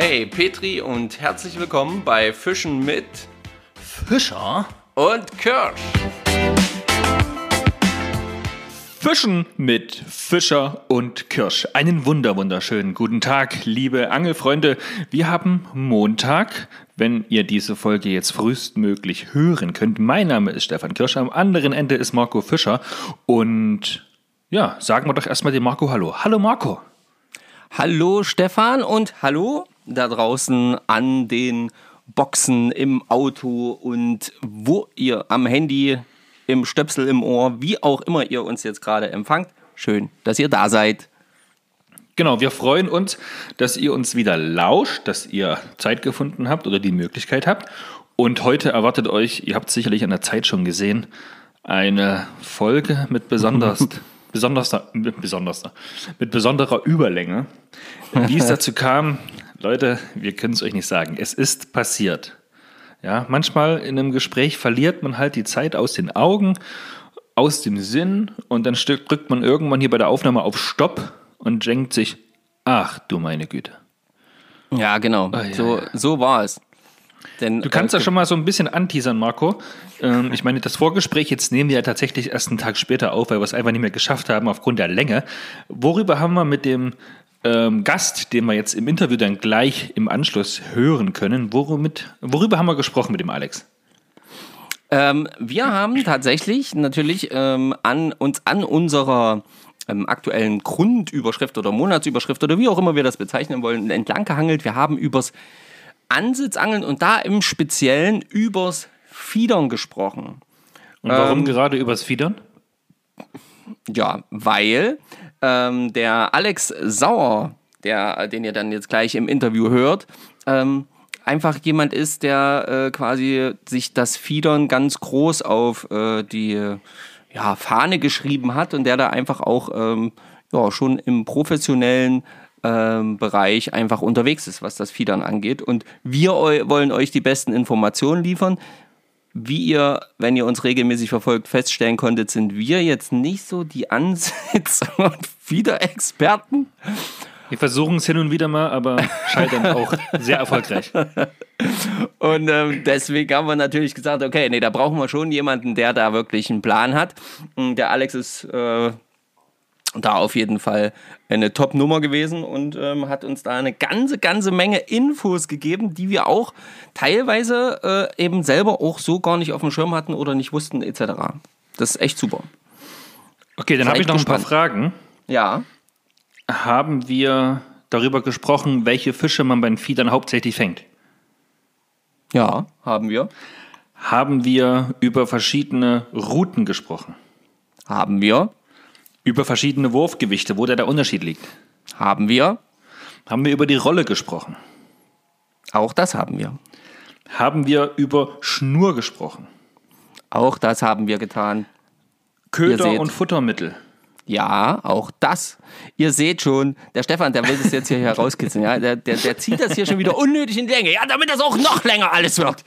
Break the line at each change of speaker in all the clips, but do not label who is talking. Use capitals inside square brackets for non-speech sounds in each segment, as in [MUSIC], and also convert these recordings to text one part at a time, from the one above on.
Hey Petri und herzlich willkommen bei Fischen mit
Fischer
und Kirsch.
Fischen mit Fischer und Kirsch. Einen wunder wunderschönen guten Tag, liebe Angelfreunde. Wir haben Montag, wenn ihr diese Folge jetzt frühestmöglich hören könnt. Mein Name ist Stefan Kirsch, am anderen Ende ist Marco Fischer und ja, sagen wir doch erstmal dem Marco Hallo. Hallo Marco.
Hallo Stefan und hallo da draußen an den Boxen im Auto und wo ihr am Handy, im Stöpsel im Ohr, wie auch immer ihr uns jetzt gerade empfangt. Schön, dass ihr da seid.
Genau, wir freuen uns, dass ihr uns wieder lauscht, dass ihr Zeit gefunden habt oder die Möglichkeit habt. Und heute erwartet euch, ihr habt sicherlich an der Zeit schon gesehen, eine Folge mit besonders, [LAUGHS] besonderster, besonderster, mit besonderer Überlänge. Wie es dazu kam, Leute, wir können es euch nicht sagen. Es ist passiert. Ja, manchmal in einem Gespräch verliert man halt die Zeit aus den Augen, aus dem Sinn und dann drückt man irgendwann hier bei der Aufnahme auf Stopp und denkt sich, ach du meine Güte.
Ja, genau. Oh, ja, so, so war es.
Denn, du kannst äh, ja schon mal so ein bisschen anteasern, Marco. Ähm, ich meine, das Vorgespräch, jetzt nehmen wir ja tatsächlich erst einen Tag später auf, weil wir es einfach nicht mehr geschafft haben aufgrund der Länge. Worüber haben wir mit dem ähm, Gast, den wir jetzt im Interview dann gleich im Anschluss hören können. Worüber, worüber haben wir gesprochen mit dem Alex?
Ähm, wir haben tatsächlich natürlich ähm, an, uns an unserer ähm, aktuellen Grundüberschrift oder Monatsüberschrift oder wie auch immer wir das bezeichnen wollen, entlang gehangelt. Wir haben übers Ansitzangeln und da im Speziellen übers Fiedern gesprochen.
Und warum ähm, gerade übers Fiedern?
Ja, weil ähm, der Alex Sauer, der, den ihr dann jetzt gleich im Interview hört, ähm, einfach jemand ist, der äh, quasi sich das Fiedern ganz groß auf äh, die ja, Fahne geschrieben hat und der da einfach auch ähm, ja, schon im professionellen ähm, Bereich einfach unterwegs ist, was das Fiedern angeht. Und wir wollen euch die besten Informationen liefern wie ihr, wenn ihr uns regelmäßig verfolgt, feststellen konntet, sind wir jetzt nicht so die Ansitz- [LAUGHS] und Wiederexperten.
Wir versuchen es hin und wieder mal, aber scheitern auch sehr erfolgreich. [LAUGHS]
Und ähm, deswegen haben wir natürlich gesagt, okay, nee, da brauchen wir schon jemanden, der da wirklich einen Plan hat. Und der Alex ist äh, da auf jeden Fall eine Top-Nummer gewesen und ähm, hat uns da eine ganze, ganze Menge Infos gegeben, die wir auch teilweise äh, eben selber auch so gar nicht auf dem Schirm hatten oder nicht wussten, etc. Das ist echt super.
Okay, dann habe ich noch gespannt. ein paar Fragen.
Ja.
Haben wir darüber gesprochen, welche Fische man beim Fiedern hauptsächlich fängt?
Ja, haben wir.
Haben wir über verschiedene Routen gesprochen?
Haben wir.
Über verschiedene Wurfgewichte, wo der Unterschied liegt.
Haben wir.
Haben wir über die Rolle gesprochen.
Auch das haben wir.
Haben wir über Schnur gesprochen.
Auch das haben wir getan.
Köder und Futtermittel.
Ja, auch das. Ihr seht schon, der Stefan, der will das jetzt hier [LAUGHS] herauskitzeln. Ja? Der, der, der zieht das hier schon wieder unnötig in die Länge. Ja, damit das auch noch länger alles wird.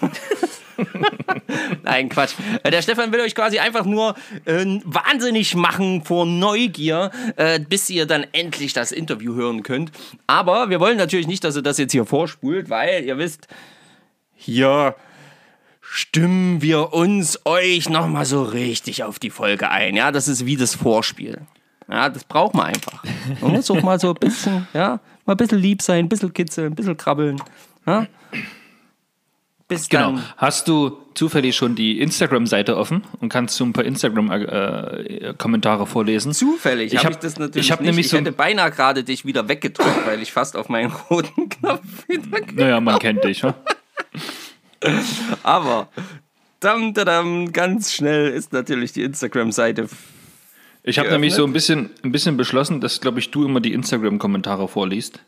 [LAUGHS] [LAUGHS] Nein, Quatsch. Äh, der Stefan will euch quasi einfach nur äh, wahnsinnig machen vor Neugier, äh, bis ihr dann endlich das Interview hören könnt. Aber wir wollen natürlich nicht, dass ihr das jetzt hier vorspult, weil ihr wisst, hier stimmen wir uns euch nochmal so richtig auf die Folge ein. Ja, das ist wie das Vorspiel. Ja, das braucht man einfach. Man muss auch mal so ein bisschen, ja, mal ein bisschen lieb sein, ein bisschen kitzeln, ein bisschen krabbeln. Ja?
Bis genau. dann. Hast du zufällig schon die Instagram-Seite offen und kannst du ein paar Instagram-Kommentare vorlesen?
Zufällig. Ich habe hab das natürlich ich hab nicht. Nämlich ich so hätte beinahe gerade dich wieder weggedrückt, weil ich fast auf meinen roten Knopf wieder
Naja, man kennt dich, ja? [LAUGHS]
Aber dam, dam, ganz schnell ist natürlich die Instagram-Seite
ich habe nämlich so ein bisschen, ein bisschen beschlossen, dass, glaube ich, du immer die Instagram-Kommentare vorliest.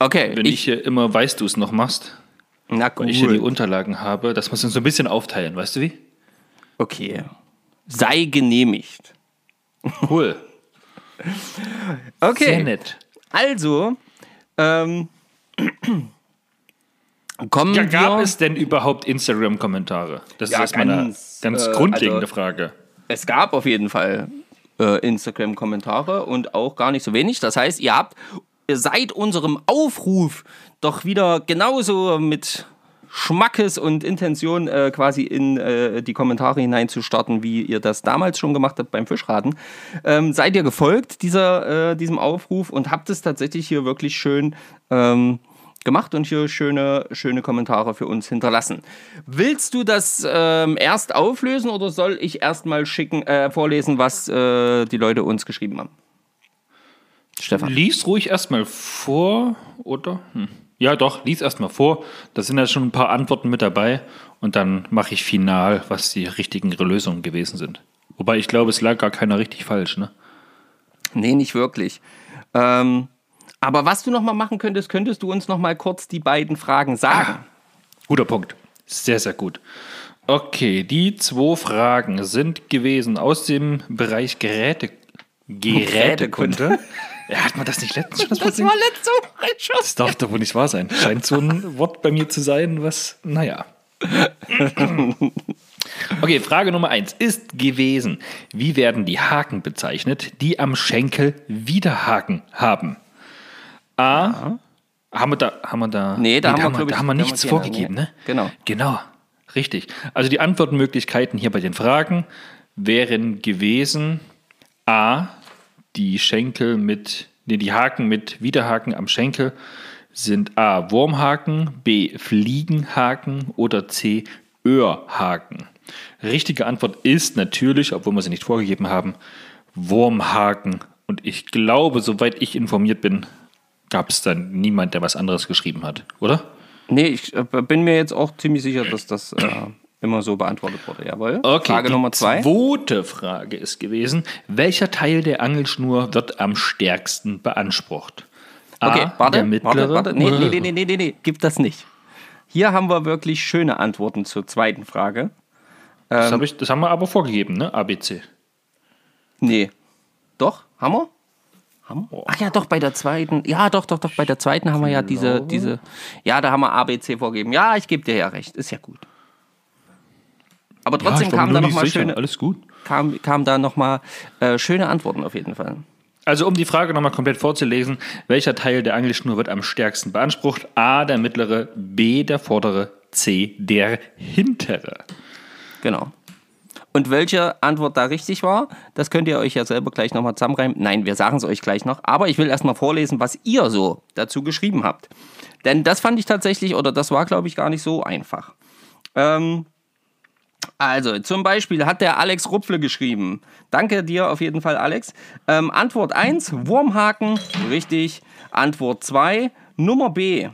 Okay.
Wenn ich, ich hier immer weißt, du es noch machst. Na gut. Und ich hier die Unterlagen habe, dass wir es uns so ein bisschen aufteilen, weißt du wie?
Okay. Sei genehmigt.
Cool. [LAUGHS]
okay. Sehr nett. Also, ähm, [CLEARS THROAT] kommen ja,
gab wir es denn überhaupt Instagram-Kommentare? Das ja, ist erstmal eine ganz äh, grundlegende also, Frage.
Es gab auf jeden Fall äh, Instagram-Kommentare und auch gar nicht so wenig. Das heißt, ihr habt seit unserem Aufruf doch wieder genauso mit Schmackes und Intention äh, quasi in äh, die Kommentare hineinzustarten, wie ihr das damals schon gemacht habt beim Fischraten. Ähm, seid ihr gefolgt dieser, äh, diesem Aufruf und habt es tatsächlich hier wirklich schön ähm, gemacht und hier schöne, schöne Kommentare für uns hinterlassen. Willst du das ähm, erst auflösen oder soll ich erst mal schicken, äh, vorlesen, was äh, die Leute uns geschrieben haben?
Stefan. Lies ruhig erstmal vor, oder? Hm. Ja, doch, lies erstmal vor. Da sind ja schon ein paar Antworten mit dabei. Und dann mache ich final, was die richtigen Lösungen gewesen sind. Wobei ich glaube, es lag gar keiner richtig falsch, ne?
Nee, nicht wirklich. Ähm, aber was du noch mal machen könntest, könntest du uns noch mal kurz die beiden Fragen sagen. Ah,
guter Punkt. Sehr, sehr gut. Okay, die zwei Fragen sind gewesen aus dem Bereich Geräte, Gerätekunde. Ja, hat man das nicht letztens schon? [LAUGHS] Das, das war letzte Woche schon. Das darf doch wohl nicht wahr sein. Scheint so ein Wort bei mir zu sein, was, naja. Okay, Frage Nummer eins ist gewesen: Wie werden die Haken bezeichnet, die am Schenkel Widerhaken haben? A. Ja. Haben wir da, haben wir da,
nee, da, nee, haben, wir,
da haben wir nichts haben wir vorgegeben, ne?
Genau.
Genau, richtig. Also die Antwortmöglichkeiten hier bei den Fragen wären gewesen: A die Schenkel mit, nee, die Haken mit Widerhaken am Schenkel sind A. Wurmhaken, B. Fliegenhaken oder C. Öhrhaken. Richtige Antwort ist natürlich, obwohl wir sie nicht vorgegeben haben, Wurmhaken. Und ich glaube, soweit ich informiert bin, gab es dann niemand, der was anderes geschrieben hat, oder?
Nee, ich äh, bin mir jetzt auch ziemlich sicher, dass das äh, immer so beantwortet wurde. Jawohl.
Okay, Frage Nummer zwei. Zweite Frage ist gewesen: Welcher Teil der Angelschnur wird am stärksten beansprucht?
A, okay, warte, warte, warte. Nee, nee, nee, nee, nee, nee, gibt das nicht. Hier haben wir wirklich schöne Antworten zur zweiten Frage.
Das, ähm, hab ich, das haben wir aber vorgegeben, ne? ABC.
Nee. Doch? Haben wir? Haben wir? Ach ja, doch, bei der zweiten. Ja, doch, doch, doch, bei der zweiten haben wir ja diese, diese. Ja, da haben wir ABC vorgegeben. Ja, ich gebe dir ja recht. Ist ja gut. Aber trotzdem ja, kamen da nochmal schöne,
alles gut.
Kam, kam da nochmal äh, schöne Antworten auf jeden Fall.
Also um die Frage nochmal komplett vorzulesen, welcher Teil der Angelschnur wird am stärksten beansprucht? A, der mittlere, B, der vordere, C, der hintere.
Genau. Und welche Antwort da richtig war, das könnt ihr euch ja selber gleich nochmal zusammenreimen. Nein, wir sagen es euch gleich noch. Aber ich will erstmal vorlesen, was ihr so dazu geschrieben habt. Denn das fand ich tatsächlich, oder das war, glaube ich, gar nicht so einfach. Ähm, also, zum Beispiel hat der Alex Rupfle geschrieben. Danke dir auf jeden Fall, Alex. Ähm, Antwort 1, Wurmhaken. Richtig. Antwort 2, Nummer B.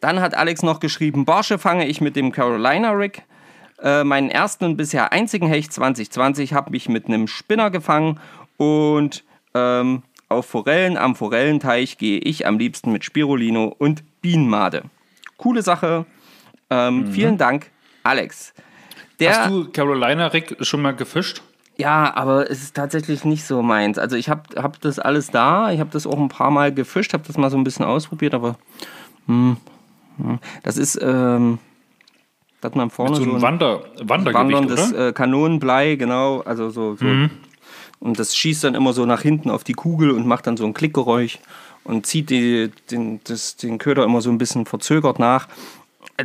Dann hat Alex noch geschrieben, Barsche fange ich mit dem Carolina Rig. Äh, meinen ersten und bisher einzigen Hecht 2020 habe ich mit einem Spinner gefangen und ähm, auf Forellen am Forellenteich gehe ich am liebsten mit Spirulino und Bienenmade. Coole Sache. Ähm, mhm. Vielen Dank, Alex.
Der, Hast du Carolina Rick schon mal gefischt?
Ja, aber es ist tatsächlich nicht so meins. Also ich habe hab das alles da, ich habe das auch ein paar Mal gefischt, habe das mal so ein bisschen ausprobiert, aber hm, hm, das ist, ähm, hat man vorne
Mit so ein, so ein Wander, Wandergewicht,
wanderndes äh, Kanonenblei, genau, also so, so mhm. und das schießt dann immer so nach hinten auf die Kugel und macht dann so ein Klickgeräusch und zieht die, den, das, den Köder immer so ein bisschen verzögert nach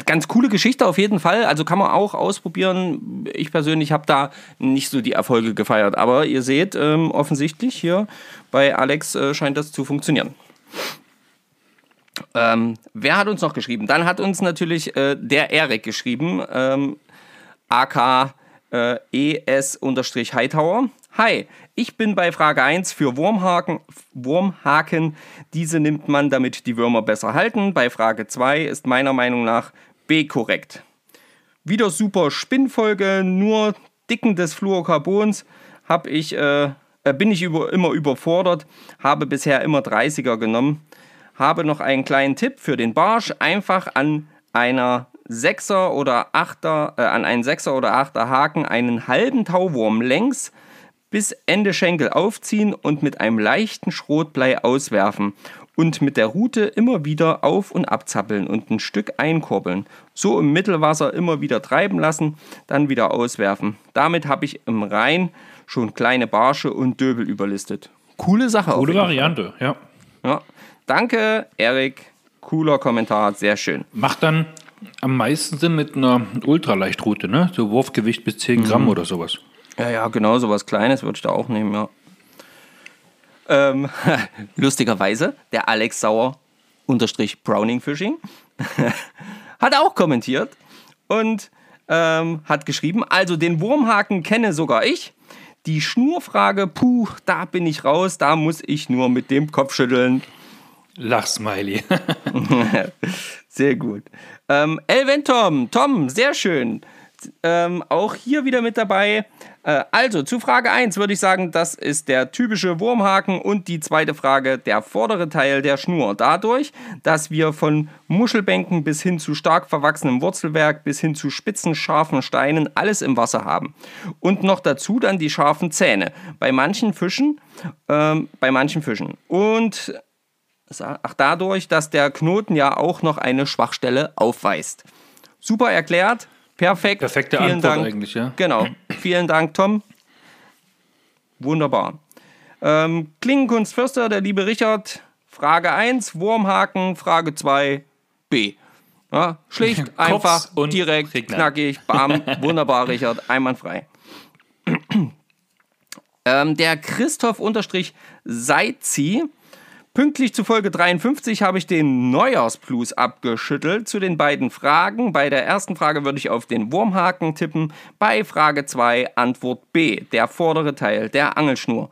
Ganz coole Geschichte auf jeden Fall. Also kann man auch ausprobieren. Ich persönlich habe da nicht so die Erfolge gefeiert. Aber ihr seht, ähm, offensichtlich hier bei Alex äh, scheint das zu funktionieren. Ähm, wer hat uns noch geschrieben? Dann hat uns natürlich äh, der Erik geschrieben, ähm, AK äh, ES-Hightower. Hi, ich bin bei Frage 1 für Wurmhaken, Wurmhaken. Diese nimmt man, damit die Würmer besser halten. Bei Frage 2 ist meiner Meinung nach B korrekt. Wieder super Spinnfolge, nur Dicken des Fluorocarbons hab ich, äh, äh, bin ich über, immer überfordert, habe bisher immer 30er genommen. Habe noch einen kleinen Tipp für den Barsch. Einfach an einer 6er oder 8er, äh, an einen 6er oder 8er Haken einen halben Tauwurm längs bis Ende Schenkel aufziehen und mit einem leichten Schrotblei auswerfen und mit der Rute immer wieder auf und abzappeln und ein Stück einkurbeln. So im Mittelwasser immer wieder treiben lassen, dann wieder auswerfen. Damit habe ich im Rhein schon kleine Barsche und Döbel überlistet. Coole Sache.
Coole Variante, ja.
Ja. Danke, Erik. Cooler Kommentar, sehr schön.
Macht dann am meisten Sinn mit einer Ultraleichtroute, ne? So Wurfgewicht bis 10 Gramm oder sowas.
Ja, ja, genau, so was Kleines würde ich da auch nehmen, ja. Ähm, [LAUGHS] lustigerweise, der Alex Sauer unterstrich Browning Fishing [LAUGHS] hat auch kommentiert und ähm, hat geschrieben, also den Wurmhaken kenne sogar ich. Die Schnurfrage, puh, da bin ich raus, da muss ich nur mit dem Kopf schütteln.
Lachsmiley. [LAUGHS]
Sehr gut. Ähm, Elven Tom, Tom, sehr schön. Ähm, auch hier wieder mit dabei. Äh, also zu Frage 1 würde ich sagen, das ist der typische Wurmhaken und die zweite Frage, der vordere Teil der Schnur. Dadurch, dass wir von Muschelbänken bis hin zu stark verwachsenem Wurzelwerk bis hin zu spitzen, scharfen Steinen alles im Wasser haben. Und noch dazu dann die scharfen Zähne. Bei manchen Fischen, ähm, bei manchen Fischen. Und ach, dadurch, dass der Knoten ja auch noch eine Schwachstelle aufweist. Super erklärt. Perfekt.
Perfekte
Vielen
Antwort
Dank.
eigentlich, ja.
Genau. [CLEARS THROAT] Vielen Dank, Tom. Wunderbar. Ähm, Klingenkunst Förster, der liebe Richard. Frage 1, Wurmhaken. Frage 2, B. Ja, schlicht, [LAUGHS]
Kopf
einfach,
und
direkt,
Regner.
knackig, bam. [LAUGHS] Wunderbar, Richard. Einwandfrei. [CLEARS THROAT] ähm, der Christoph unterstrich Seizi. Pünktlich zu Folge 53 habe ich den Neujahrsblues abgeschüttelt zu den beiden Fragen. Bei der ersten Frage würde ich auf den Wurmhaken tippen. Bei Frage 2 Antwort B, der vordere Teil der Angelschnur.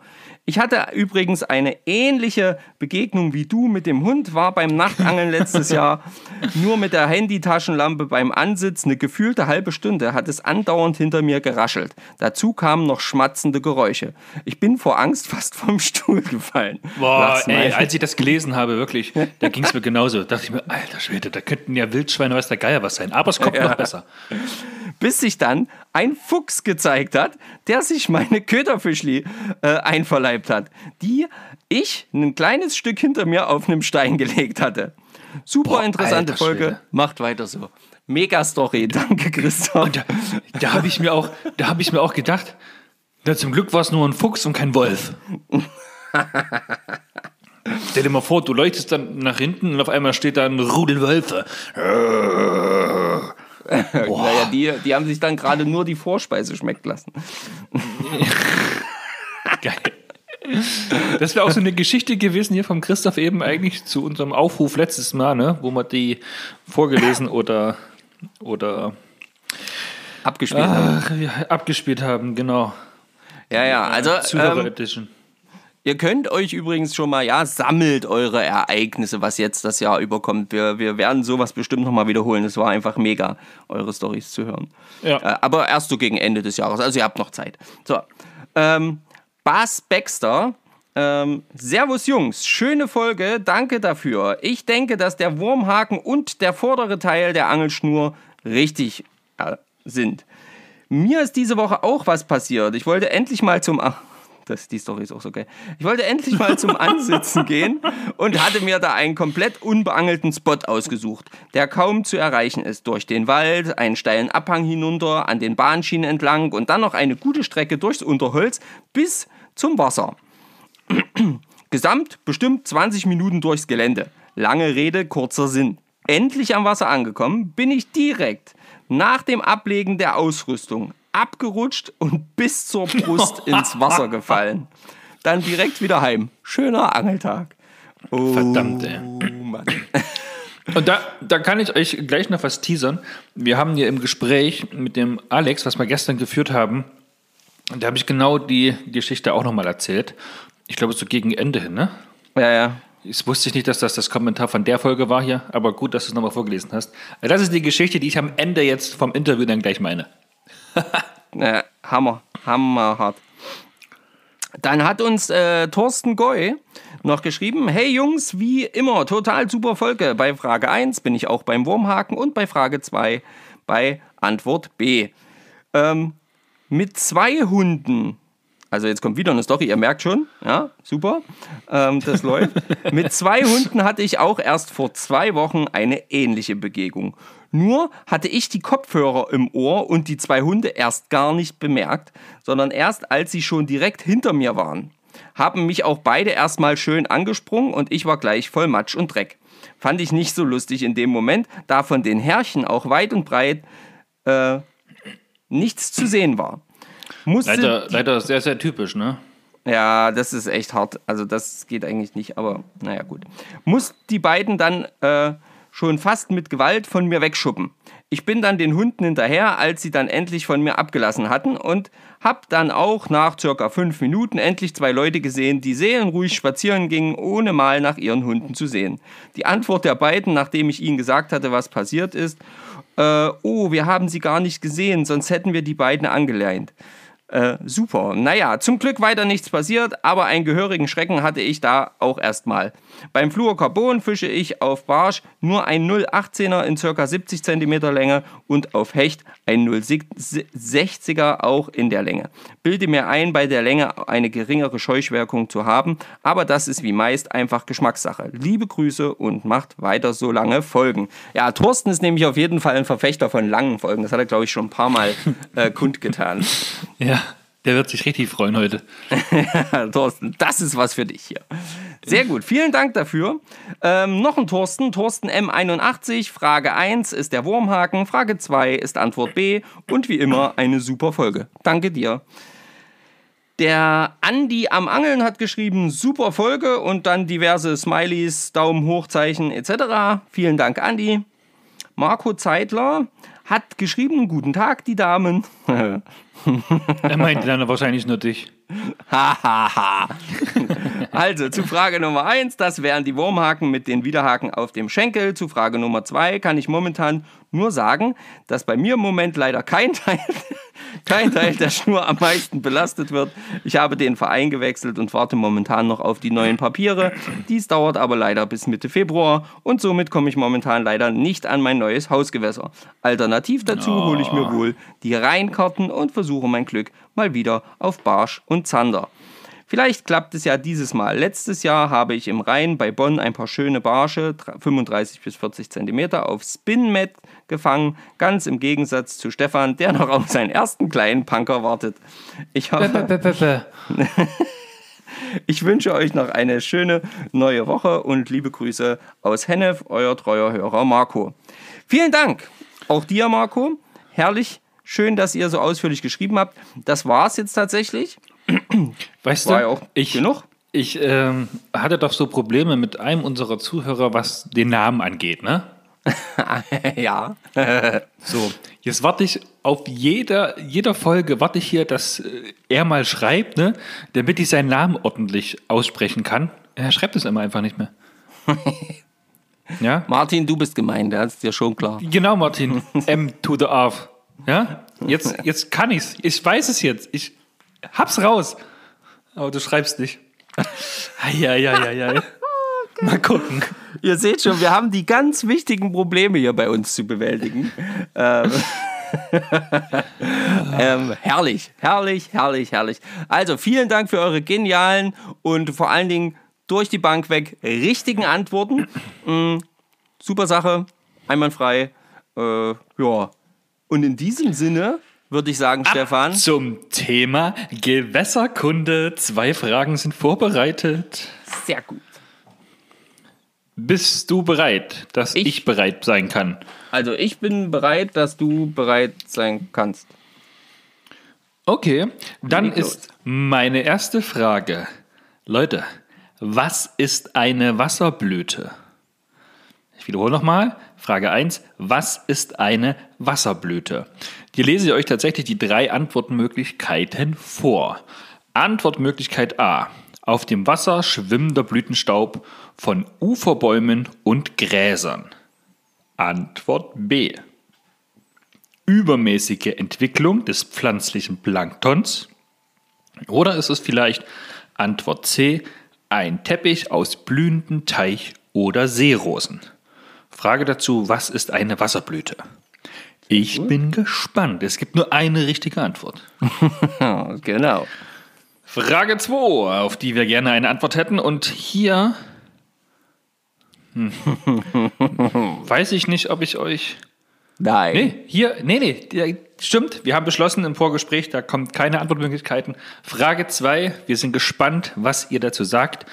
Ich hatte übrigens eine ähnliche Begegnung wie du mit dem Hund, war beim Nachtangeln letztes Jahr [LAUGHS] nur mit der Handytaschenlampe beim Ansitz eine gefühlte halbe Stunde hat es andauernd hinter mir geraschelt. Dazu kamen noch schmatzende Geräusche. Ich bin vor Angst fast vom Stuhl gefallen.
Boah, ey, als ich das gelesen habe, wirklich, da [LAUGHS] ging es mir genauso. Da dachte ich mir, alter Schwede, da könnten ja Wildschweine, weiß der Geier was sein. Aber es kommt noch besser.
Bis sich dann ein Fuchs gezeigt hat, der sich meine Köderfischli äh, einverleibt hat, die ich ein kleines Stück hinter mir auf einem Stein gelegt hatte. Super
Boah,
interessante
alter
Folge.
Schwede.
Macht weiter so. Mega Story. [LAUGHS] Danke, Christoph.
Da, da habe ich mir auch, da habe ich mir auch gedacht, na, zum Glück war es nur ein Fuchs und kein Wolf. [LAUGHS] Stell dir mal vor, du leuchtest dann nach hinten und auf einmal steht da ein Rudel Wölfe. [LAUGHS] [LAUGHS]
Naja, die, die haben sich dann gerade nur die Vorspeise schmecken lassen. [LAUGHS]
Geil. Das wäre auch so eine Geschichte gewesen hier vom Christoph eben eigentlich zu unserem Aufruf letztes Mal, ne, wo wir die vorgelesen oder, oder
Abgespielt. haben.
ach, ja, abgespielt haben, genau.
Ja, ja. Also,
Zuhörer
ähm,
Edition.
Ihr könnt euch übrigens schon mal, ja, sammelt eure Ereignisse, was jetzt das Jahr überkommt. Wir, wir werden sowas bestimmt nochmal wiederholen. Es war einfach mega, eure Stories zu hören.
Ja.
Äh, aber erst so gegen Ende des Jahres. Also ihr habt noch Zeit. So. Ähm, Bas Baxter. Ähm, Servus Jungs, schöne Folge, danke dafür. Ich denke, dass der Wurmhaken und der vordere Teil der Angelschnur richtig äh, sind. Mir ist diese Woche auch was passiert. Ich wollte endlich mal zum. Ach, das, die Story ist auch so geil. Ich wollte endlich mal zum Ansitzen gehen und hatte mir da einen komplett unbeangelten Spot ausgesucht, der kaum zu erreichen ist. Durch den Wald, einen steilen Abhang hinunter, an den Bahnschienen entlang und dann noch eine gute Strecke durchs Unterholz bis zum Wasser. [CLEARS THROAT] Gesamt bestimmt 20 Minuten durchs Gelände. Lange Rede, kurzer Sinn. Endlich am Wasser angekommen, bin ich direkt nach dem Ablegen der Ausrüstung abgerutscht und bis zur Brust [LAUGHS] ins Wasser gefallen. Dann direkt wieder heim. Schöner Angeltag. Oh,
Verdammt, ey.
Mann.
Und da, da kann ich euch gleich noch was teasern. Wir haben hier im Gespräch mit dem Alex, was wir gestern geführt haben, und da habe ich genau die Geschichte auch nochmal erzählt. Ich glaube, so gegen Ende hin, ne?
Ja, ja.
Ich wusste nicht, dass das das Kommentar von der Folge war hier, aber gut, dass du es nochmal vorgelesen hast. Das ist die Geschichte, die ich am Ende jetzt vom Interview dann gleich meine. [LAUGHS]
Äh, Hammer, hammerhart. Dann hat uns äh, Thorsten Goy noch geschrieben, hey Jungs, wie immer, total super Folge. Bei Frage 1 bin ich auch beim Wurmhaken und bei Frage 2 bei Antwort B. Ähm, mit zwei Hunden, also jetzt kommt wieder eine Story, ihr merkt schon, ja, super, ähm, das [LAUGHS] läuft. Mit zwei Hunden hatte ich auch erst vor zwei Wochen eine ähnliche Begegnung. Nur hatte ich die Kopfhörer im Ohr und die zwei Hunde erst gar nicht bemerkt, sondern erst als sie schon direkt hinter mir waren. haben mich auch beide erstmal schön angesprungen und ich war gleich voll Matsch und Dreck. Fand ich nicht so lustig in dem Moment, da von den Herrchen auch weit und breit äh, nichts zu sehen war.
Musste leider, leider sehr, sehr typisch, ne?
Ja, das ist echt hart. Also das geht eigentlich nicht, aber naja gut. Muss die beiden dann äh, schon fast mit Gewalt von mir wegschuppen. Ich bin dann den Hunden hinterher, als sie dann endlich von mir abgelassen hatten und hab dann auch nach circa fünf Minuten endlich zwei Leute gesehen, die seelenruhig spazieren gingen, ohne mal nach ihren Hunden zu sehen. Die Antwort der beiden, nachdem ich ihnen gesagt hatte, was passiert ist, äh, oh, wir haben sie gar nicht gesehen, sonst hätten wir die beiden angeleint. Äh, super. Naja, zum Glück weiter nichts passiert, aber einen gehörigen Schrecken hatte ich da auch erstmal. Beim Fluorcarbon fische ich auf Barsch nur ein 0,18er in ca. 70 cm Länge und auf Hecht ein 0,60er auch in der Länge. Bilde mir ein, bei der Länge eine geringere Scheuchwirkung zu haben, aber das ist wie meist einfach Geschmackssache. Liebe Grüße und macht weiter so lange Folgen. Ja, Thorsten ist nämlich auf jeden Fall ein Verfechter von langen Folgen. Das hat er, glaube ich, schon ein paar Mal äh, [LAUGHS] kundgetan.
Ja. Der wird sich richtig freuen heute. [LAUGHS]
Thorsten, das ist was für dich hier. Sehr gut, vielen Dank dafür. Ähm, noch ein Thorsten, Thorsten M81. Frage 1 ist der Wurmhaken, Frage 2 ist Antwort B und wie immer eine super Folge. Danke dir. Der Andi am Angeln hat geschrieben, super Folge und dann diverse Smileys, Daumen hoch, Zeichen etc. Vielen Dank, Andi. Marco Zeitler hat geschrieben, guten Tag, die Damen. [LAUGHS]
er meinte dann wahrscheinlich nur dich. [LAUGHS]
also zu Frage Nummer 1, das wären die Wurmhaken mit den Widerhaken auf dem Schenkel. Zu Frage Nummer 2 kann ich momentan nur sagen, dass bei mir im Moment leider kein Teil, [LAUGHS] kein Teil der Schnur am meisten belastet wird. Ich habe den Verein gewechselt und warte momentan noch auf die neuen Papiere. Dies dauert aber leider bis Mitte Februar und somit komme ich momentan leider nicht an mein neues Hausgewässer. Alternativ dazu oh. hole ich mir wohl die Rheinkarten und versuche mein Glück mal wieder auf Barsch und Zander. Vielleicht klappt es ja dieses Mal. Letztes Jahr habe ich im Rhein bei Bonn ein paar schöne Barsche, 35 bis 40 cm, auf Spinmet gefangen. Ganz im Gegensatz zu Stefan, der noch auf seinen ersten kleinen Punker wartet. Ich hoffe. [LAUGHS] Ich wünsche euch noch eine schöne neue Woche und liebe Grüße aus Hennef, euer treuer Hörer Marco. Vielen Dank. Auch dir, Marco. Herrlich. Schön, dass ihr so ausführlich geschrieben habt. Das war es jetzt tatsächlich.
Weißt War du, ja auch ich, genug? Ich ähm, hatte doch so Probleme mit einem unserer Zuhörer, was den Namen angeht, ne? [LAUGHS]
ja. [LAUGHS]
so, jetzt warte ich auf jeder, jeder Folge, warte ich hier, dass äh, er mal schreibt, ne? Damit ich seinen Namen ordentlich aussprechen kann. Er schreibt es immer einfach nicht mehr. [LAUGHS]
ja? Martin, du bist gemeint, das ist ja schon klar.
Genau, Martin. M to the off. Ja? Jetzt, jetzt kann ich's. Ich weiß es jetzt. Ich, Hab's raus. Aber du schreibst nicht. Ja, ja, ja, ja. Mal gucken.
Ihr seht schon, wir haben die ganz wichtigen Probleme hier bei uns zu bewältigen. ähm, [LAUGHS] ähm, herrlich, herrlich, herrlich, herrlich. Also vielen Dank für eure genialen und vor allen Dingen durch die Bank weg richtigen Antworten. Mhm, super Sache, einwandfrei. Äh, ja. Und in diesem Sinne würde ich sagen, Ab Stefan.
Zum Thema Gewässerkunde. Zwei Fragen sind vorbereitet.
Sehr gut.
Bist du bereit, dass ich, ich bereit sein kann?
Also ich bin bereit, dass du bereit sein kannst.
Okay, dann ist meine erste Frage. Leute, was ist eine Wasserblüte? Ich wiederhole nochmal. Frage 1. Was ist eine Wasserblüte? Hier lese ich euch tatsächlich die drei Antwortmöglichkeiten vor. Antwortmöglichkeit A. Auf dem Wasser schwimmender Blütenstaub von Uferbäumen und Gräsern. Antwort B. Übermäßige Entwicklung des pflanzlichen Planktons. Oder ist es vielleicht Antwort C. Ein Teppich aus blühenden Teich- oder Seerosen. Frage dazu, was ist eine Wasserblüte? Ich bin gespannt. Es gibt nur eine richtige Antwort. [LAUGHS]
genau.
Frage 2, auf die wir gerne eine Antwort hätten. Und hier hm, [LAUGHS] weiß ich nicht, ob ich euch
Nein.
Nee, hier, nee, nee, stimmt. Wir haben beschlossen im Vorgespräch, da kommt keine Antwortmöglichkeiten. Frage 2, wir sind gespannt, was ihr dazu sagt.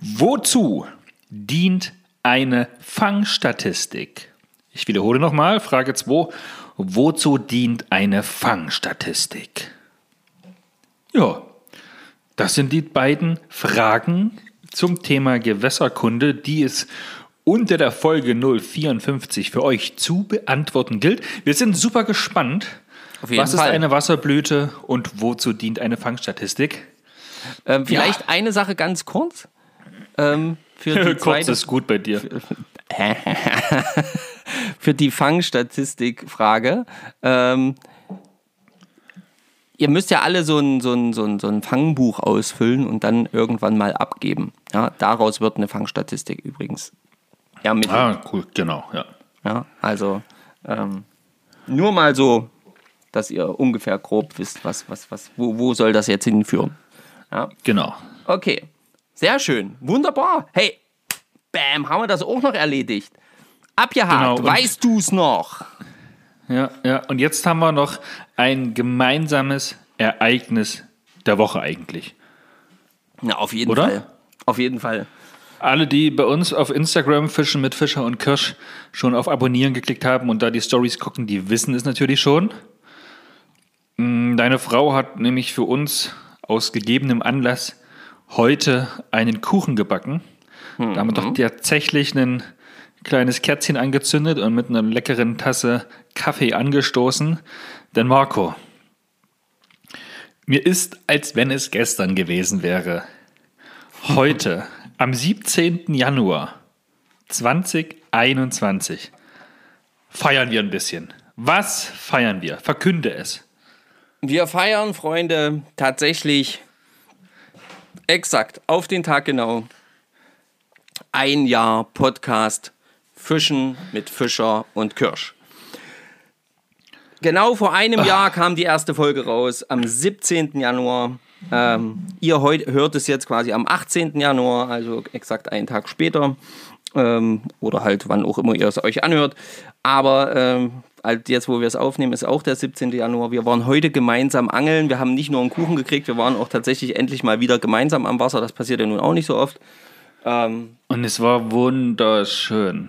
Wozu dient eine Fangstatistik? Ich wiederhole nochmal, Frage 2, wozu dient eine Fangstatistik? Ja, das sind die beiden Fragen zum Thema Gewässerkunde, die es unter der Folge 054 für euch zu beantworten gilt. Wir sind super gespannt.
Auf jeden
Was
Fall.
ist eine Wasserblüte und wozu dient eine Fangstatistik?
Ähm, vielleicht
Ja.
eine Sache ganz kurz. Ähm, für, die [LAUGHS]
Kurz
zweite,
ist gut bei dir. [LAUGHS]
für die Fangstatistik-Frage. Ähm, ihr müsst ja alle so ein, so, ein, so, ein, so ein Fangbuch ausfüllen und dann irgendwann mal abgeben. Ja, daraus wird eine Fangstatistik übrigens ermittelt.
Ah, cool, genau, ja.
Ja, also ähm, nur mal so, dass ihr ungefähr grob wisst, was, was, was, wo, wo soll das jetzt hinführen. Ja,
Genau.
okay. Sehr schön. Wunderbar. Hey, bam, haben wir das auch noch erledigt. Abgehakt.
Genau,
weißt du's noch?
Ja, ja. Und jetzt haben wir noch ein gemeinsames Ereignis der Woche eigentlich.
Na, auf jeden
Oder?
Fall. Auf jeden Fall.
Alle, die bei uns auf Instagram Fischen mit Fischer und Kirsch schon auf Abonnieren geklickt haben und da die Stories gucken, die wissen es natürlich schon. Mm, Deine Frau hat nämlich für uns aus gegebenem Anlass heute einen Kuchen gebacken. Da haben wir doch tatsächlich ein kleines Kerzchen angezündet und mit einer leckeren Tasse Kaffee angestoßen. Denn Marco, mir ist, als wenn es gestern gewesen wäre. Heute, [LAUGHS] am 17. Januar 2021, feiern wir ein bisschen. Was feiern wir? Verkünde es.
Wir feiern, Freunde, tatsächlich exakt auf den Tag genau ein Jahr Podcast Fischen mit Fischer und Kirsch. Genau vor einem Jahr kam die erste Folge raus, am 17. Januar. Ähm, ihr hört es jetzt quasi am 18. Januar, also exakt einen Tag später. Ähm, oder halt wann auch immer ihr es euch anhört. Aber ähm, jetzt, wo wir es aufnehmen, ist auch der 17. Januar. Wir waren heute gemeinsam angeln. Wir haben nicht nur einen Kuchen gekriegt, wir waren auch tatsächlich endlich mal wieder gemeinsam am Wasser. Das passiert ja nun auch nicht so oft. Ähm,
Und es war wunderschön.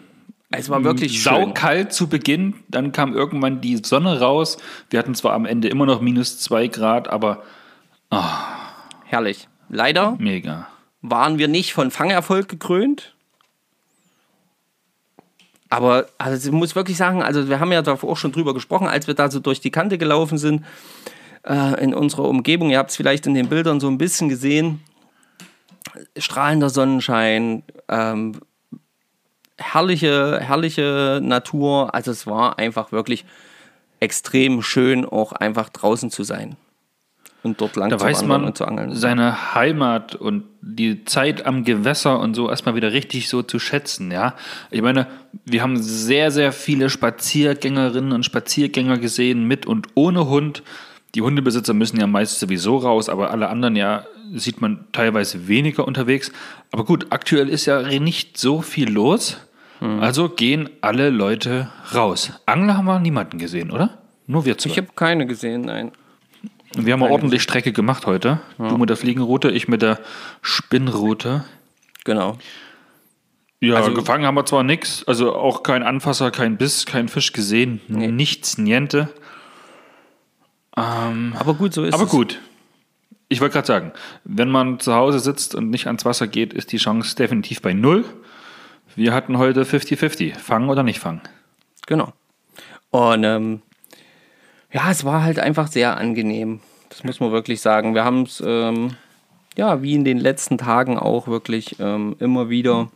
es war wirklich schön.
Saukalt zu Beginn, dann kam irgendwann die Sonne raus. Wir hatten zwar am Ende immer noch minus zwei Grad, aber
Herrlich. Leider
mega.
waren wir nicht von Fangerfolg gekrönt. Aber also ich muss wirklich sagen, also wir haben ja da auch schon drüber gesprochen, als wir da so durch die Kante gelaufen sind äh, in unserer Umgebung. Ihr habt es vielleicht in den Bildern so ein bisschen gesehen. Strahlender Sonnenschein, ähm, herrliche, herrliche Natur. Also es war einfach wirklich extrem schön, auch einfach draußen zu sein und dort lang
Da
zu
weiß man
und zu angeln.
seine Heimat und die Zeit am Gewässer und so erstmal wieder richtig so zu schätzen, ja. Ich meine, wir haben sehr, sehr viele Spaziergängerinnen und Spaziergänger gesehen, mit und ohne Hund. Die Hundebesitzer müssen ja meist sowieso raus, aber alle anderen ja sieht man teilweise weniger unterwegs. Aber gut, aktuell ist ja nicht so viel los.
Hm.
Also gehen alle Leute raus. Angler haben wir niemanden gesehen, oder? Nur wir zwei.
Ich habe keine gesehen, nein.
Und wir haben auch ordentlich Strecke gemacht heute. Du mit der Fliegenroute, ich mit der Spinnroute.
Genau.
Ja,
Also-
gefangen haben wir zwar nichts, also auch kein Anfasser, kein Biss, kein Fisch gesehen, nichts, niente.
Aber gut, so ist
Aber
es.
gut. Ich wollte gerade sagen, wenn man zu Hause sitzt und nicht ans Wasser geht, ist die Chance definitiv bei null. Wir hatten heute 50-50. Fangen oder nicht fangen.
Genau. Und ähm, ja, es war halt einfach sehr angenehm. Das muss man wirklich sagen. Wir haben es, ähm, ja, wie in den letzten Tagen auch wirklich ähm, immer wieder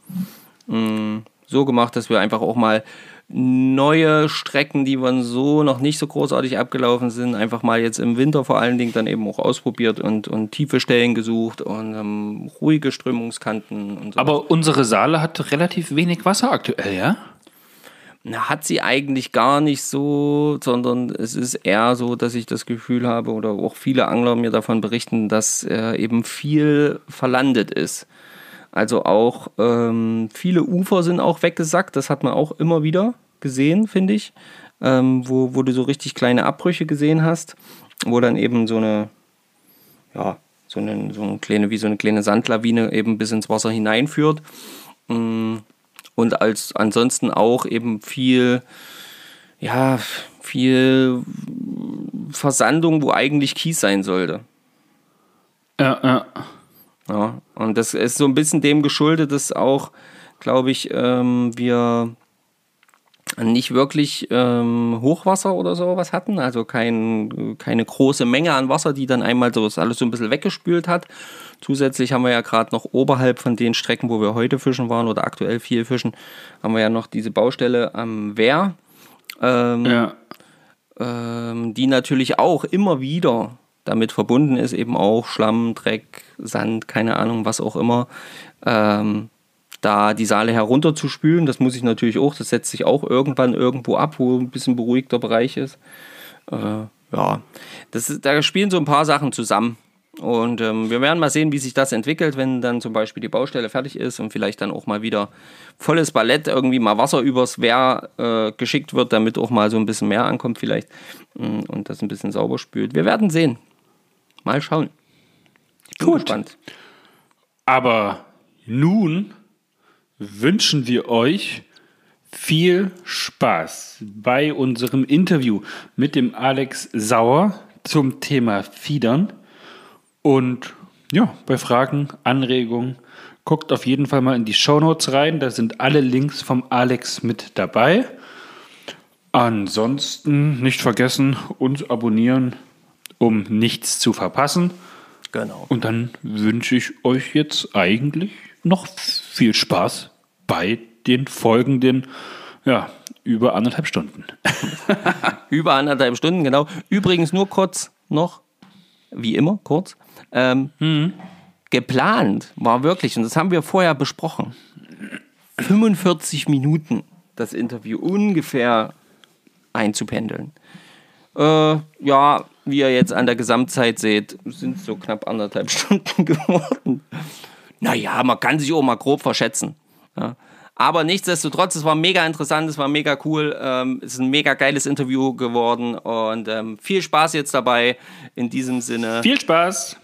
mh, so gemacht, dass wir einfach auch mal neue Strecken, die wir so noch nicht so großartig abgelaufen sind, einfach mal jetzt im Winter vor allen Dingen dann eben auch ausprobiert und, und tiefe Stellen gesucht und ähm, ruhige Strömungskanten und so.
Aber unsere Saale hat relativ wenig Wasser aktuell, ja?
Hat sie eigentlich gar nicht so, sondern es ist eher so, dass ich das Gefühl habe oder auch viele Angler mir davon berichten, dass äh, eben viel verlandet ist. Also auch ähm, viele Ufer sind auch weggesackt, das hat man auch immer wieder gesehen, finde ich. ähm, wo, wo du so richtig kleine Abbrüche gesehen hast, wo dann eben so eine, ja, so eine, so eine kleine, wie so eine kleine Sandlawine eben bis ins Wasser hineinführt. Mm, und als ansonsten auch eben viel, ja, viel Versandung, wo eigentlich Kies sein sollte.
Ja, ja.
Ja, und das ist so ein bisschen dem geschuldet, dass auch, glaube ich, ähm, wir nicht wirklich ähm, Hochwasser oder sowas hatten, also kein, keine große Menge an Wasser, die dann einmal so das alles so ein bisschen weggespült hat. Zusätzlich haben wir ja gerade noch oberhalb von den Strecken, wo wir heute fischen waren oder aktuell viel fischen, haben wir ja noch diese Baustelle am Wehr, ähm,
ja.
ähm, die natürlich auch immer wieder damit verbunden ist, eben auch Schlamm, Dreck, Sand, keine Ahnung, was auch immer, ähm, da die Saale herunterzuspülen. Das muss ich natürlich auch, das setzt sich auch irgendwann irgendwo ab, wo ein bisschen beruhigter Bereich ist. Äh, ja, das ist, da spielen so ein paar Sachen zusammen. Und ähm, wir werden mal sehen, wie sich das entwickelt, wenn dann zum Beispiel die Baustelle fertig ist und vielleicht dann auch mal wieder volles Ballett irgendwie mal Wasser übers Wehr äh, geschickt wird, damit auch mal so ein bisschen mehr ankommt vielleicht mm, und das ein bisschen sauber spült. Wir werden sehen. Mal schauen. Ich bin
Gut.
gespannt.
Aber nun wünschen wir euch viel Spaß bei unserem Interview mit dem Alex Sauer zum Thema Fiedern. Und ja, bei Fragen, Anregungen, guckt auf jeden Fall mal in die Shownotes rein. Da sind alle Links vom Alex mit dabei. Ansonsten nicht vergessen, uns abonnieren, um nichts zu verpassen.
Genau.
Und dann wünsche ich euch jetzt eigentlich noch viel Spaß bei den folgenden, ja, über anderthalb Stunden. [LAUGHS]
Über anderthalb Stunden, genau. Übrigens nur kurz noch, wie immer, kurz. Ähm, Geplant war wirklich, und das haben wir vorher besprochen, 45 Minuten das Interview ungefähr einzupendeln. Äh, ja, wie ihr jetzt an der Gesamtzeit seht, sind es so knapp anderthalb [LAUGHS] Stunden geworden. Naja, man kann sich auch mal grob verschätzen. Ja. Aber nichtsdestotrotz, es war mega interessant, es war mega cool. Ähm, es ist ein mega geiles Interview geworden und ähm, viel Spaß jetzt dabei. In diesem Sinne.
Viel Spaß!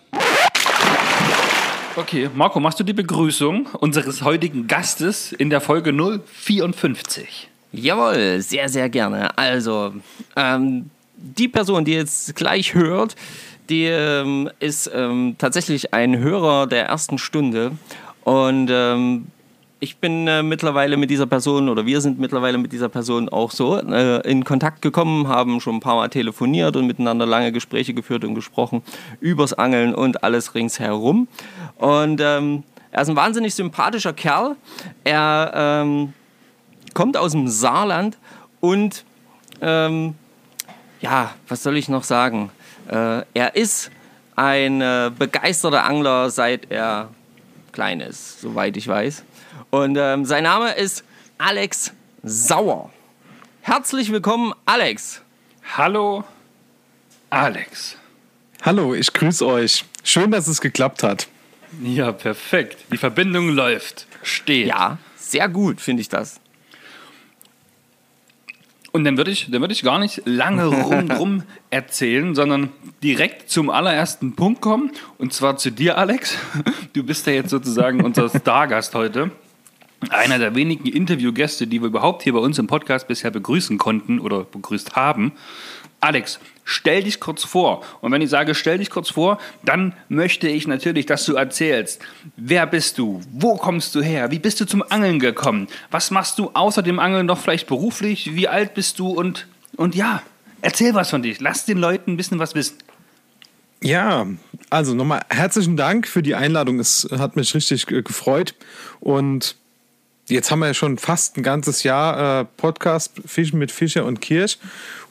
Okay, Marco, machst du die Begrüßung unseres heutigen Gastes in der Folge 054?
Jawohl, sehr, sehr gerne. Also, ähm, die Person, die jetzt gleich hört, die ähm, ist ähm, tatsächlich ein Hörer der ersten Stunde. Und ähm, ich bin äh, mittlerweile mit dieser Person oder wir sind mittlerweile mit dieser Person auch so äh, in Kontakt gekommen, haben schon ein paar Mal telefoniert und miteinander lange Gespräche geführt und gesprochen übers Angeln und alles ringsherum. Und ähm, er ist ein wahnsinnig sympathischer Kerl. Er ähm, kommt aus dem Saarland und ähm, ja, was soll ich noch sagen? Äh, er ist ein äh, begeisterter Angler, seit er klein ist, soweit ich weiß. Und ähm, sein Name ist Alex Sauer. Herzlich willkommen, Alex.
Hallo, Alex.
Hallo, ich grüße euch. Schön, dass es geklappt hat.
Ja, perfekt. Die Verbindung läuft. Steht.
Ja, sehr gut, finde ich das.
Und dann würde ich, dann würde ich gar nicht lange [LAUGHS] rum, rum erzählen, sondern direkt zum allerersten Punkt kommen. Und zwar zu dir, Alex. Du bist ja jetzt sozusagen unser [LAUGHS] Stargast heute. Einer der wenigen Interviewgäste, die wir überhaupt hier bei uns im Podcast bisher begrüßen konnten oder begrüßt haben. Alex, stell dich kurz vor. Und wenn ich sage, stell dich kurz vor, dann möchte ich natürlich, dass du erzählst, wer bist du? Wo kommst du her? Wie bist du zum Angeln gekommen? Was machst du außer dem Angeln noch vielleicht beruflich? Wie alt bist du? Und, und ja, erzähl was von dich. Lass den Leuten ein bisschen was wissen.
Ja, also nochmal herzlichen Dank für die Einladung. Es hat mich richtig gefreut. Und jetzt haben wir ja schon fast ein ganzes Jahr äh, Podcast Fischen mit Fischer und Kirsch.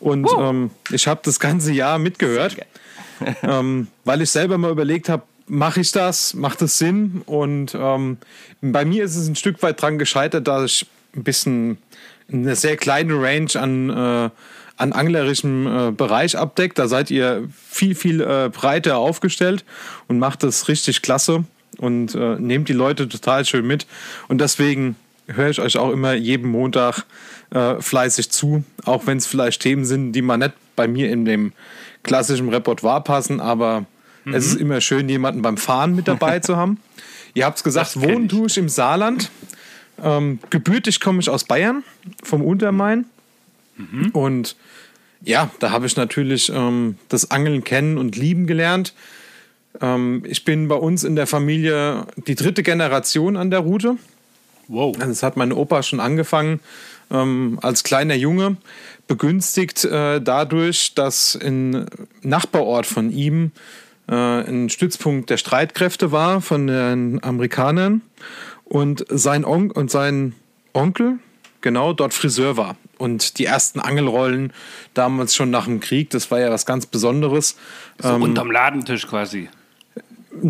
Und ähm, ich habe das ganze Jahr mitgehört, [LAUGHS] ähm, weil ich selber mal überlegt habe, mache ich das? Macht das Sinn? Und ähm, bei mir ist es ein Stück weit dran gescheitert, dass ich ein bisschen eine sehr kleine Range an, äh, an anglerischem äh, Bereich abdeckt. Da seid ihr viel, viel äh, breiter aufgestellt und macht das richtig klasse und äh, nehmt die Leute total schön mit. Und deswegen höre ich euch auch immer jeden Montag äh, fleißig zu, auch wenn es vielleicht Themen sind, die man nicht bei mir in dem klassischen Repertoire passen, aber mhm. es ist immer schön, jemanden beim Fahren mit dabei [LAUGHS] zu haben. Ihr habt es gesagt, wohnen tue ich im Saarland. Ähm, gebürtig komme ich aus Bayern, vom Untermain. Mhm. Und ja, da habe ich natürlich ähm, das Angeln kennen und lieben gelernt. Ähm, ich bin bei uns in der Familie die dritte Generation an der Route. Wow. Also das hat mein Opa schon angefangen ähm, als kleiner Junge, begünstigt äh, dadurch, dass ein Nachbarort von ihm äh, ein Stützpunkt der Streitkräfte war von den Amerikanern und sein, On und sein Onkel genau dort Friseur war. Und die ersten Angelrollen damals schon nach dem Krieg, das war ja was ganz Besonderes.
So ähm, unterm Ladentisch quasi.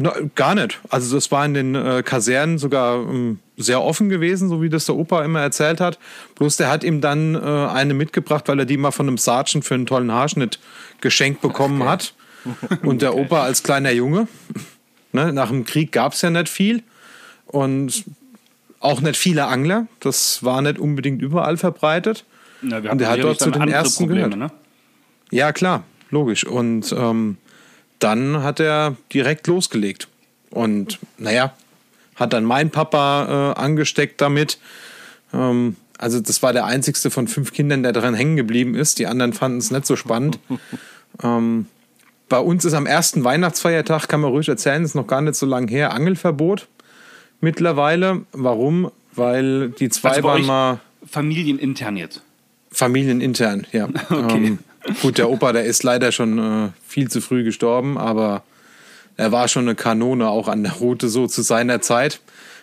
Na, gar nicht. Also das war in den äh, Kasernen sogar ähm, sehr offen gewesen, so wie das der Opa immer erzählt hat. Bloß der hat ihm dann äh, eine mitgebracht, weil er die mal von einem Sergeant für einen tollen Haarschnitt geschenkt bekommen okay. hat. [LAUGHS] Und der Opa als kleiner Junge, ne, nach dem Krieg gab es ja nicht viel und auch nicht viele Angler. Das war nicht unbedingt überall verbreitet.
Na, und er hat dort zu den ersten Probleme, gehört. Ne?
Ja, klar, logisch. Und ähm, dann hat er direkt losgelegt. Und naja, hat dann mein Papa äh, angesteckt damit. Ähm, also das war der einzigste von fünf Kindern, der daran hängen geblieben ist. Die anderen fanden es nicht so spannend. [LAUGHS] ähm, bei uns ist am ersten Weihnachtsfeiertag, kann man ruhig erzählen, ist noch gar nicht so lange her, Angelverbot mittlerweile. Warum? Weil die zwei also waren mal.
Familienintern jetzt.
Familienintern, ja. [LAUGHS] okay. Ähm, gut, der Opa, der ist leider schon äh, viel zu früh gestorben, aber er war schon eine Kanone auch an der Route so zu seiner Zeit.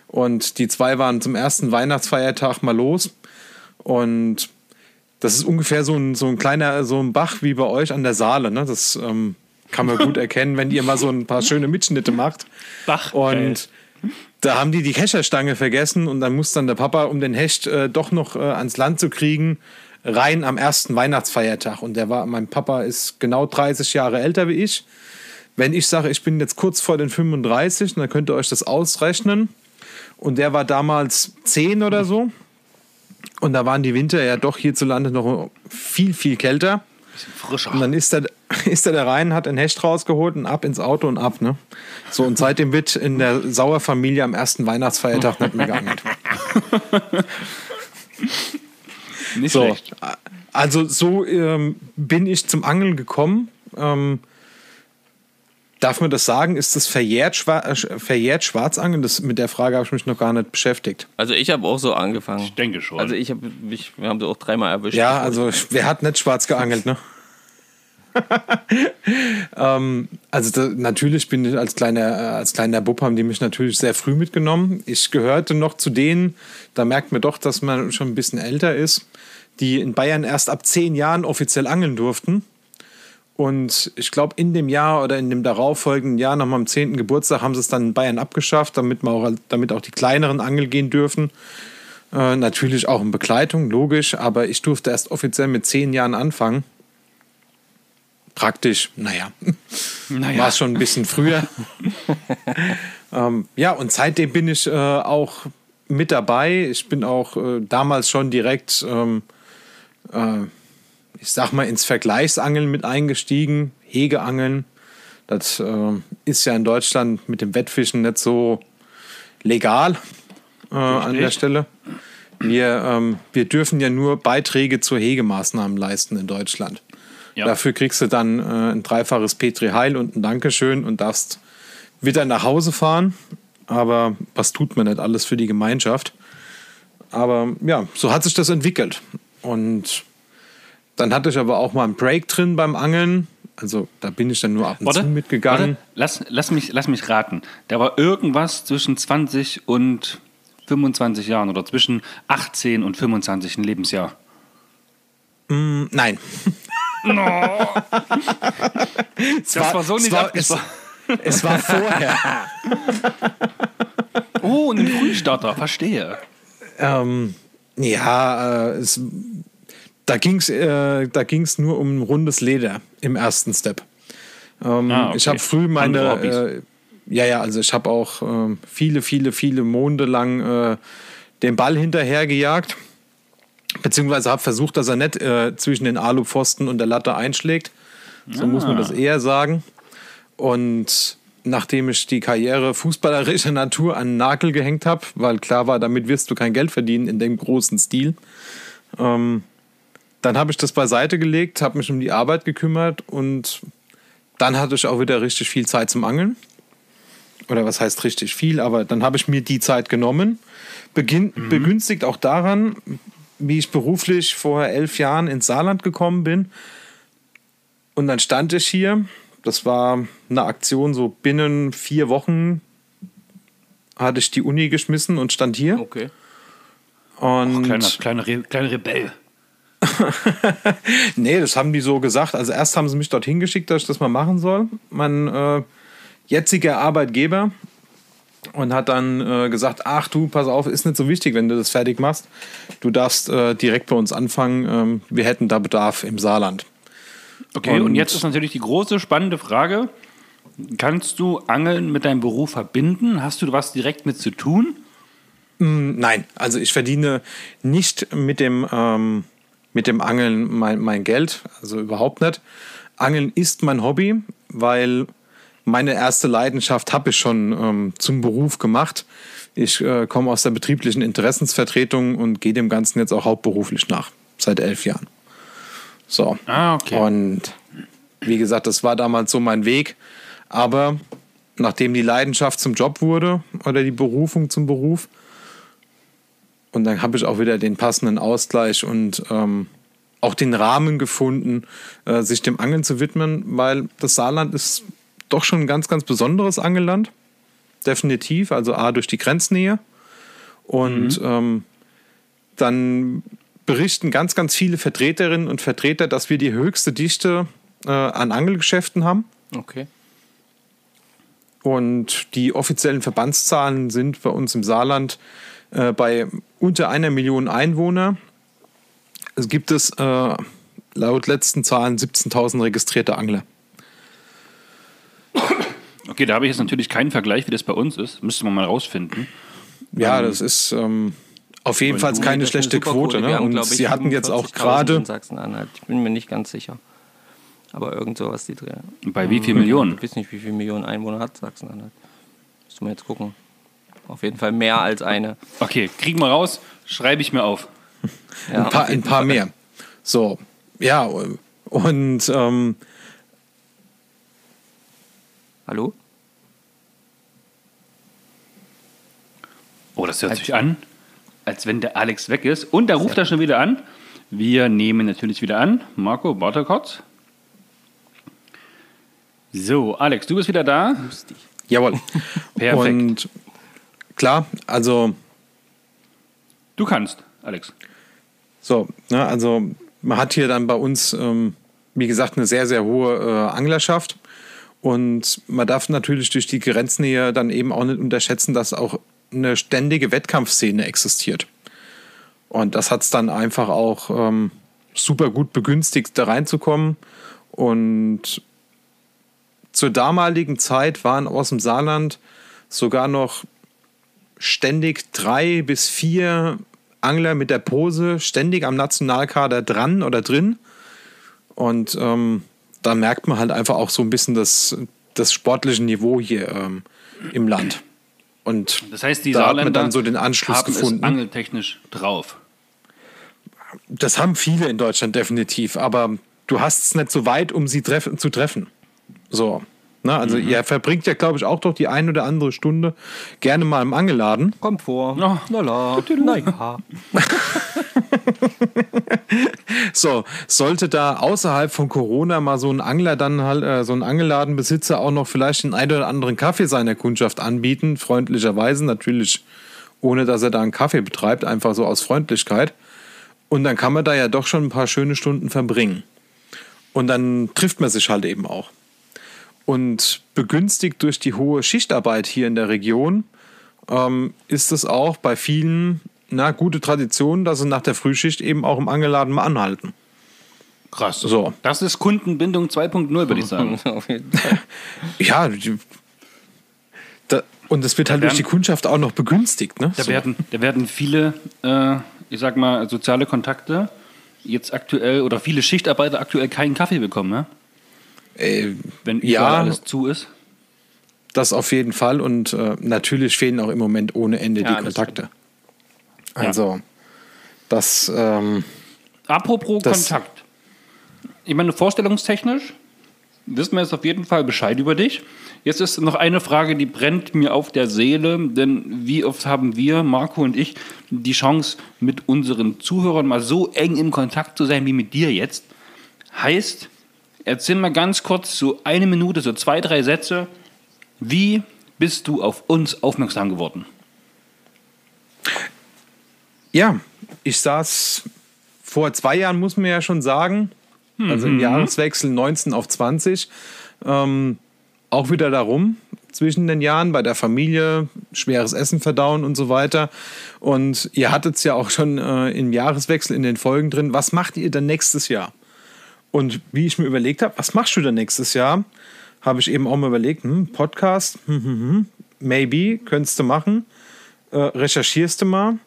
Und die zwei waren zum ersten Weihnachtsfeiertag mal los. Und das ist ungefähr so ein, so ein kleiner, so ein Bach wie bei euch an der Saale. Ne? Das ähm, kann man gut [LAUGHS] erkennen, wenn ihr mal so ein paar schöne Mitschnitte macht.
Bach.
Und da haben die die Kescherstange vergessen und dann muss dann der Papa, um den Hecht äh, doch noch äh, ans Land zu kriegen, rein am ersten Weihnachtsfeiertag. Und der war, mein Papa ist genau 30 Jahre älter wie ich. Wenn ich sage, ich bin jetzt kurz vor den 35, dann könnt ihr euch das ausrechnen. Und der war damals 10 oder so. Und da waren die Winter ja doch hierzulande noch viel, viel kälter.
Bisschen frischer.
Und dann ist er, [LAUGHS] ist er da rein, hat ein Hecht rausgeholt und ab ins Auto und ab. Ne? So, und seitdem wird in der Sauerfamilie am ersten Weihnachtsfeiertag nicht mehr geangelt. [LAUGHS]
Nicht so, schlecht.
Also so ähm, bin ich zum Angeln gekommen. Ähm, darf man das sagen? Ist das verjährt, Schwar äh, verjährt Schwarzangeln? Das, mit der Frage habe ich mich noch gar nicht beschäftigt.
Also ich habe auch so angefangen.
Ich denke schon.
Also ich habe mich, wir haben sie auch dreimal erwischt.
Ja, also wer hat nicht schwarz geangelt, ne? [LAUGHS] ähm, also da, natürlich bin ich als kleiner, äh, als kleiner Bub haben die mich natürlich sehr früh mitgenommen. Ich gehörte noch zu denen, da merkt man doch, dass man schon ein bisschen älter ist, die in Bayern erst ab zehn Jahren offiziell angeln durften. Und ich glaube, in dem Jahr oder in dem darauffolgenden Jahr, nach meinem zehnten Geburtstag, haben sie es dann in Bayern abgeschafft, damit, man auch, damit auch die kleineren Angeln gehen dürfen. Äh, natürlich auch in Begleitung, logisch, aber ich durfte erst offiziell mit zehn Jahren anfangen praktisch, naja, [LAUGHS] naja. war es schon ein bisschen früher. [LAUGHS] ähm, ja, und seitdem bin ich äh, auch mit dabei. Ich bin auch äh, damals schon direkt, ähm, äh, ich sag mal, ins Vergleichsangeln mit eingestiegen, Hegeangeln. Das äh, ist ja in Deutschland mit dem Wettfischen nicht so legal äh, an der Stelle. Wir, ähm, wir dürfen ja nur Beiträge zu Hegemaßnahmen leisten in Deutschland. Ja. Dafür kriegst du dann äh, ein dreifaches Petri Heil und ein Dankeschön und darfst wieder nach Hause fahren. Aber was tut man nicht alles für die Gemeinschaft? Aber ja, so hat sich das entwickelt. Und dann hatte ich aber auch mal einen Break drin beim Angeln. Also da bin ich dann nur ab und warte, zu mitgegangen. Warte,
lass, lass, mich, lass mich raten. Da war irgendwas zwischen 20 und 25 Jahren oder zwischen 18 und 25 ein Lebensjahr.
Mm, nein.
No. [LAUGHS] das war, war, so nicht
war, es, es war vorher. [LAUGHS]
oh, ein Frühstarter, verstehe.
Ähm, ja, äh, es, da ging es äh, nur um rundes Leder im ersten Step. Ähm, ah, okay. Ich habe früh meine. Äh, ja, ja, also ich habe auch äh, viele, viele, viele Monde lang äh, den Ball hinterhergejagt, beziehungsweise habe versucht, dass er nicht äh, zwischen den Alupfosten und der Latte einschlägt. So ah. muss man das eher sagen. Und nachdem ich die Karriere fußballerischer Natur an den Nagel gehängt habe, weil klar war, damit wirst du kein Geld verdienen in dem großen Stil, ähm, dann habe ich das beiseite gelegt, habe mich um die Arbeit gekümmert und dann hatte ich auch wieder richtig viel Zeit zum Angeln. Oder was heißt richtig viel, aber dann habe ich mir die Zeit genommen. Beginn, mhm. Begünstigt auch daran, wie ich beruflich vor elf Jahren ins Saarland gekommen bin. Und dann stand ich hier. Das war eine Aktion, so binnen vier Wochen hatte ich die Uni geschmissen und stand hier.
Okay.
Und
Och, kleiner, kleiner, Re kleiner Rebell. [LAUGHS]
nee, das haben die so gesagt. Also erst haben sie mich dorthin geschickt, dass ich das mal machen soll. Mein äh, jetziger Arbeitgeber und hat dann äh, gesagt, ach du, pass auf, ist nicht so wichtig, wenn du das fertig machst. Du darfst äh, direkt bei uns anfangen. Ähm, wir hätten da Bedarf im Saarland.
Okay, und, und jetzt ist natürlich die große spannende Frage. Kannst du Angeln mit deinem Beruf verbinden? Hast du was direkt mit zu tun?
Mm, nein, also ich verdiene nicht mit dem ähm, mit dem Angeln mein, mein Geld, also überhaupt nicht. Angeln ist mein Hobby, weil meine erste Leidenschaft habe ich schon ähm, zum Beruf gemacht. Ich äh, komme aus der betrieblichen Interessensvertretung und gehe dem Ganzen jetzt auch hauptberuflich nach, seit elf Jahren. So.
Ah, okay.
Und wie gesagt, das war damals so mein Weg. Aber nachdem die Leidenschaft zum Job wurde oder die Berufung zum Beruf, und dann habe ich auch wieder den passenden Ausgleich und ähm, auch den Rahmen gefunden, äh, sich dem Angeln zu widmen, weil das Saarland ist doch schon ein ganz, ganz besonderes Angelland. Definitiv, also A durch die Grenznähe. Und mhm. ähm, dann berichten ganz, ganz viele Vertreterinnen und Vertreter, dass wir die höchste Dichte äh, an Angelgeschäften haben.
Okay. Und die offiziellen Verbandszahlen sind bei uns im Saarland äh, bei unter einer Million Einwohner. Es gibt es äh, laut letzten Zahlen 17.000 registrierte Angler.
Okay, da habe ich jetzt natürlich keinen Vergleich, wie das bei uns ist. Müsste man mal rausfinden.
Ja, ähm, das ist ähm, auf jeden Fall keine schlechte Quote. Ne? Haben, Und sie hatten jetzt auch gerade.
Ich bin mir nicht ganz sicher. Aber irgend sowas die drehen.
Bei wie viel Millionen?
Ich weiß nicht, wie viele Millionen Einwohner hat Sachsen-Anhalt. Müssen wir jetzt gucken. Auf jeden Fall mehr als eine.
Okay, kriegen wir raus, schreibe ich mir auf.
Ja, ein, paar, ein paar mehr. So, ja, und ähm,
Hallo?
Oh, das hört sich an, als wenn der Alex weg ist. Und da ruft er schon wieder an. Wir nehmen natürlich wieder an. Marco, warte kurz. So, Alex, du bist wieder da.
Lustig. Jawohl. [LAUGHS]
Perfekt. Und
klar, also.
Du kannst, Alex.
So, ne, also man hat hier dann bei uns, ähm, wie gesagt, eine sehr, sehr hohe äh, Anglerschaft. Und man darf natürlich durch die Grenznähe dann eben auch nicht unterschätzen, dass auch eine ständige Wettkampfszene existiert. Und das hat es dann einfach auch ähm, super gut begünstigt, da reinzukommen. Und zur damaligen Zeit waren aus dem Saarland sogar noch ständig drei bis vier Angler mit der Pose ständig am Nationalkader dran oder drin. Und ähm, da merkt man halt einfach auch so ein bisschen das, das sportliche Niveau hier ähm, im Land. Und
das heißt, die
da hat man dann so den Anschluss
haben
gefunden.
Es angeltechnisch drauf.
Das haben viele in Deutschland definitiv, aber du hast es nicht so weit, um sie treff zu treffen. So. Na, also mhm. ihr verbringt ja, glaube ich, auch doch die ein oder andere Stunde gerne mal im Angelladen.
Kommt vor.
Oh. Lala.
Naja. [LAUGHS]
so, sollte da außerhalb von Corona mal so ein Angler dann halt, äh, so ein Angelladenbesitzer auch noch vielleicht den einen oder anderen Kaffee seiner Kundschaft anbieten, freundlicherweise natürlich, ohne dass er da einen Kaffee betreibt, einfach so aus Freundlichkeit. Und dann kann man da ja doch schon ein paar schöne Stunden verbringen. Und dann trifft man sich halt eben auch. Und begünstigt durch die hohe Schichtarbeit hier in der Region ähm, ist es auch bei vielen na, gute Tradition, dass sie nach der Frühschicht eben auch im Angeladen mal anhalten.
Krass. So. Das ist Kundenbindung 2.0, würde ich sagen. [LAUGHS]
ja, [LAUGHS] da, Und das wird halt
Da
durch die
werden-
Kundschaft auch noch begünstigt, ne?
Da,
So.
werden, da werden viele, äh, ich sag mal, soziale Kontakte jetzt aktuell oder viele Schichtarbeiter aktuell keinen Kaffee bekommen, ne?
Äh,
wenn
Ja.
alles zu ist.
Das auf jeden Fall und äh, natürlich fehlen auch im Moment ohne Ende
Ja,
die Kontakte. Also, das, ähm,
Apropos
Das-
Kontakt. Ich meine, vorstellungstechnisch wissen wir jetzt auf jeden Fall Bescheid über dich. Jetzt ist noch eine Frage, die brennt mir auf der Seele, denn wie oft haben wir, Marco und ich, die Chance, mit unseren Zuhörern mal so eng im Kontakt zu sein wie mit dir jetzt? Heißt, erzähl mal ganz kurz, so eine Minute, so zwei, drei Sätze. Wie bist du auf uns aufmerksam geworden?
ja, ich saß vor zwei Jahren, muss man ja schon sagen, also im Jahreswechsel 19 auf 20, ähm, auch wieder darum zwischen den Jahren bei der Familie, schweres Essen verdauen und so weiter. Und ihr hattet es ja auch schon äh, im Jahreswechsel in den Folgen drin. Was macht ihr denn nächstes Jahr? Und wie ich mir überlegt habe, was machst du denn nächstes Jahr, habe ich eben auch mal überlegt, hm, Podcast, hm, hm, hm, maybe, könntest du machen, äh, recherchierst du mal.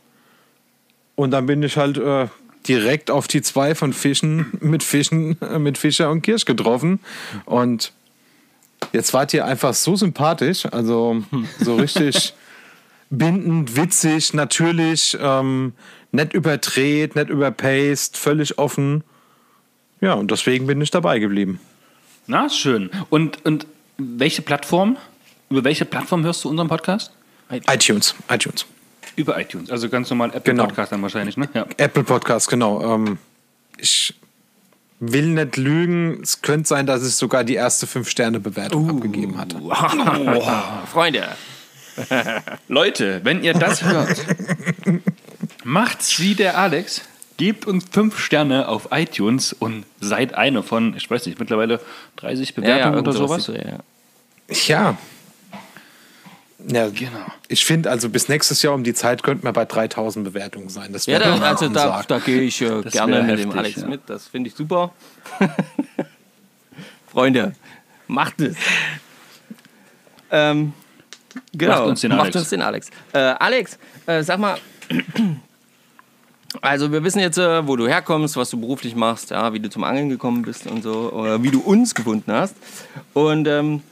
Und dann bin ich halt äh, direkt auf die zwei von Fischen [LAUGHS] mit Fischen, äh, mit Fischer und Kirsch getroffen. Und jetzt wart ihr einfach so sympathisch, also so richtig [LAUGHS] bindend, witzig, natürlich, ähm, nett überdreht, nett überpaced, völlig offen. Ja, und deswegen bin ich dabei geblieben.
Na, schön. Und, und welche Plattform? Über welche Plattform hörst du unseren Podcast?
iTunes, iTunes.
Über iTunes, also ganz normal Apple
Genau.
Podcast dann wahrscheinlich, ne? Ja.
Apple Podcast, genau. Ähm, ich will nicht lügen. Es könnte sein, dass es sogar die erste 5-Sterne-Bewertung abgegeben hat. [LAUGHS]
Freunde, [LAUGHS]
Leute, wenn ihr das hört, [LAUGHS] macht's wie der Alex. Gebt uns fünf Sterne auf iTunes und seid eine von, ich weiß nicht, mittlerweile 30 Bewertungen oder
irgend
sowas.
sieht so, ja.
Ja. Ja,
Genau.
ich finde, also bis nächstes Jahr um die Zeit könnten wir bei 3000 Bewertungen sein. Das
Ja,
wäre
da, also da, da gehe ich äh, gerne mit
heftig,
dem Alex
ja.
mit. Das finde ich super. [LAUGHS] Freunde, macht es. Ähm, genau,
Macht uns den
macht
Alex.
uns den Alex. Äh, Alex, äh, sag mal, [CLEARS THROAT] also wir wissen jetzt, äh, wo du herkommst, was du beruflich machst, ja, wie du zum Angeln gekommen bist und so, oder wie du uns gefunden hast. Und ähm,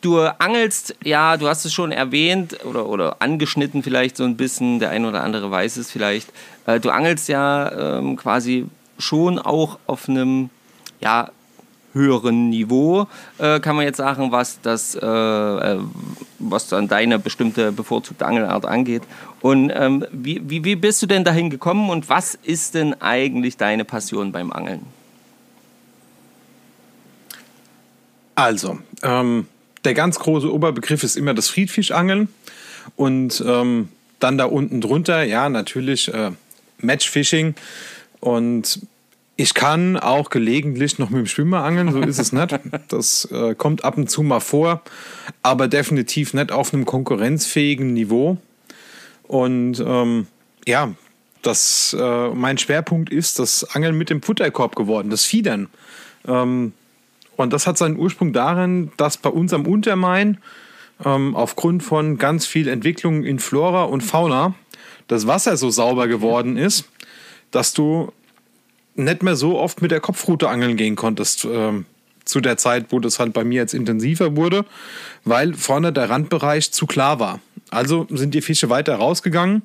Du angelst, ja, du hast es schon erwähnt oder, oder angeschnitten vielleicht so ein bisschen, der ein oder andere weiß es vielleicht. Äh, du angelst ja ähm, quasi schon auch auf einem, ja, höheren Niveau, äh, kann man jetzt sagen, was das, äh, äh, was dann deine bestimmte bevorzugte Angelart angeht. Und ähm, wie, wie, wie bist du denn dahin gekommen und was ist denn eigentlich deine Passion beim Angeln?
Also, ähm, der ganz große Oberbegriff ist immer das Friedfischangeln. Und ähm, dann da unten drunter, ja, natürlich äh, Matchfishing. Und ich kann auch gelegentlich noch mit dem Schwimmer angeln, so ist es nicht. [LAUGHS] Das äh, kommt ab und zu mal vor, aber definitiv nicht auf einem konkurrenzfähigen Niveau. Und ähm, ja, das, äh, mein Schwerpunkt ist das Angeln mit dem Futterkorb geworden, das Fiedern. Ähm, und das hat seinen Ursprung darin, dass bei uns am Untermain ähm, aufgrund von ganz viel Entwicklung in Flora und Fauna das Wasser so sauber geworden ist, dass du nicht mehr so oft mit der Kopfrute angeln gehen konntest. Ähm, zu der Zeit, wo das halt bei mir jetzt intensiver wurde, weil vorne der Randbereich zu klar war. Also sind die Fische weiter rausgegangen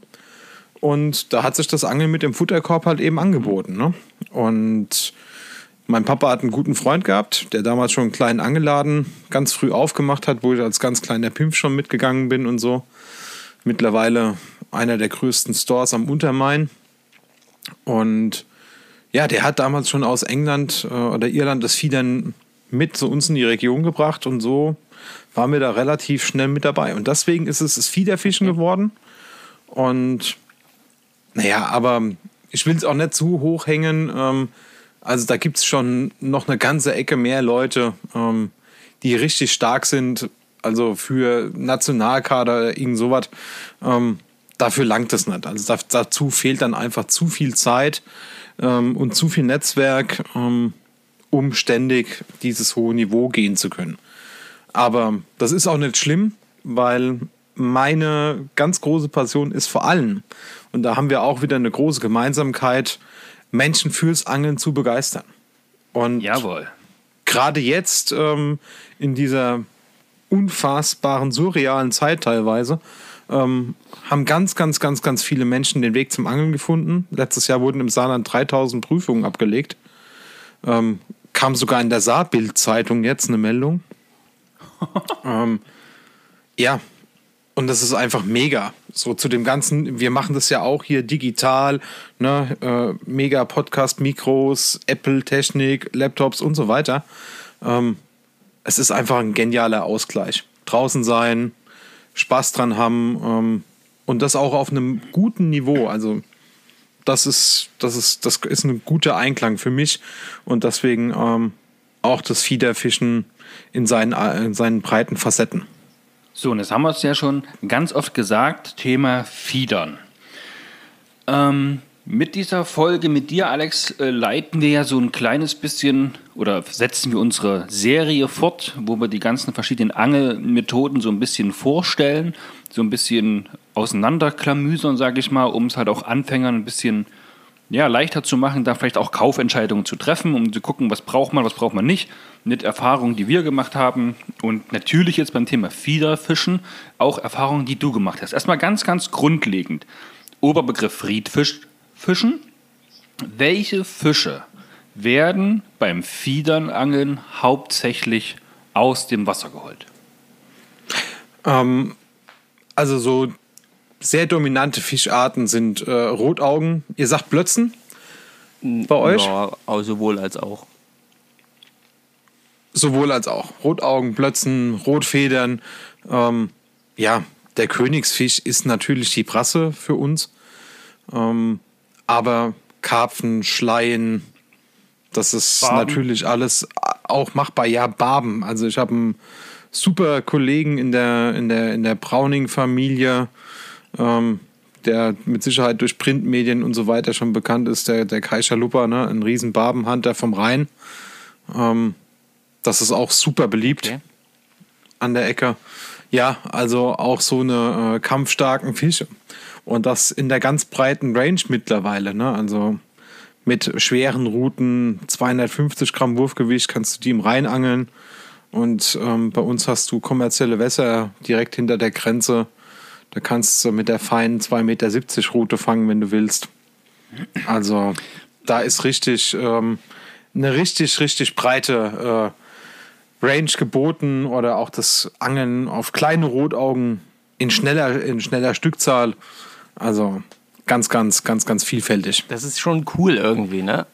und da hat sich das Angeln mit dem Futterkorb halt eben angeboten. Ne? Und mein Papa hat einen guten Freund gehabt, der damals schon einen kleinen Angelladen ganz früh aufgemacht hat, wo ich als ganz kleiner Pimp schon mitgegangen bin und so. Mittlerweile einer der größten Stores am Untermain. Und ja, der hat damals schon aus England äh, oder Irland das Vieh dann mit zu uns in die Region gebracht und so waren wir da relativ schnell mit dabei. Und deswegen ist es das Fiederfischen geworden. Und naja, aber ich will es auch nicht zu hoch hängen. Ähm, also da gibt es schon noch eine ganze Ecke mehr Leute, ähm, die richtig stark sind. Also für Nationalkader oder irgend sowas. Ähm, dafür langt es nicht. Also da, dazu fehlt dann einfach zu viel Zeit ähm, und zu viel Netzwerk, ähm, um ständig dieses hohe Niveau gehen zu können. Aber das ist auch nicht schlimm. weil meine ganz große Passion ist vor allem, und da haben wir auch wieder eine große Gemeinsamkeit, Menschen fürs Angeln zu begeistern. Und
Jawohl.
gerade jetzt ähm, in dieser unfassbaren, surrealen Zeit teilweise, ähm, haben ganz, ganz, ganz, ganz viele Menschen den Weg zum Angeln gefunden. Letztes Jahr wurden im Saarland 3000 Prüfungen abgelegt. Ähm, kam sogar in der Saarbild-Zeitung jetzt eine Meldung. [LAUGHS] ähm, ja, und das ist einfach mega. So zu dem Ganzen, wir machen das ja auch hier digital, ne, äh, mega Podcast-Mikros, Apple-Technik, Laptops und so weiter. Ähm, es ist einfach ein genialer Ausgleich. Draußen sein, Spaß dran haben ähm, und das auch auf einem guten Niveau. Also das ist, das ist, das ist ein guter Einklang für mich und deswegen ähm, auch das Fiederfischen in seinen, in seinen breiten Facetten.
So, und jetzt haben wir es ja schon ganz oft gesagt, Thema Fiedern. Ähm, mit dieser Folge mit dir, Alex, äh, leiten wir ja so ein kleines bisschen oder setzen wir unsere Serie fort, wo wir die ganzen verschiedenen Angelmethoden so ein bisschen vorstellen, so ein bisschen auseinanderklamüsern, sage ich mal, um es halt auch Anfängern ein bisschen ja, leichter zu machen, da vielleicht auch Kaufentscheidungen zu treffen, um zu gucken, was braucht man, was braucht man nicht. Mit Erfahrungen, die wir gemacht haben und natürlich jetzt beim Thema Fiederfischen auch Erfahrungen, die du gemacht hast. Erstmal ganz, ganz grundlegend. Oberbegriff Friedfisch, Fischen. Welche Fische werden beim Fiedernangeln hauptsächlich aus dem Wasser geholt?
Ähm, also so sehr dominante Fischarten sind äh, Rotaugen. Ihr sagt Blötzen bei euch?
Ja, sowohl als auch.
Sowohl als auch. Rotaugen, Blötzen, Rotfedern. Ähm, ja, der Königsfisch ist natürlich die Brasse für uns. Ähm, aber Karpfen, Schleien, das ist Barben. natürlich alles auch machbar. Ja, Barben. Also ich habe einen super Kollegen in der, in der, in der Browning-Familie, ähm, der mit Sicherheit durch Printmedien und so weiter schon bekannt ist, der, der Kai Schalupa, ne? ein riesen Barbenhunter vom Rhein. Ähm, das ist auch super beliebt okay. an der Ecke. Ja, also auch so eine äh, kampfstarken Fische. Und das in der ganz breiten Range mittlerweile. Ne? Also mit schweren Routen, 250 Gramm Wurfgewicht, kannst du die im Rhein angeln. Und ähm, bei uns hast du kommerzielle Wässer direkt hinter der Grenze. Da kannst du mit der feinen 2,70 Meter Route fangen, wenn du willst. Also da ist richtig ähm, eine richtig, richtig breite äh, Range geboten oder auch das Angeln auf kleine Rotaugen in schneller, in schneller Stückzahl. Also ganz, ganz, ganz, ganz vielfältig.
Das ist schon cool irgendwie, ne?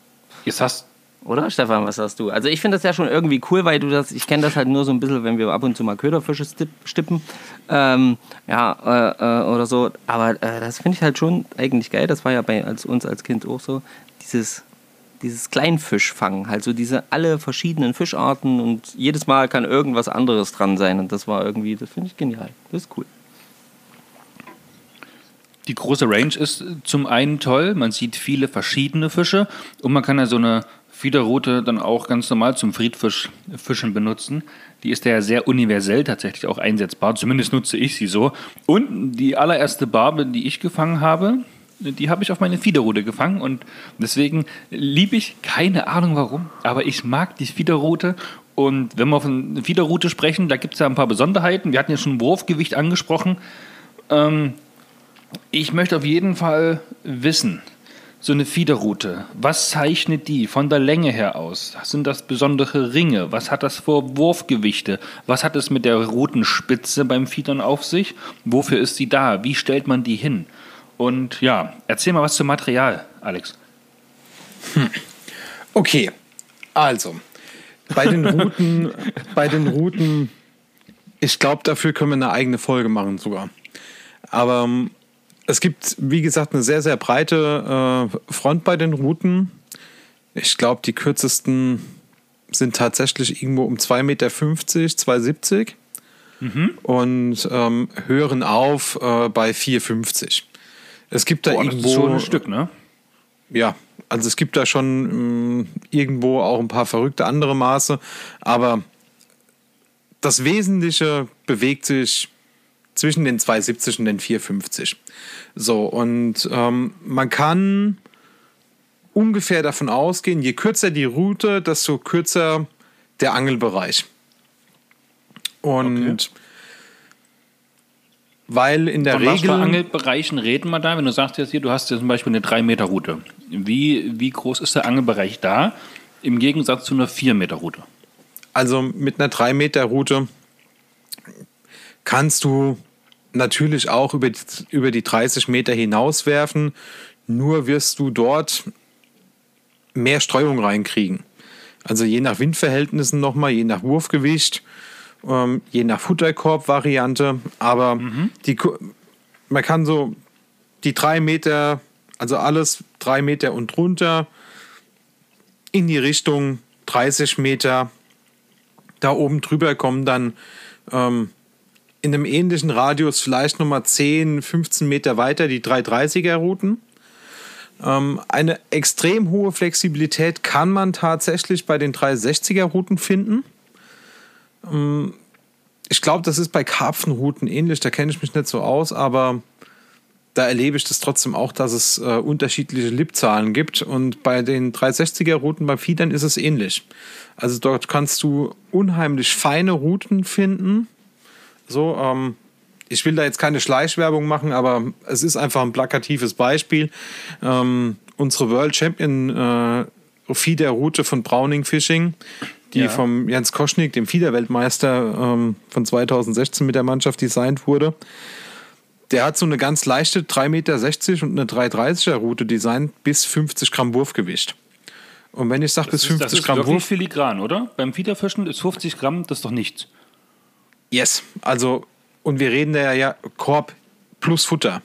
Jetzt hast
oder Stefan, was sagst du? Also ich finde das ja schon irgendwie cool, weil du das, ich kenne das halt nur so ein bisschen, wenn wir ab und zu mal Köderfische stippen, ähm, ja, äh, äh, oder so. Aber äh, das finde ich halt schon eigentlich geil. Das war ja bei als, uns als Kind auch so. Dieses, dieses Kleinfischfangen, halt so diese alle verschiedenen Fischarten und jedes Mal kann irgendwas anderes dran sein. Und das war irgendwie, das finde ich genial. Das ist cool.
Die große Range ist zum einen toll, man sieht viele verschiedene Fische und man kann ja so eine Fiederrute dann auch ganz normal zum Friedfischen benutzen. Die ist ja sehr universell tatsächlich auch einsetzbar. Zumindest nutze ich sie so. Und die allererste Barbe, die ich gefangen habe, die habe ich auf meine Fiederrute gefangen und deswegen liebe ich keine Ahnung warum, aber ich mag die Fiederrute und wenn wir von Fiederrute sprechen, da gibt es ja ein paar Besonderheiten. Wir hatten ja schon Wurfgewicht angesprochen. Ähm, ich möchte auf jeden Fall wissen, so eine Fiederrute, was zeichnet die von der Länge her aus? Sind das besondere Ringe? Was hat das für Wurfgewichte? Was hat es mit der Rutenspitze beim Fiedern auf sich? Wofür ist sie da? Wie stellt man die hin? Und ja, erzähl mal was zum Material, Alex.
Hm. Okay, also bei den Routen, [LAUGHS] bei den Routen, ich glaube, dafür können wir eine eigene Folge machen sogar. Aber ähm, es gibt, wie gesagt, eine sehr, sehr breite äh, Front bei den Routen. Ich glaube, die kürzesten sind tatsächlich irgendwo um 2,50 Meter, 2,70 mhm. und ähm, hören auf äh, bei 4,50. Es gibt da Boah, irgendwo. Das ist
schon ein Stück, ne?
Ja, also es gibt da schon mh, mm, irgendwo auch ein paar verrückte andere Maße, aber das Wesentliche bewegt sich zwischen den 270 und den 450. So, und ähm, man kann ungefähr davon ausgehen, je kürzer die Route, desto kürzer der Angelbereich. Und okay. weil in der
Von
Regel.
Für Angelbereichen reden wir da? Wenn du sagst jetzt hier, du hast jetzt zum Beispiel eine 3-Meter-Route. Wie, wie groß ist der Angelbereich da im Gegensatz zu einer 4-Meter-Route?
Also mit einer 3-Meter-Route kannst du natürlich auch über die, über die 30 Meter hinaus werfen, nur wirst du dort mehr Streuung reinkriegen. Also je nach Windverhältnissen nochmal, je nach Wurfgewicht, ähm, je nach Futterkorb-Variante. Aber mhm. die, man kann so die drei Meter, also alles drei Meter und drunter, in die Richtung 30 Meter. Da oben drüber kommen dann ähm, in einem ähnlichen Radius vielleicht nochmal 10, 15 Meter weiter die 330er Routen. Ähm, eine extrem hohe Flexibilität kann man tatsächlich bei den 360er Routen finden. Ähm, ich glaube, das ist bei Karpfenrouten ähnlich, da kenne ich mich nicht so aus, aber da erlebe ich das trotzdem auch, dass es äh, unterschiedliche Lipzahlen gibt. Und bei den 360er Routen beim Fiedern ist es ähnlich. Also dort kannst du unheimlich feine Routen finden. So, ähm, ich will da jetzt keine Schleichwerbung machen, aber es ist einfach ein plakatives Beispiel. Ähm, unsere World Champion äh, Fiederroute von Browning Fishing, die ja. vom Jens Koschnik, dem Fiederweltmeister ähm, von 2016 mit der Mannschaft designt wurde. Der hat so eine ganz leichte 3,60 Meter und eine 3,30er Route designt bis 50 Gramm Wurfgewicht. Und wenn ich sage bis 50
das ist
Gramm
Wurf. filigran, oder? Beim Fiederfischen ist 50 Gramm, das ist doch nichts.
Yes, also und wir reden da ja Korb plus Futter.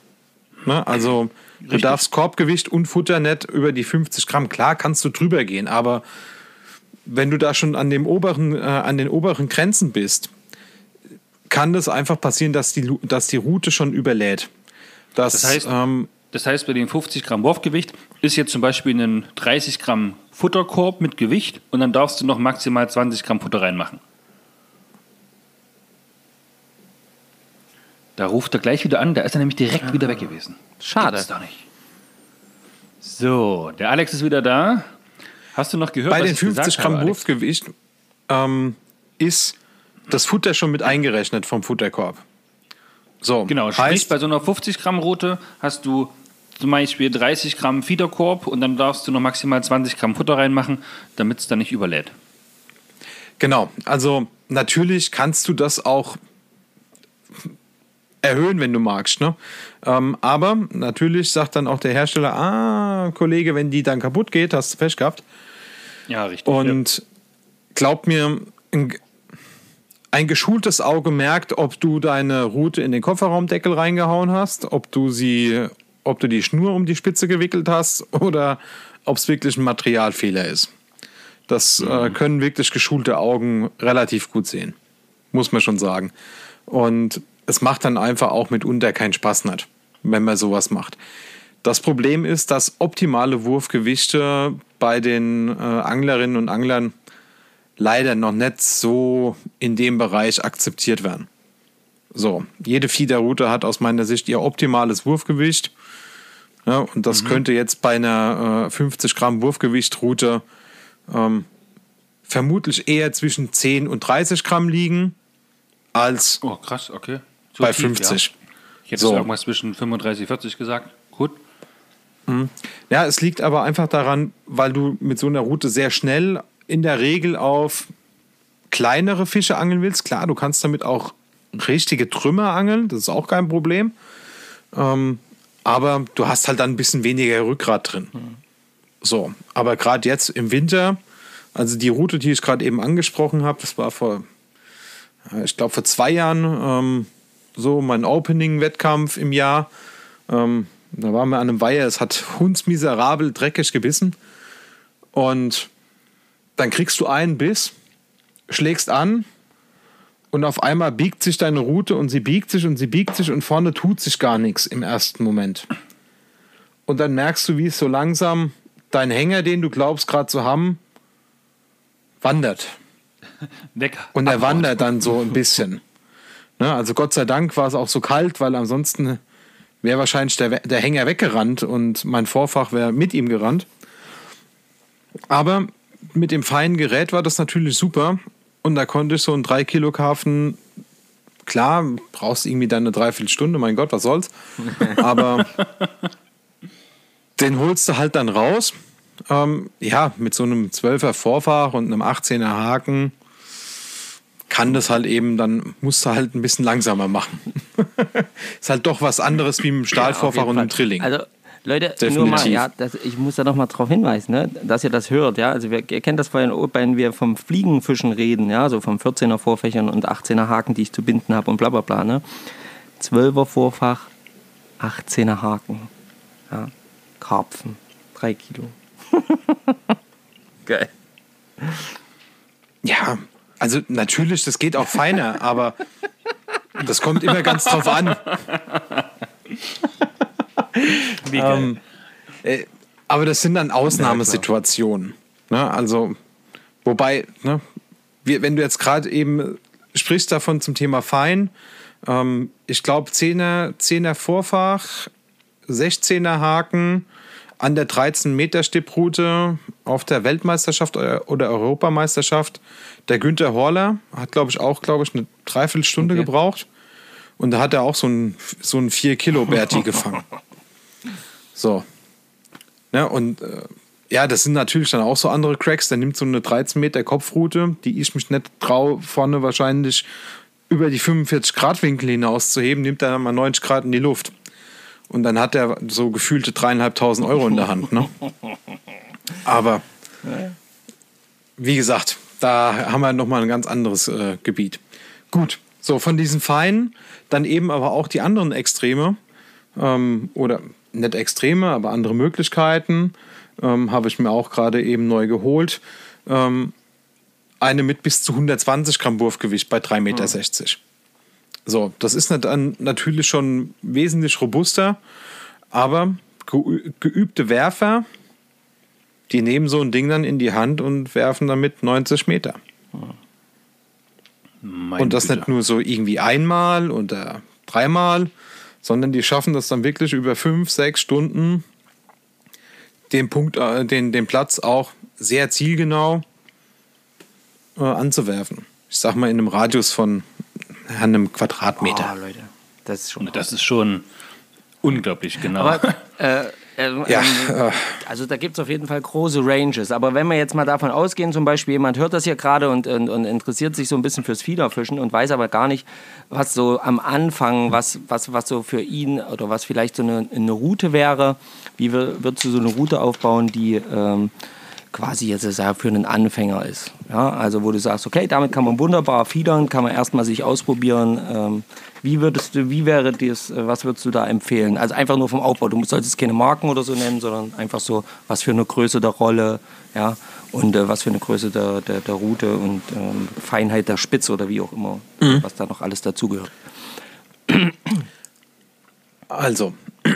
Ne? Also Richtig. du darfst Korbgewicht und Futter nicht über die 50 Gramm. Klar kannst du drüber gehen, aber wenn du da schon an, dem oberen, äh, an den oberen Grenzen bist, kann das einfach passieren, dass die, dass die Route schon überlädt.
Das, das heißt, ähm, das heißt, bei dem 50 Gramm Wurfgewicht ist jetzt zum Beispiel ein 30 Gramm Futterkorb mit Gewicht und dann darfst du noch maximal 20 Gramm Futter reinmachen. Da ruft er gleich wieder an, da ist er nämlich direkt ah. wieder weg gewesen.
Schade. Gibt's doch nicht.
So, der Alex ist wieder da. Hast du noch gehört,
Bei den 50 Gramm habe, Wurfgewicht ähm, ist das Futter schon mit eingerechnet vom Futterkorb.
So, genau, sprich, heißt, bei so einer 50 Gramm Route hast du zum Beispiel 30 Gramm Fiederkorb und dann darfst du noch maximal 20 Gramm Futter reinmachen, damit es dann nicht überlädt.
Genau, also natürlich kannst du das auch erhöhen, wenn du magst. Ne? Ähm, aber natürlich sagt dann auch der Hersteller, ah, Kollege, wenn die dann kaputt geht, hast du Pech gehabt.
Ja, richtig.
Und ja. glaub mir, ein, ein, geschultes Auge merkt, ob du deine Route in den Kofferraumdeckel reingehauen hast, ob du sie, ob du die Schnur um die Spitze gewickelt hast oder ob es wirklich ein Materialfehler ist. Das äh, mhm. äh, können wirklich geschulte Augen relativ gut sehen. Muss man schon sagen. Und es macht dann einfach auch mitunter keinen Spaß nicht, wenn man sowas macht. Das Problem ist, dass optimale Wurfgewichte bei den äh, Anglerinnen und Anglern leider noch nicht so in dem Bereich akzeptiert werden. So, jede Fiederroute hat aus meiner Sicht ihr optimales Wurfgewicht. Ja, und das mhm. könnte jetzt bei einer äh, 50 Gramm Wurfgewichtroute ähm, vermutlich eher zwischen 10 und 30 Gramm liegen als
oh, krass, okay.
So bei tief, 50.
Ja. Ich hätte so. irgendwas zwischen 35 und 40 gesagt. Gut.
Mhm. Ja, es liegt aber einfach daran, weil du mit so einer Route sehr schnell in der Regel auf kleinere Fische angeln willst. Klar, du kannst damit auch richtige Trümmer angeln, das ist auch kein Problem. Ähm, aber du hast halt dann ein bisschen weniger Rückgrat drin. Mhm. So, aber gerade jetzt im Winter, also die Route, die ich gerade eben angesprochen habe, das war vor, ich glaube, vor zwei Jahren, ähm, so mein Opening-Wettkampf im Jahr. Ähm, da waren wir an einem Weiher, es hat hundsmiserabel dreckig gebissen. Und dann kriegst du einen Biss, schlägst an und auf einmal biegt sich deine Route und sie biegt sich und sie biegt sich und vorne tut sich gar nichts im ersten Moment. Und dann merkst du, wie es so langsam dein Hänger, den du glaubst gerade zu haben, wandert.
Weg.
Und er wandert dann so ein bisschen. Ne? Also Gott sei Dank war es auch so kalt, weil ansonsten wäre wahrscheinlich der, der Hänger weggerannt und mein Vorfach wäre mit ihm gerannt. Aber mit dem feinen Gerät war das natürlich super. Und da konnte ich so einen 3 Kilo Karpfen, klar, brauchst irgendwie dann eine Dreiviertelstunde, mein Gott, was soll's. [LAUGHS] Aber den holst du halt dann raus. Ähm, ja, mit so einem 12er Vorfach und einem 18er Haken kann das halt eben, dann musst du halt ein bisschen langsamer machen. [LAUGHS] ist halt doch was anderes wie im Stahlvorfach ja, und im Trilling.
Also Leute, Definitiv. nur mal, ja, das, ich muss da noch mal darauf hinweisen, ne, dass ihr das hört, ja. Also wir, ihr kennt das vorhin, wenn wir vom Fliegenfischen reden, ja, so vom 14er Vorfächern und 18er Haken, die ich zu binden habe und bla bla bla, ne. 12er Vorfach, 18er Haken, ja. Karpfen, 3 Kilo. [LAUGHS]
Geil. Ja, also natürlich, das geht auch feiner, aber das kommt immer ganz drauf an. Wie ähm, äh, aber das sind dann Ausnahmesituationen. Ne? Also, wobei, ne, wir, wenn du jetzt gerade eben sprichst davon zum Thema Fein, ähm, ich glaube 10er, 10er Vorfach, 16er Haken, an der 13-Meter-Stipproute auf der Weltmeisterschaft oder Europameisterschaft. Der Günther Horler hat, glaube ich, auch, glaube ich, eine Dreiviertelstunde okay. gebraucht. Und da hat er auch so ein, so ein 4-Kilo-Berti [LAUGHS] gefangen. So. Ja, und äh, ja, das sind natürlich dann auch so andere Cracks. Der nimmt so eine 13 Meter Kopfroute, die ich mich nicht traue, vorne wahrscheinlich über die 45 Grad Winkel hinaus zu heben, nimmt er dann mal 90 Grad in die Luft. Und dann hat er so gefühlte dreieinhalbtausend Euro in der Hand. Ne? [LAUGHS] Aber wie gesagt, da haben wir nochmal ein ganz anderes äh, Gebiet. Gut, so von diesen Feinen, dann eben aber auch die anderen Extreme ähm, oder nicht Extreme, aber andere Möglichkeiten ähm, habe ich mir auch gerade eben neu geholt. Ähm, eine mit bis zu 120 Gramm Wurfgewicht bei 3,60 Meter. Mhm. So, das ist natürlich schon wesentlich robuster, aber geübte Werfer, die nehmen so ein Ding dann in die Hand und werfen damit 90 Meter. Mein und das Güter. nicht nur so irgendwie einmal oder dreimal, sondern die schaffen das dann wirklich über fünf, sechs Stunden, den Punkt, äh, den, den Platz auch sehr zielgenau äh, anzuwerfen. Ich sag mal in einem Radius von einem Quadratmeter.
Oh, Leute, das ist schon. Das ist schon unglaublich genau.
Aber, äh, äh, ja, ähm, also da gibt es auf jeden Fall große Ranges. Aber wenn wir jetzt mal davon ausgehen, zum Beispiel jemand hört das hier gerade und, und, und, interessiert sich so ein bisschen fürs Fiederfischen und weiß aber gar nicht, was so am Anfang, was, was, was so für ihn oder was vielleicht so eine, eine Route wäre, wie würdest du so eine Route aufbauen, die ähm, quasi jetzt für einen Anfänger ist. Ja, also wo du sagst, okay, damit kann man wunderbar fiedern, kann man erstmal sich ausprobieren. Ähm, wie würdest du, wie wäre das, äh, was würdest du da empfehlen? Also einfach nur vom Aufbau. Du solltest keine Marken oder so nennen, sondern einfach so, was für eine Größe der Rolle, ja, und äh, was für eine Größe der, der, der Route und ähm, Feinheit der Spitze oder wie auch immer, mhm. was da noch alles dazugehört.
Also, [CLEARS THROAT]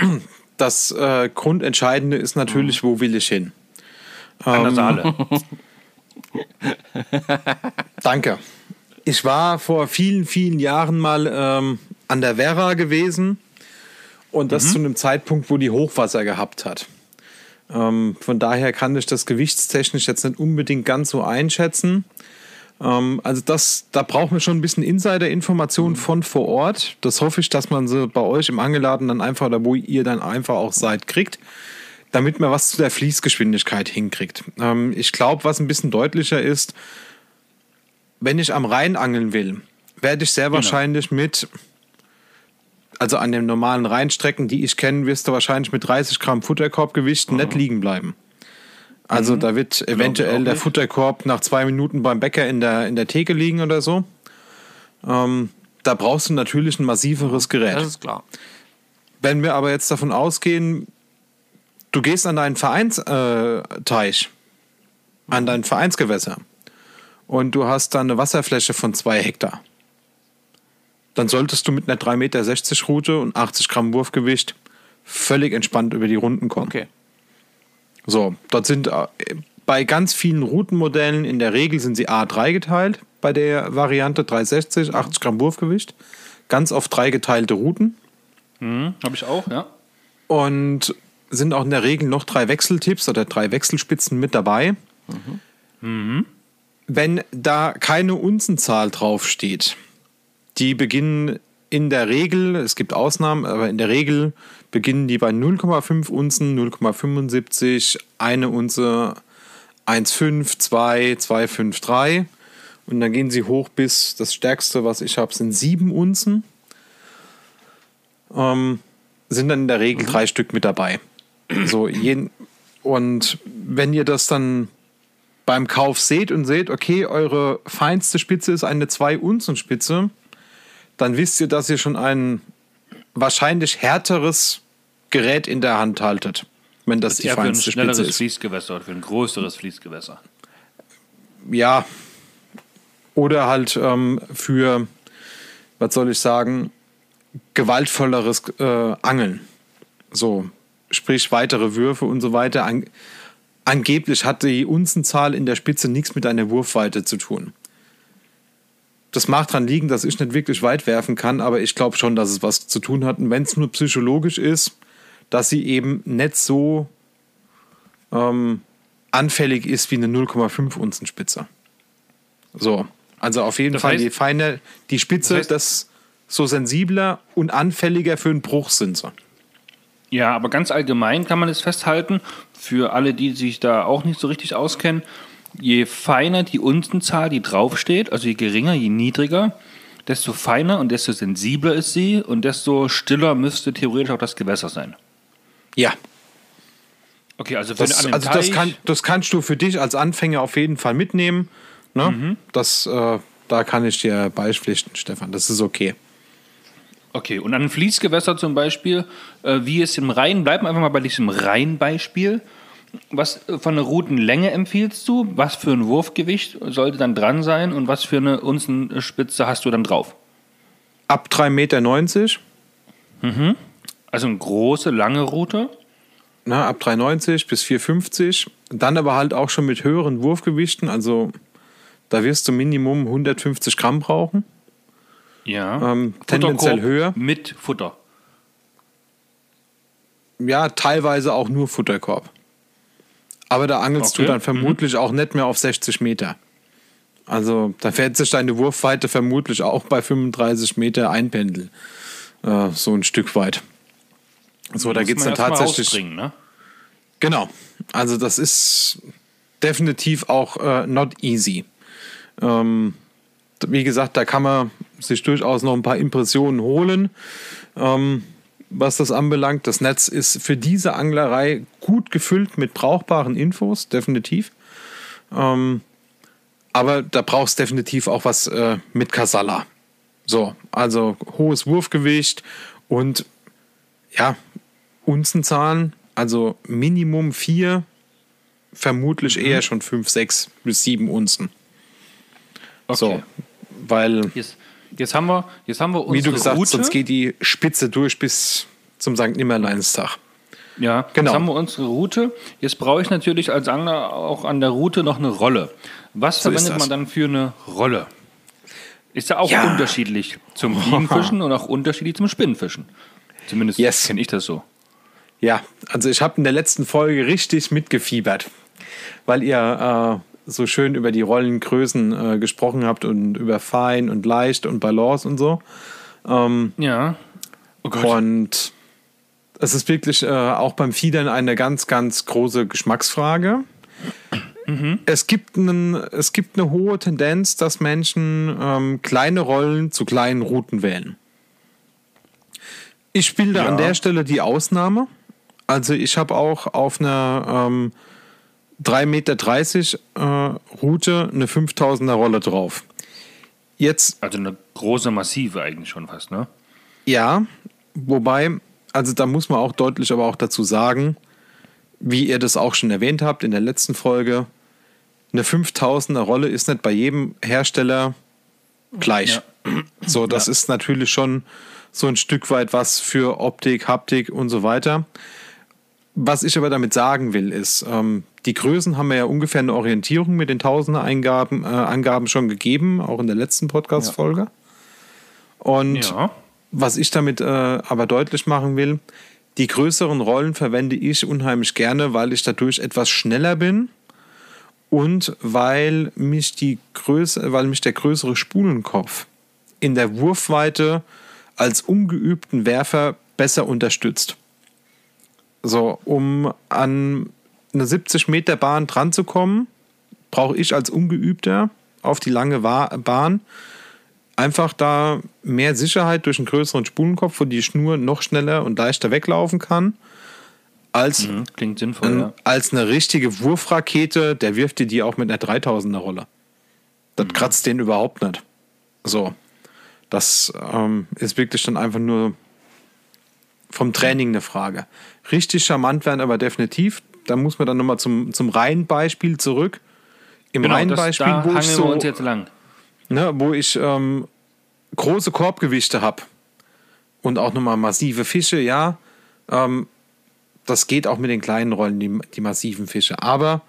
das äh, Grundentscheidende ist natürlich, mhm. wo will ich hin?
An der Saale. [LAUGHS]
Danke. Ich war vor vielen, vielen Jahren mal ähm, an der Werra gewesen und das mhm. zu einem Zeitpunkt, wo die Hochwasser gehabt hat. Ähm, von daher kann ich das gewichtstechnisch jetzt nicht unbedingt ganz so einschätzen. Ähm, also das, da brauchen wir schon ein bisschen Insider-Informationen von vor Ort. Das hoffe ich, dass man sie bei euch im Angeladen dann einfach oder wo ihr dann einfach auch seid, kriegt damit man was zu der Fließgeschwindigkeit hinkriegt. Ähm, ich glaube, was ein bisschen deutlicher ist, wenn ich am Rhein angeln will, werde ich sehr genau. wahrscheinlich mit, also an den normalen Rheinstrecken, die ich kenne, wirst du wahrscheinlich mit 30 Gramm Futterkorbgewicht mhm. nicht liegen bleiben. Also mhm. da wird eventuell der Futterkorb nach zwei Minuten beim Bäcker in der, in der Theke liegen oder so. Ähm, da brauchst du natürlich ein massiveres Gerät.
Das ist klar.
Wenn wir aber jetzt davon ausgehen, du gehst an deinen Vereinsteich, äh, an dein Vereinsgewässer und du hast da eine Wasserfläche von zwei Hektar. Dann solltest du mit einer 3,60 Meter Route und 80 Gramm Wurfgewicht völlig entspannt über die Runden kommen.
Okay.
So, dort sind äh, bei ganz vielen Routenmodellen in der Regel sind sie A3 geteilt bei der Variante 360, 80 Gramm Wurfgewicht. ganz auf drei geteilte Routen.
Mhm, Habe ich auch, ja.
Und sind auch in der Regel noch drei Wechseltipps oder drei Wechselspitzen mit dabei. Wenn da keine Unzenzahl draufsteht, die beginnen in der Regel, es gibt Ausnahmen, aber in der Regel beginnen die bei 0,5 Unzen, 0,75, eine Unze, 1,5, 2, 2,5, 3. Und dann gehen sie hoch bis, das stärkste, was ich habe, sind 7 Unzen. Ähm, sind dann in der Regel drei Stück mit dabei. So, jeden, und wenn ihr das dann beim Kauf seht und seht, okay, eure feinste Spitze ist eine 2-Unzen-Spitze, dann wisst ihr, dass ihr schon ein wahrscheinlich härteres Gerät in der Hand haltet, wenn das,
Das ist
die
eher für ein
feinste
schnelleres
Spitze ist.
Fließgewässer oder für ein größeres Fließgewässer.
Ja. Oder halt ähm, für, was soll ich sagen, gewaltvolleres äh, Angeln. So, sprich weitere Würfe und so weiter. An, angeblich hat die Unzenzahl in der Spitze nichts mit einer Wurfweite zu tun. Das mag daran liegen, dass ich nicht wirklich weit werfen kann, aber ich glaube schon, dass es was zu tun hat. Und wenn es nur psychologisch ist, dass sie eben nicht so ähm, anfällig ist wie eine 0,5 Unzen Spitze. So, also auf jeden
Das
Fall
heißt-
die feine, die Spitze,
das heißt-
das so sensibler und anfälliger für einen Bruch sind sie.
Ja, aber ganz allgemein kann man es festhalten, für alle, die sich da auch nicht so richtig auskennen, je feiner die Unzenzahl, die draufsteht, also je geringer, je niedriger, desto feiner und desto sensibler ist sie und desto stiller müsste theoretisch auch das Gewässer sein.
Ja,
Okay, also für
das, also das, kann, das kannst du für dich als Anfänger auf jeden Fall mitnehmen. Ne?
Mhm.
Das, äh, da kann ich dir beipflichten, Stefan. Das ist okay.
Okay, und an Fließgewässer zum Beispiel, äh, wie es im Rhein, bleiben wir einfach mal bei diesem Rhein-Beispiel. Was äh, von der Routenlänge empfiehlst du? Was für ein Wurfgewicht sollte dann dran sein und was für eine Unzenspitze hast du dann drauf?
Ab 3,90 Meter,
Also eine große, lange Route.
ne, ab 3,90 bis 4,50. Dann aber halt auch schon mit höheren Wurfgewichten. Also da wirst du Minimum 150 Gramm brauchen.
Ja.
Ähm, tendenziell höher.
Mit Futter.
Ja, teilweise auch nur Futterkorb. Aber da angelst
Okay.
du dann vermutlich auch nicht mehr auf 60 Meter. Also da fährt sich deine Wurfweite vermutlich auch bei 35 Meter einpendeln. Äh, so ein Stück weit. So, da geht es dann tatsächlich.
Ne?
Genau. Also das ist definitiv auch äh, not easy. Ähm, wie gesagt, da kann man sich durchaus noch ein paar Impressionen holen, ähm, was das anbelangt. Das Netz ist für diese Anglerei gut gefüllt mit brauchbaren Infos, definitiv. Ähm, aber da brauchst definitiv auch was äh, mit Kasala. So, also hohes Wurfgewicht und ja, Unzenzahlen, also Minimum vier, vermutlich
Mhm.
eher schon fünf, sechs bis sieben Unzen.
Okay.
So, weil,
Jetzt, jetzt, haben wir, jetzt haben wir unsere
wie du gesagt
Route.
sonst geht die Spitze durch bis zum St. Nimmerleinstag.
Ja,
Genau.
jetzt haben wir unsere Route. Jetzt brauche ich natürlich als Angler auch an der Route noch eine Rolle. Was
So
verwendet man dann für eine Rolle? Ist ja auch
Ja.
unterschiedlich zum Fliegenfischen [LAUGHS] und auch unterschiedlich zum Spinnenfischen. Zumindest
Yes.
kenne ich das so.
Ja, also ich habe in der letzten Folge richtig mitgefiebert, weil ihr äh, so schön über die Rollengrößen äh, gesprochen habt und über fein und leicht und Balance und so.
Ja. Oh Gott.
Und es ist wirklich äh, auch beim Fiedern eine ganz, ganz große Geschmacksfrage. Es, gibt einen, es gibt eine hohe Tendenz, dass Menschen ähm, kleine Rollen zu kleinen Routen wählen. Ich spiele da
Ja.
an der Stelle die Ausnahme. Also ich habe auch auf einer ähm, 3,30 Meter äh, Route eine 5000er Rolle drauf. Jetzt
Also eine große Massive eigentlich schon fast, ne?
ja, wobei, also da muss man auch deutlich aber auch dazu sagen, wie ihr das auch schon erwähnt habt in der letzten Folge, eine 5000er Rolle ist nicht bei jedem Hersteller gleich. So, das ist natürlich schon so ein Stück weit was für Optik, Haptik und so weiter. Was ich aber damit sagen will, ist, ähm, die Größen haben wir ja ungefähr eine Orientierung mit den Tausender Eingaben, äh, Angaben schon gegeben, auch in der letzten Podcast-Folge. Und
Ja.
was ich damit äh, aber deutlich machen will, die größeren Rollen verwende ich unheimlich gerne, weil ich dadurch etwas schneller bin und weil mich die Größe, weil mich der größere Spulenkopf in der Wurfweite als ungeübten Werfer besser unterstützt. So, um an eine 70 Meter Bahn dran zu kommen, brauche ich als Ungeübter auf die lange Bahn einfach da mehr Sicherheit durch einen größeren Spulenkopf, wo die Schnur noch schneller und leichter weglaufen kann, als,
Mhm, Klingt sinnvoll,
ähm,
ja.
als eine richtige Wurfrakete. Der wirft dir die auch mit einer 3000er Rolle. Das
Mhm.
kratzt den überhaupt nicht. So. Das ähm, ist wirklich dann einfach nur vom Training eine Frage. Richtig charmant werden aber definitiv. Da muss man dann nochmal zum, zum Reihenbeispiel zurück. Im
Genau, da
wo ich
wir
so
uns jetzt lang.
ne, wo ich ähm, große Korbgewichte habe und auch nochmal massive Fische, ja, ähm, das geht auch mit den kleinen Rollen, die, die massiven Fische. Aber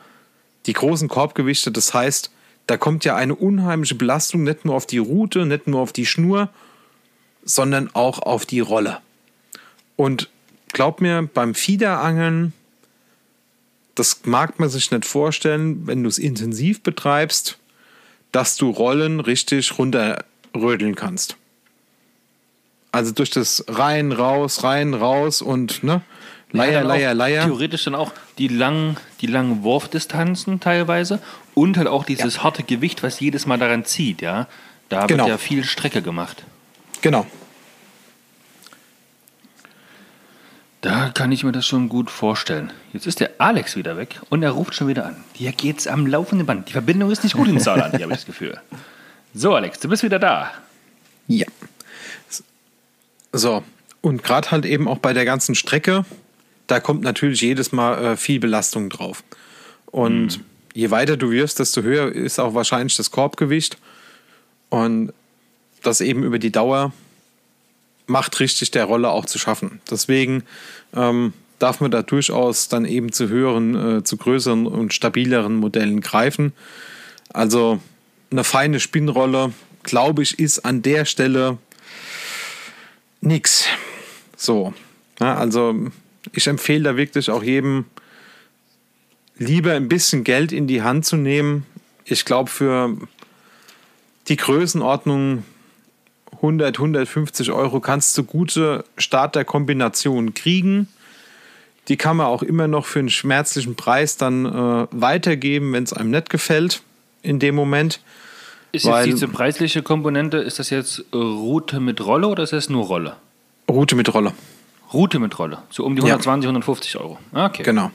die großen Korbgewichte, das heißt, da kommt ja eine unheimliche Belastung nicht nur auf die Route, nicht nur auf die Schnur, sondern auch auf die Rolle. Und glaub mir, beim Fiederangeln, das mag man sich nicht vorstellen, wenn du es intensiv betreibst, dass du Rollen richtig runterrödeln kannst. Also durch das rein, raus, rein, raus und ne, Leier,
auch
Leier, Leier.
Theoretisch dann auch die langen, die langen Wurfdistanzen teilweise und halt auch dieses harte Gewicht, was jedes Mal daran zieht, ja. Da
Genau.
wird ja viel Strecke gemacht.
Genau.
Da kann ich mir das schon gut vorstellen. Jetzt ist der Alex wieder weg und er ruft schon wieder an. Hier geht's am laufenden Band. Die Verbindung ist nicht gut in Saarland, habe ich das Gefühl. So, Alex, du bist wieder da.
Ja. So, und gerade halt eben auch bei der ganzen Strecke, da kommt natürlich jedes Mal äh, viel Belastung drauf. Und je weiter du wirst, desto höher ist auch wahrscheinlich das Korbgewicht. Und das eben über die Dauer macht richtig der Rolle auch zu schaffen. Deswegen ähm, darf man da durchaus dann eben zu höheren, äh, zu größeren und stabileren Modellen greifen. Also eine feine Spinnrolle, glaube ich, ist an der Stelle nix. So. Ja, also ich empfehle da wirklich auch jedem, lieber ein bisschen Geld in die Hand zu nehmen. Ich glaube, für die Größenordnung 100, 150 Euro kannst du gute Starterkombinationen kriegen. Die kann man auch immer noch für einen schmerzlichen Preis dann äh, weitergeben, wenn es einem nicht gefällt in dem Moment.
Ist jetzt diese preisliche Komponente, ist das jetzt äh, Route mit Rolle oder ist das nur Rolle?
Route mit Rolle.
Route mit Rolle. So um die
Ja.
120, 150 Euro. Ah, Okay.
Genau.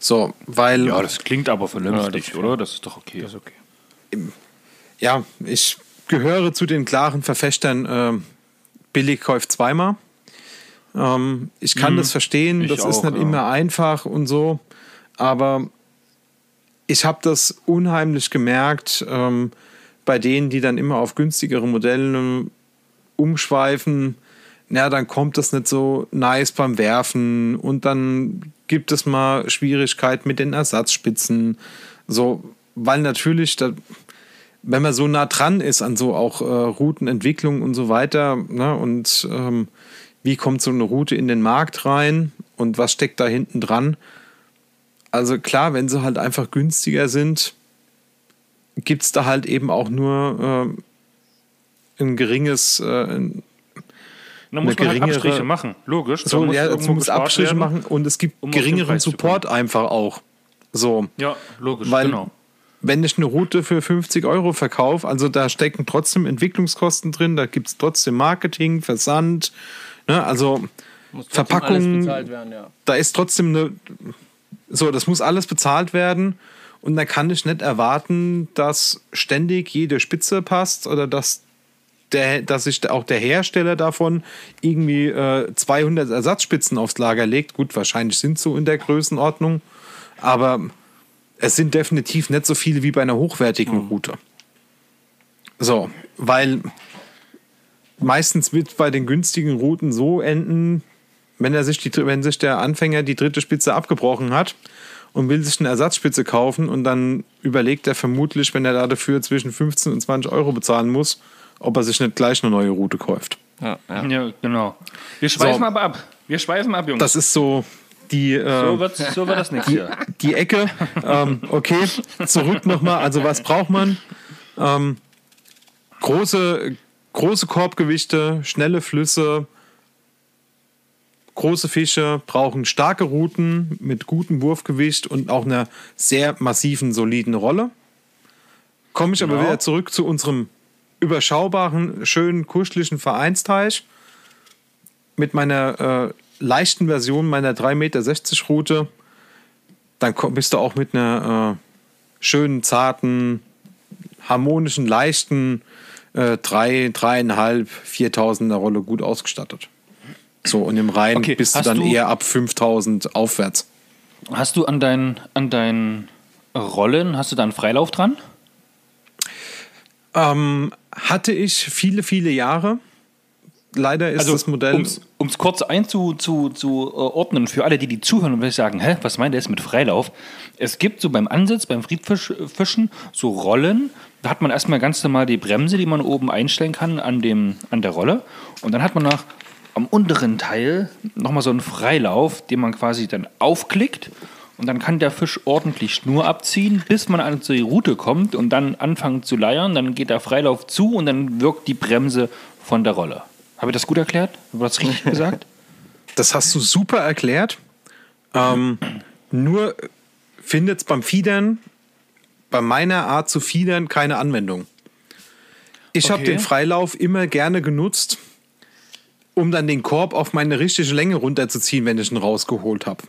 So, weil.
Ja, das klingt aber vernünftig,
Ja, das-
oder? Das ist doch okay.
Das ist okay.
ja, ich gehöre zu den klaren Verfechtern, äh, billig kauft zweimal. Ähm, ich kann das verstehen,
ich
das ist
auch,
nicht
ja.
immer einfach und so, aber ich habe das unheimlich gemerkt ähm, bei denen, die dann immer auf günstigere Modelle umschweifen. Na, dann kommt das nicht so nice beim Werfen und dann gibt es mal Schwierigkeiten mit den Ersatzspitzen. So, weil natürlich, da, wenn man so nah dran ist an so auch äh, Routenentwicklung und so weiter, ne, und ähm, wie kommt so eine Route in den Markt rein und was steckt da hinten dran? Also klar, wenn sie halt einfach günstiger sind, gibt es da halt eben auch nur äh, ein geringes, äh,
Da muss man halt Abstriche machen, logisch.
So,
muss
ja, es muss Abstriche
werden.
machen und es gibt
um
geringeren Support einfach auch. So.
Ja, logisch,
Weil,
genau.
Wenn ich eine Route für 50 Euro verkaufe, also da stecken trotzdem Entwicklungskosten drin, da gibt es trotzdem Marketing, Versand, ne, also Verpackung,
werden, ja.
da ist trotzdem eine. So, das muss alles bezahlt werden. Und da kann ich nicht erwarten, dass ständig jede Spitze passt oder dass, der, dass sich auch der Hersteller davon irgendwie äh, 200 Ersatzspitzen aufs Lager legt. Gut, wahrscheinlich sind so in der Größenordnung, aber es sind definitiv nicht so viele wie bei einer hochwertigen Route. So, weil meistens wird bei den günstigen Routen so enden, wenn, er sich die, wenn sich der Anfänger die dritte Spitze abgebrochen hat und will sich eine Ersatzspitze kaufen und dann überlegt er vermutlich, wenn er da dafür zwischen 15 und 20 Euro bezahlen muss, ob er sich nicht gleich eine neue Route kauft.
Ja, ja.
Ja, genau. Wir schweifen
So.
aber ab. Wir schweifen ab, Jungs.
Das ist so die, äh,
so, wird, so wird das nichts hier.
die Ecke. ähm, okay, zurück nochmal. Also was braucht man? Ähm, große, große Korbgewichte, schnelle Flüsse, große Fische brauchen starke Routen mit gutem Wurfgewicht und auch einer sehr massiven, soliden Rolle. Komme ich aber
Genau.
wieder zurück zu unserem überschaubaren, schönen, kuscheligen Vereinsteich mit meiner äh, leichten Version meiner 3,60 Meter Route. Dann bist du auch mit einer äh, schönen, zarten, harmonischen, leichten äh, 3, 3,5, 4.000er Rolle gut ausgestattet. So, und im Rhein
Okay,
bist du dann
du-
eher ab 5.000 aufwärts.
Hast du an deinen an deinen Rollen, hast du da einen Freilauf dran?
Ähm, hatte ich viele, viele Jahre. Leider ist das Modell.
Also, Um es kurz einzuordnen zu, zu, äh, für alle, die die zuhören und sagen, hä, was meint er jetzt mit Freilauf? Es gibt so beim Ansitz, beim Friedfischen, so Rollen. Da hat man erstmal ganz normal die Bremse, die man oben einstellen kann an, dem, an der Rolle. Und dann hat man nach am unteren Teil nochmal so einen Freilauf, den man quasi dann aufklickt. Und dann kann der Fisch ordentlich Schnur abziehen, bis man an die Route kommt und dann anfangen zu leiern. Dann geht der Freilauf zu und dann wirkt die Bremse von der Rolle. Habe ich das gut erklärt? Habe ich das richtig [LAUGHS] gesagt?
Das hast du super erklärt. Ähm, nur findet es beim Fiedern, bei meiner Art zu fiedern, keine Anwendung. Ich habe
Okay.
den Freilauf immer gerne genutzt, um dann den Korb auf meine richtige Länge runterzuziehen, wenn ich ihn rausgeholt habe.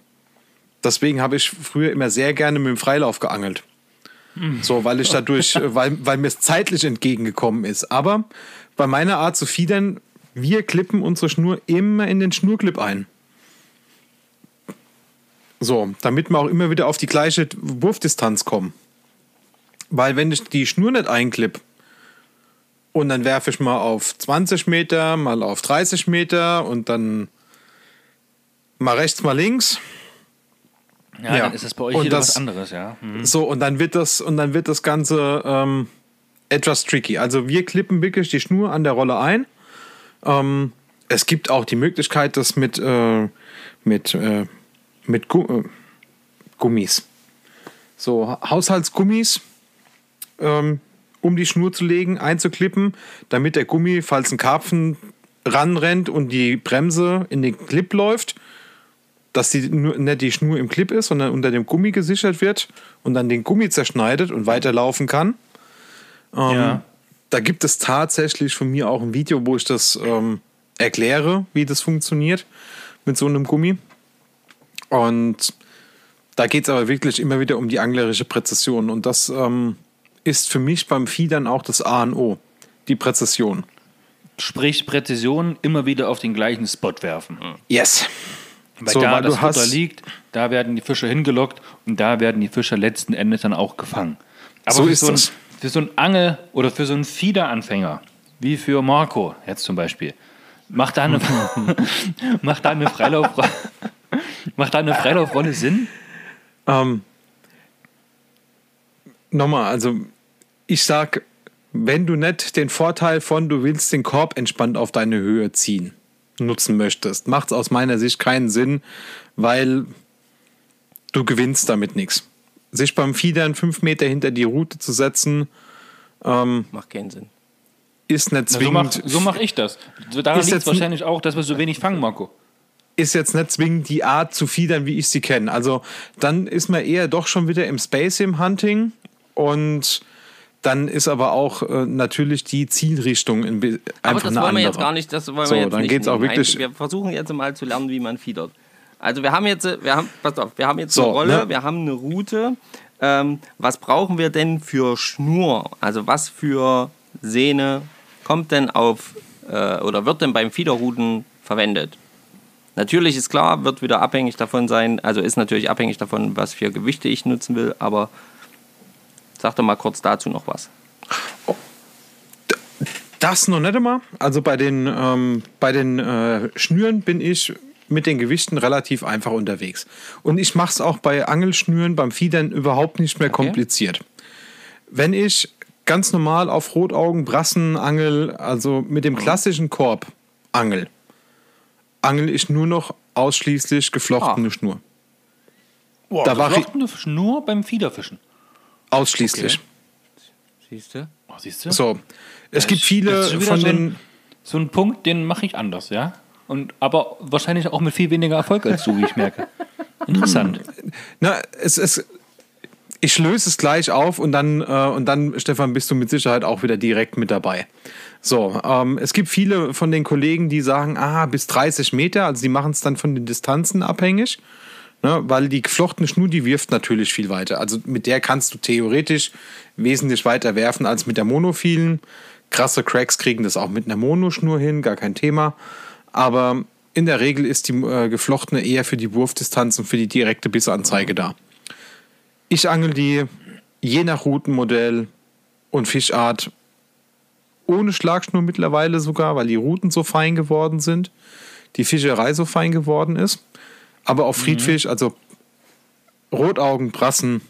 Deswegen habe ich früher immer sehr gerne mit dem Freilauf geangelt. So, weil ich dadurch, [LAUGHS] äh, weil, weil mir es zeitlich entgegengekommen ist. Aber bei meiner Art zu fiedern, wir klippen unsere Schnur immer in den Schnurclip ein. So, damit wir auch immer wieder auf die gleiche Wurfdistanz kommen. Weil wenn ich die Schnur nicht einklipp und dann werfe ich mal auf 20 Meter, mal auf 30 Meter und dann mal rechts, mal links.
Ja,
Ja.
dann ist es bei euch
Und das-
was anderes, ja. Hm.
So, und dann wird das, und dann wird das Ganze ähm, etwas tricky. Also wir klippen wirklich die Schnur an der Rolle ein. Ähm, es gibt auch die Möglichkeit, das mit, äh, mit, äh, mit Gu äh, Gummis. So, Haushaltsgummis ähm, um die Schnur zu legen, einzuklippen, damit der Gummi, falls ein Karpfen ranrennt und die Bremse in den Clip läuft, dass die, nicht die Schnur im Clip ist, sondern unter dem Gummi gesichert wird und dann den Gummi zerschneidet und weiterlaufen kann. Ähm,
Ja.
Da gibt es tatsächlich von mir auch ein Video, wo ich das ähm, erkläre, wie das funktioniert mit so einem Gummi. Und da geht es aber wirklich immer wieder um die anglerische Präzision. Und das ähm, ist für mich beim Fiedern auch das A und O, die Präzision.
Sprich, Präzision immer wieder auf den gleichen Spot werfen.
Yes.
Weil
So,
da
weil
das
du
Futter
hast-
liegt, da werden die Fische hingelockt und da werden die Fische letzten Endes dann auch gefangen. Aber
So ist
so ein,
das.
Für so einen Angel- oder für so einen Fiederanfänger, wie für Marco jetzt zum Beispiel, macht da eine, [LAUGHS] macht da eine, Freilauf, [LAUGHS] macht da eine Freilaufrolle Sinn?
Ähm, nochmal, also ich sag, wenn du nicht den Vorteil von, du willst den Korb entspannt auf deine Höhe ziehen, nutzen möchtest, macht es aus meiner Sicht keinen Sinn, weil du gewinnst damit nichts. Sich beim Fiedern fünf Meter hinter die Route zu setzen,
Macht keinen Sinn.
ist nicht
Na, so mache
zwingend,
so mach ich das. So, daran
Ist
liegt es wahrscheinlich auch, dass wir so wenig fangen, Marco.
ist jetzt nicht zwingend die Art zu fiedern, wie ich sie kenne. Also dann ist man eher doch schon wieder im Space im Hunting und dann ist aber auch äh, natürlich die Zielrichtung ein bi-
Aber
einfach
das
eine
wollen wir
andere.
jetzt gar nicht, das wollen
So,
wir jetzt
dann
nicht
geht's auch wirklich-
Nein, wir versuchen jetzt mal zu lernen, wie man fiedert. Also wir haben jetzt, wir haben, pass auf, wir haben jetzt
So,
eine Rolle,
ne?
wir haben eine Route. Ähm, was brauchen wir denn für Schnur? Also was für Sehne kommt denn auf äh, oder wird denn beim Fiederruten verwendet? Natürlich ist klar, wird wieder abhängig davon sein, also ist natürlich abhängig davon, was für Gewichte ich nutzen will, aber sag doch mal kurz dazu noch was.
Das noch nicht einmal. Also bei den, ähm, bei den äh, Schnüren bin ich mit den Gewichten relativ einfach unterwegs. Und ich mache es auch bei Angelschnüren beim Fiedern überhaupt nicht mehr kompliziert. Wenn ich ganz normal auf Rotaugen, Brassenangel, also mit dem klassischen Korb Angel, angel ich nur noch ausschließlich geflochtene
Ah.
Schnur.
Boah,
Da war ich-
geflochtene Fische nur beim Fiederfischen.
Ausschließlich.
Okay. Siehst du?
Oh, siehst du?
So. Es
Das
gibt viele von den.
so ein Punkt, den mache ich anders, ja. Und aber wahrscheinlich auch mit viel weniger Erfolg als du, wie ich merke. [LAUGHS] Interessant.
Na, es, es, ich löse es gleich auf und dann, äh, und dann, Stefan, bist du mit Sicherheit auch wieder direkt mit dabei. So, ähm, es gibt viele von den Kollegen, die sagen, ah, bis 30 Meter, also die machen es dann von den Distanzen abhängig, ne, weil die geflochtene Schnur, die wirft natürlich viel weiter. Also mit der kannst du theoretisch wesentlich weiter werfen als mit der monophilen. Krasse Cracks kriegen das auch mit einer Monoschnur hin, gar kein Thema. Aber in der Regel ist die äh, geflochtene eher für die Wurfdistanz und für die direkte Bissanzeige da. Ich angel die je nach Routenmodell und Fischart ohne Schlagschnur mittlerweile sogar, weil die Routen so fein geworden sind, die Fischerei so fein geworden ist. Aber auf Friedfisch, also Rotaugen, Brassen,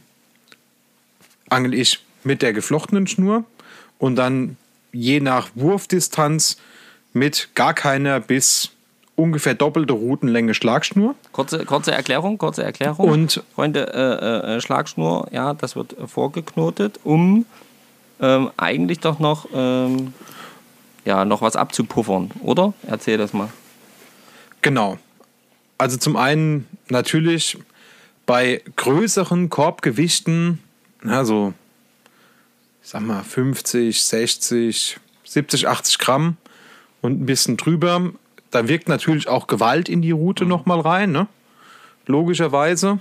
angel ich mit der geflochtenen Schnur und dann je nach Wurfdistanz mit gar keiner bis ungefähr doppelte Routenlänge Schlagschnur.
Kurze, kurze Erklärung, kurze Erklärung.
Und-
Freunde, äh, äh, Schlagschnur, ja, das wird äh, vorgeknotet, um ähm, eigentlich doch noch, ähm, ja, noch was abzupuffern, oder? Erzähl das mal.
Genau. Also zum einen natürlich bei größeren Korbgewichten, also ich sag mal 50, 60, 70, 80 Gramm und ein bisschen drüber, da wirkt natürlich auch Gewalt in die Route nochmal rein, ne? logischerweise.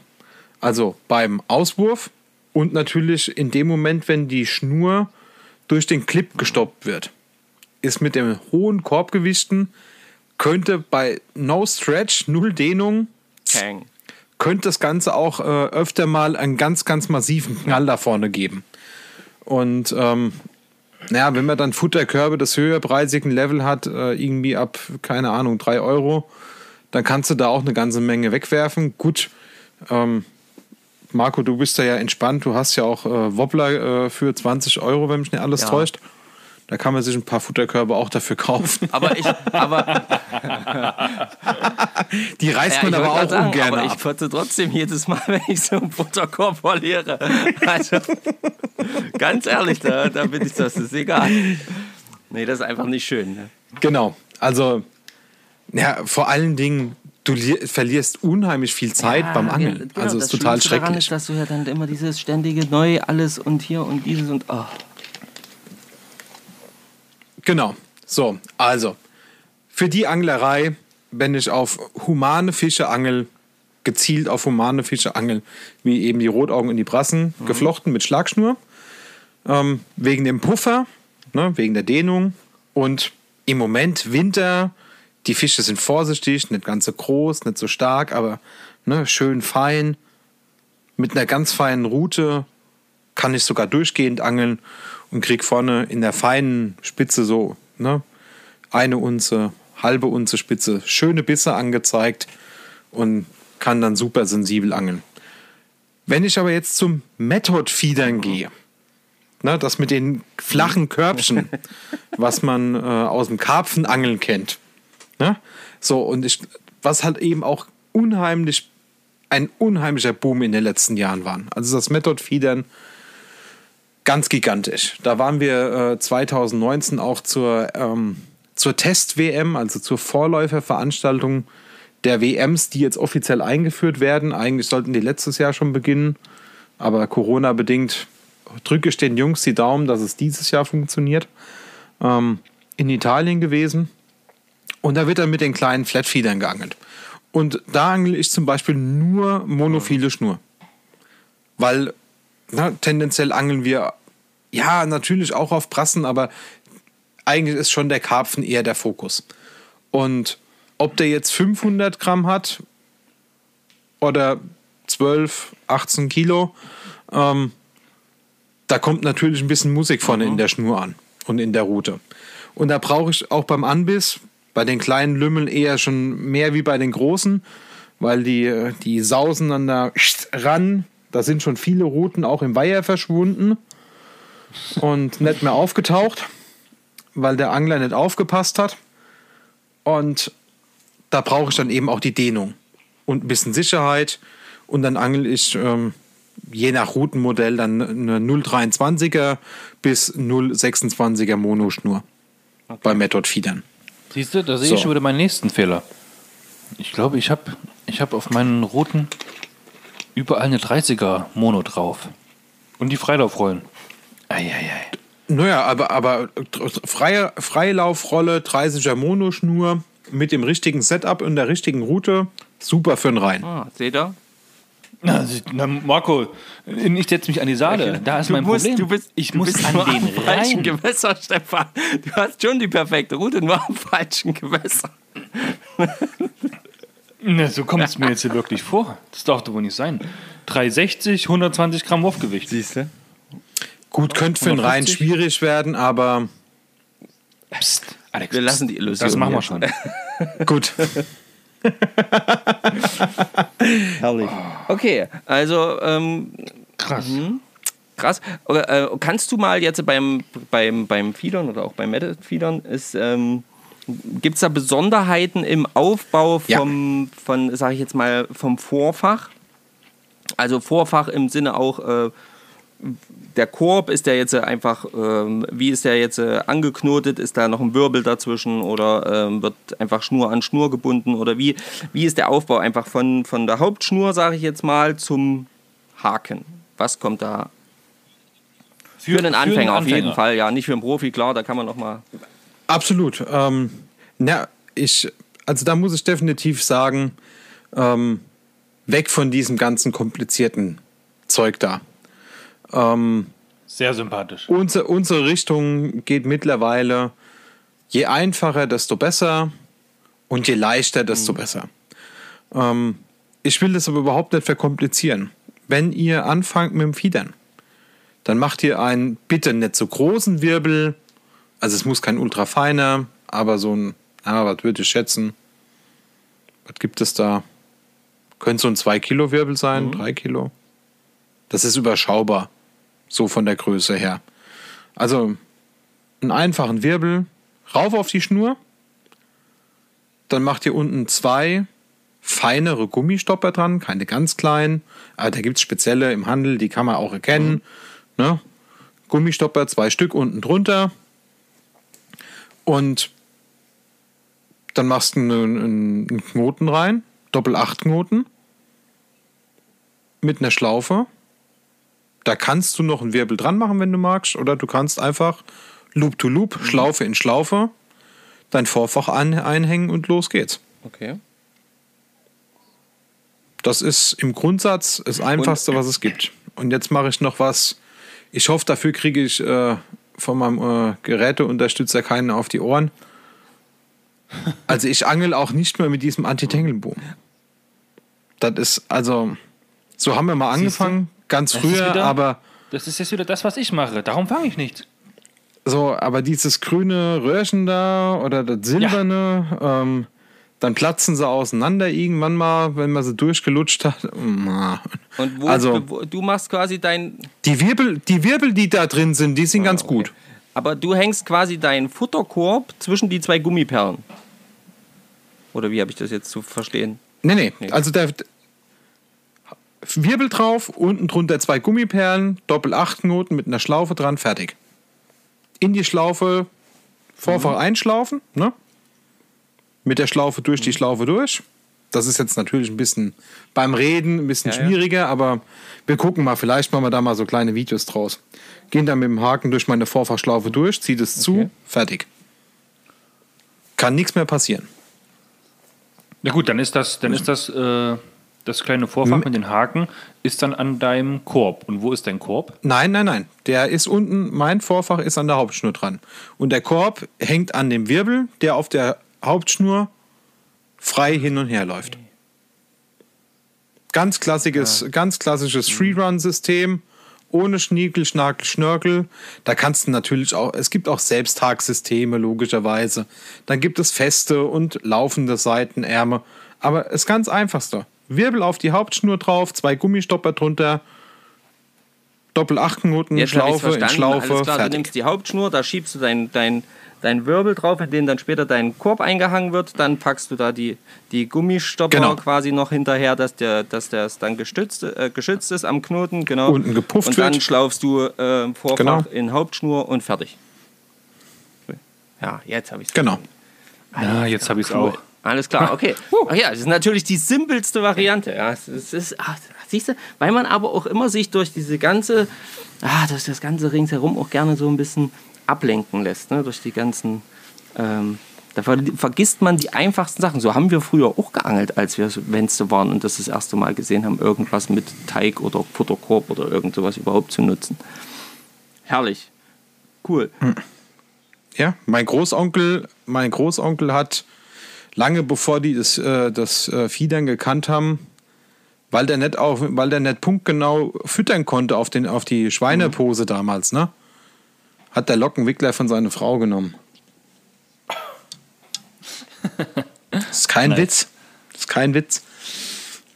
Also beim Auswurf und natürlich in dem Moment, wenn die Schnur durch den Clip gestoppt wird, ist mit den hohen Korbgewichten könnte bei No Stretch, null Dehnung,
Kang.
könnte das Ganze auch äh, öfter mal einen ganz, ganz massiven Knall da vorne geben. Und ähm, naja, wenn man dann Futterkörbe des höherpreisigen Level hat, äh, irgendwie ab, keine Ahnung, 3 Euro, dann kannst du da auch eine ganze Menge wegwerfen. Gut, ähm, Marco, du bist da ja entspannt, du hast ja auch äh, Wobbler äh, für 20 Euro, wenn mich nicht alles
Ja.
täuscht. Da kann man sich ein paar Futterkörbe auch dafür kaufen.
Aber ich, aber, [LAUGHS]
Die reißt
ja,
man aber auch
sagen,
ungern
aber
ab.
ich kotze trotzdem jedes Mal, wenn ich so einen Futterkorb verliere. Also, ganz ehrlich, da, da bin ich, das ist egal. Nee, das ist einfach nicht schön. Ne?
Genau. Also, ja, vor allen Dingen, du li- verlierst unheimlich viel Zeit
Ja,
beim Angeln.
genau,
also, es
das
ist total
Schlimmste Daran
schrecklich.
ist, dass du ja dann immer dieses ständige Neu, alles und hier und dieses und oh.
Genau. So, also, für die Anglerei, wenn ich auf humane Fische angel, gezielt auf humane Fische angel, wie eben die Rotaugen und die Brassen, geflochten mit Schlagschnur, ähm, wegen dem Puffer, ne, wegen der Dehnung und im Moment Winter, die Fische sind vorsichtig, nicht ganz so groß, nicht so stark, aber ne, schön fein, mit einer ganz feinen Route kann ich sogar durchgehend angeln und krieg vorne in der feinen Spitze so ne, eine Unze, halbe Unze Spitze, schöne Bisse angezeigt und kann dann super sensibel angeln. Wenn ich aber jetzt zum Method-Feedern gehe, ne, das mit den flachen Körbchen, [LAUGHS] was man äh, aus dem Karpfenangeln kennt, ne? so und ich, was halt eben auch unheimlich ein unheimlicher Boom in den letzten Jahren war. Also das Method-Feedern ganz gigantisch. Da waren wir äh, 2019 auch zur, ähm, zur Test-WM, also zur Vorläuferveranstaltung der WMs, die jetzt offiziell eingeführt werden. Eigentlich sollten die letztes Jahr schon beginnen, aber Corona-bedingt drücke ich den Jungs die Daumen, dass es dieses Jahr funktioniert. Ähm, in Italien gewesen. Und da wird dann mit den kleinen Flatfeedern geangelt. Und da angle ich zum Beispiel nur monophile Schnur. Weil na, tendenziell angeln wir, ja, natürlich auch auf Brassen, aber eigentlich ist schon der Karpfen eher der Fokus. Und ob der jetzt 500 Gramm hat oder 12, 18 Kilo, ähm, da kommt natürlich ein bisschen Musik vorne in der Schnur an und in der Route. Und da brauche ich auch beim Anbiss bei den kleinen Lümmeln eher schon mehr wie bei den großen, weil die, die sausen dann da ran. Da sind schon viele Routen auch im Weiher verschwunden. Und nicht mehr aufgetaucht, weil der Angler nicht aufgepasst hat. Und da brauche ich dann eben auch die Dehnung und ein bisschen Sicherheit. Und dann angel ich ähm, je nach Routenmodell dann eine 0,23er bis 0,26er Monoschnur okay. bei Method Feedern.
Siehst du, da sehe so. ich schon wieder meinen nächsten Fehler. Ich glaube, ich habe ich hab auf meinen Routen überall eine 30er Mono drauf. Und die Freilaufrollen.
Eieiei. Naja, aber, aber freie, Freilaufrolle, 30er Monoschnur mit dem richtigen Setup und der richtigen Route, super für den Rhein.
Ah, seht ihr?
Na, na, Marco, ich setze mich an die Saale. Da ist
du
mein
musst,
Problem.
Du bist,
ich
du
muss
bist
an
nur
den
am falschen
Rhein.
Gewässer, Stefan. Du hast schon die perfekte Route, nur am falschen Gewässer.
Na, so kommt es mir jetzt hier wirklich vor. Das darf doch wohl nicht sein. 360, 120 Gramm Wurfgewicht.
Siehst du?
Gut, könnte für den Rhein
150?
schwierig werden, aber
Psst, Alex,
Wir lassen die Illusion.
das machen wir schon. [LAUGHS]
gut. [LAUGHS]
Herrlich. Okay, also ähm,
Krass.
krass. Oder, äh, kannst du mal jetzt beim, beim, beim Feedern oder auch beim Method-Feedern, ähm, gibt es da Besonderheiten im Aufbau
Ja.
vom, von, sag ich jetzt mal, vom Vorfach? Also Vorfach im Sinne auch, äh, der Korb, ist der jetzt äh, einfach, ähm, wie ist der jetzt äh, angeknotet? Ist da noch ein Wirbel dazwischen oder ähm, wird einfach Schnur an Schnur gebunden? Oder wie, wie ist der Aufbau einfach von, von der Hauptschnur, sage ich jetzt mal, zum Haken? Was kommt da? Für, einen Anfänger auf jeden Fall, ja. Nicht für einen Profi, klar, da kann man noch mal.
Absolut. Ähm, na, ich, also da muss ich definitiv sagen, ähm, weg von diesem ganzen komplizierten Zeug da. Ähm,
Sehr sympathisch.
unsere, unsere Richtung geht mittlerweile, je einfacher, desto besser und je leichter, desto besser. Ähm, ich will das aber überhaupt nicht verkomplizieren. Wenn ihr anfangt mit dem Fiedern, dann macht ihr einen bitte nicht so großen Wirbel, also es muss kein ultra feiner, aber so ein, ja, was würde ich schätzen? Was gibt es da? Könnte so ein 2 Kilo Wirbel sein, 3 Kilo. Das ist überschaubar, so von der Größe her. Also einen einfachen Wirbel, rauf auf die Schnur, dann macht ihr unten zwei feinere Gummistopper dran, keine ganz kleinen, aber da gibt es spezielle im Handel, die kann man auch erkennen. Ne? Gummistopper, zwei Stück unten drunter. Und dann machst du einen, einen Knoten rein, Doppel-8-Knoten mit einer Schlaufe. Da kannst du noch einen Wirbel dran machen, wenn du magst, oder du kannst einfach Loop to Loop, Schlaufe in Schlaufe, dein Vorfach an, einhängen und los geht's.
Okay.
Das ist im Grundsatz das Einfachste, was es gibt. Und jetzt mache ich noch was. Ich hoffe, dafür kriege ich äh, von meinem äh, Geräteunterstützer keinen auf die Ohren. [LAUGHS] Also ich angel auch nicht mehr mit diesem Anti-Tangle-Boom. Das ist, also, so haben wir mal angefangen, ganz
Das ist
früher,
wieder-
aber
Das ist jetzt wieder das, was ich mache. Darum fange ich nicht.
so, aber dieses grüne Röhrchen da oder das silberne, ähm, dann platzen sie auseinander irgendwann mal, wenn man sie durchgelutscht hat. Na.
Und wo,
Also-
wo, du machst quasi dein.
Die Wirbel, die Wirbel, die da drin sind, die sind ganz gut.
Aber du hängst quasi deinen Futterkorb zwischen die zwei Gummiperlen. Oder wie habe ich das jetzt zu verstehen?
Nee, nee.
Nee.
Also der Wirbel drauf, unten drunter zwei Gummiperlen, Doppel 8 Knoten mit einer Schlaufe dran, fertig. In die Schlaufe Vorfach
Mhm.
einschlaufen, ne? Mit der Schlaufe durch die Schlaufe durch. Das ist jetzt natürlich ein bisschen beim Reden ein bisschen
Ja, ja.
schwieriger, aber wir gucken mal, vielleicht machen wir da mal so kleine Videos draus. Gehen dann mit dem Haken durch meine Vorfachschlaufe durch, zieht es zu,
Okay.
fertig. Kann nichts mehr passieren.
Na gut, dann ist das, dann ist das, äh, das kleine Vorfach mit den Haken ist dann an deinem Korb. Und wo ist dein Korb?
Nein, nein, nein. Der ist unten, mein Vorfach ist an der Hauptschnur dran. Und der Korb hängt an dem Wirbel, der auf der Hauptschnur frei hin und her läuft. Ganz klassisches, ganz klassisches Freerun-System. Ohne Schniekel, Schnakel, Schnörkel. Da kannst du natürlich auch, es gibt auch Selbsttagsysteme, logischerweise. Dann gibt es feste und laufende Seitenärme. Aber das ganz einfachste. Wirbel auf die Hauptschnur drauf, zwei Gummistopper drunter, Doppel 8 Knoten,
Jetzt hab ich's
Schlaufe, in
verstanden.
Schlaufe,
Alles klar, du
fertig.
nimmst die Hauptschnur, da schiebst du dein, dein, dein Wirbel drauf, in den dann später dein Korb eingehangen wird. Dann packst du da die, die Gummistopper
Genau.
quasi noch hinterher, dass der, dass das dann gestützt, äh, geschützt ist am Knoten. Genau.
Unten gepufft
Und dann
wird.
schlaufst du äh, Vorfach
Genau.
in Hauptschnur und fertig. Ja, jetzt habe ich es.
Genau.
Ja, jetzt habe ich es auch.
Alles klar, [LAUGHS] okay. Ach ja, das ist natürlich die simpelste Variante. Ja, es ist, ach, siehst du, weil man aber auch immer sich durch diese ganze, ah, durch das ganze ringsherum auch gerne so ein bisschen ablenken lässt, ne? durch die ganzen, ähm, da ver vergisst man die einfachsten Sachen. So haben wir früher auch geangelt, als wir Wenste waren und das das erste Mal gesehen haben, irgendwas mit Teig oder Futterkorb oder irgend sowas überhaupt zu nutzen. Herrlich. Cool.
Ja, mein Großonkel, mein Großonkel hat lange bevor die das, äh, das äh, Vieh dann gekannt haben, weil der nicht auf, weil der nicht punktgenau füttern konnte auf, den, auf die Schweinepose damals, ne? Hat der Lockenwickler von seiner Frau genommen. Das [LAUGHS] ist kein Witz. Das ist kein Witz.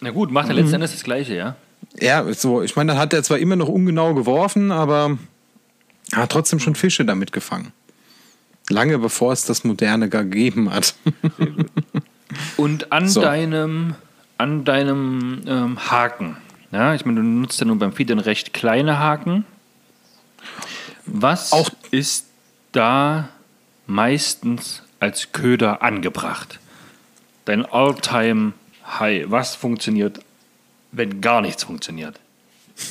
Na gut, macht er letzten Endes das Gleiche, ja?
Ja, so, ich meine, dann hat er zwar immer noch ungenau geworfen, aber er hat trotzdem schon Fische damit gefangen. Lange bevor es das Moderne gar gegeben hat. [LAUGHS]
Und an
So.
deinem, an deinem ähm, Haken, ja, ich meine, du nutzt ja nun beim Feedern recht kleine Haken. Was
Auch-
ist da meistens als Köder angebracht? Dein All-Time High. Was funktioniert, wenn gar nichts funktioniert?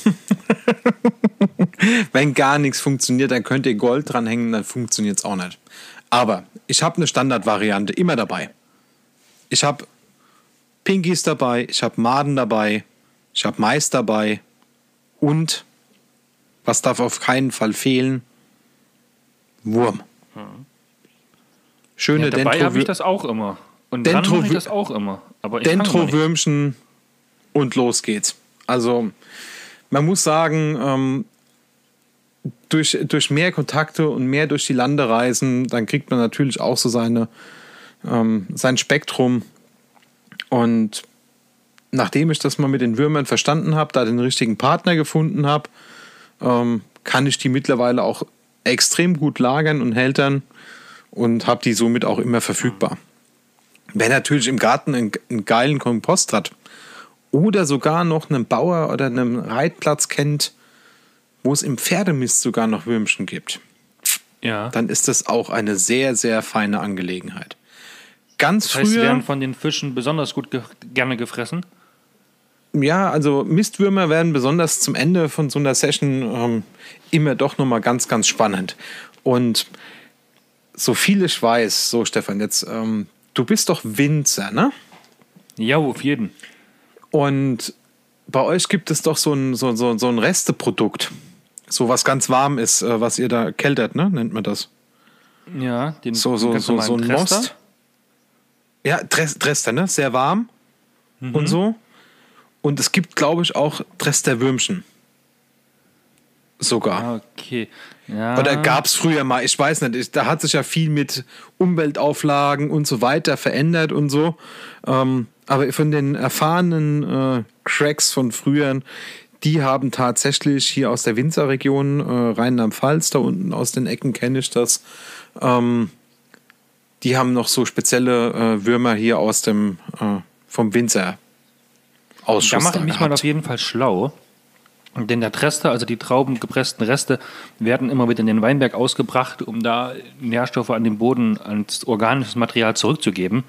[LAUGHS] [LAUGHS]
Wenn gar nichts funktioniert, dann könnt ihr Gold dranhängen, dann funktioniert es auch nicht. Aber ich habe eine Standardvariante immer dabei. Ich habe Pinkies dabei, ich habe Maden dabei, ich habe Mais dabei und, was darf auf keinen Fall fehlen, Wurm. Schöne
Ja, dabei habe ich das auch immer. Und dran
Dentro-
mache ich das auch immer. Aber.
Dentro-Würmchen und los geht's. Also, man muss sagen, ähm, durch, durch mehr Kontakte und mehr durch die Lande reisen, dann kriegt man natürlich auch so seine, ähm, sein Spektrum. Und nachdem ich das mal mit den Würmern verstanden habe, da den richtigen Partner gefunden habe, ähm, kann ich die mittlerweile auch extrem gut lagern und hältern und habe die somit auch immer verfügbar. Wer natürlich im Garten einen, einen geilen Kompost hat oder sogar noch einen Bauer oder einen Reitplatz kennt, wo es im Pferdemist sogar noch Würmchen gibt,
Ja.
dann ist das auch eine sehr, sehr feine Angelegenheit. Ganz
Das heißt, sie
früher,
werden von den Fischen besonders gut ge gerne gefressen.
ja, also Mistwürmer werden besonders zum Ende von so einer Session ähm, immer doch nochmal ganz, ganz spannend. Und so viel ich weiß, so Stefan, jetzt, ähm, du bist doch Winzer, ne?
Ja, auf jeden.
Und bei euch gibt es doch so ein, so, so, so ein Resteprodukt. So was ganz warm ist, äh, was ihr da keltert, ne? Nennt man das.
Ja, den
So, so, so, so ein
Trester.
Most. Ja, Dres Dresster, ne? Sehr warm und so. Und es gibt, glaube ich, auch Dresster-Würmchen. Sogar.
Ah, Okay. Ja.
Oder gab es früher mal, ich weiß nicht, ich, da hat sich ja viel mit Umweltauflagen und so weiter verändert und so. Ähm, aber von den erfahrenen äh, Cracks von früher, die haben tatsächlich hier aus der Winzerregion, äh, Rheinland-Pfalz, da unten aus den Ecken kenne ich das, ähm, die haben noch so spezielle äh, Würmer hier aus dem, äh, vom Winzer.
Da
Ausschuss
mache ich mich mal auf jeden Fall schlau. Denn der Trester, also die traubengepressten Reste, werden immer wieder in den Weinberg ausgebracht, um da Nährstoffe an den Boden, ans organisches Material zurückzugeben.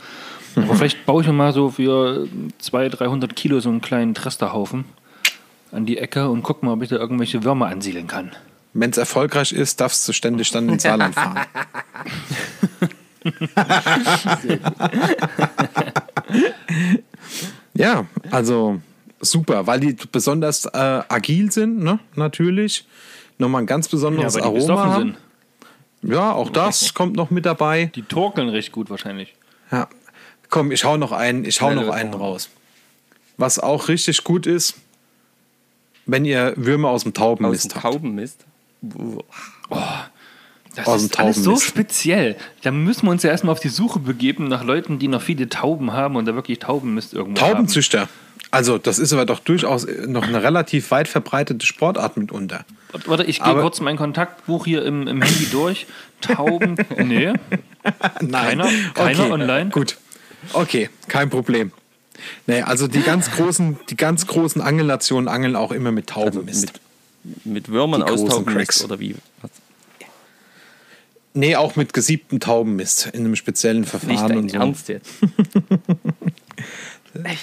Aber [LAUGHS] vielleicht baue ich mir mal so für 200, 300 Kilo so einen kleinen Tresterhaufen an die Ecke und gucke mal, ob ich da irgendwelche Würmer ansiedeln kann.
Wenn es erfolgreich ist, darfst du ständig dann ins Saarland fahren. [LAUGHS] ja, also super, weil die besonders äh, agil sind, ne? natürlich. Nochmal ein ganz besonderes
die
Aroma haben. Ja, auch das kommt noch mit dabei.
Die torkeln recht gut wahrscheinlich.
Ja. Komm, ich hau noch einen, ich hau
Schnelle
noch einen raus. Was auch richtig gut ist, wenn ihr Würmer aus dem
Aus
Taubenmist
dem
habt.
Taubenmist.
Das
Aus dem
ist alles so speziell. Da müssen wir uns ja erstmal auf die Suche begeben nach Leuten, die noch viele Tauben haben und da wirklich Taubenmist irgendwo haben.
Taubenzüchter. Also, das ist aber doch durchaus noch eine relativ weit verbreitete Sportart mitunter.
Warte, ich gehe kurz mein Kontaktbuch hier im, im Handy durch. Tauben, [LAUGHS] nee.
Nein.
Keiner? Keiner online?
Gut. Okay, kein Problem. Nee, also die ganz großen, die ganz großen Angelnationen angeln auch immer mit Taubenmist.
Also mit, mit Würmern
Die Cracks.
lässt, oder wie? Was?
nee, auch mit gesiebtem Taubenmist in einem speziellen
Nicht
Verfahren
dein
und so.
Ernst jetzt. [LAUGHS]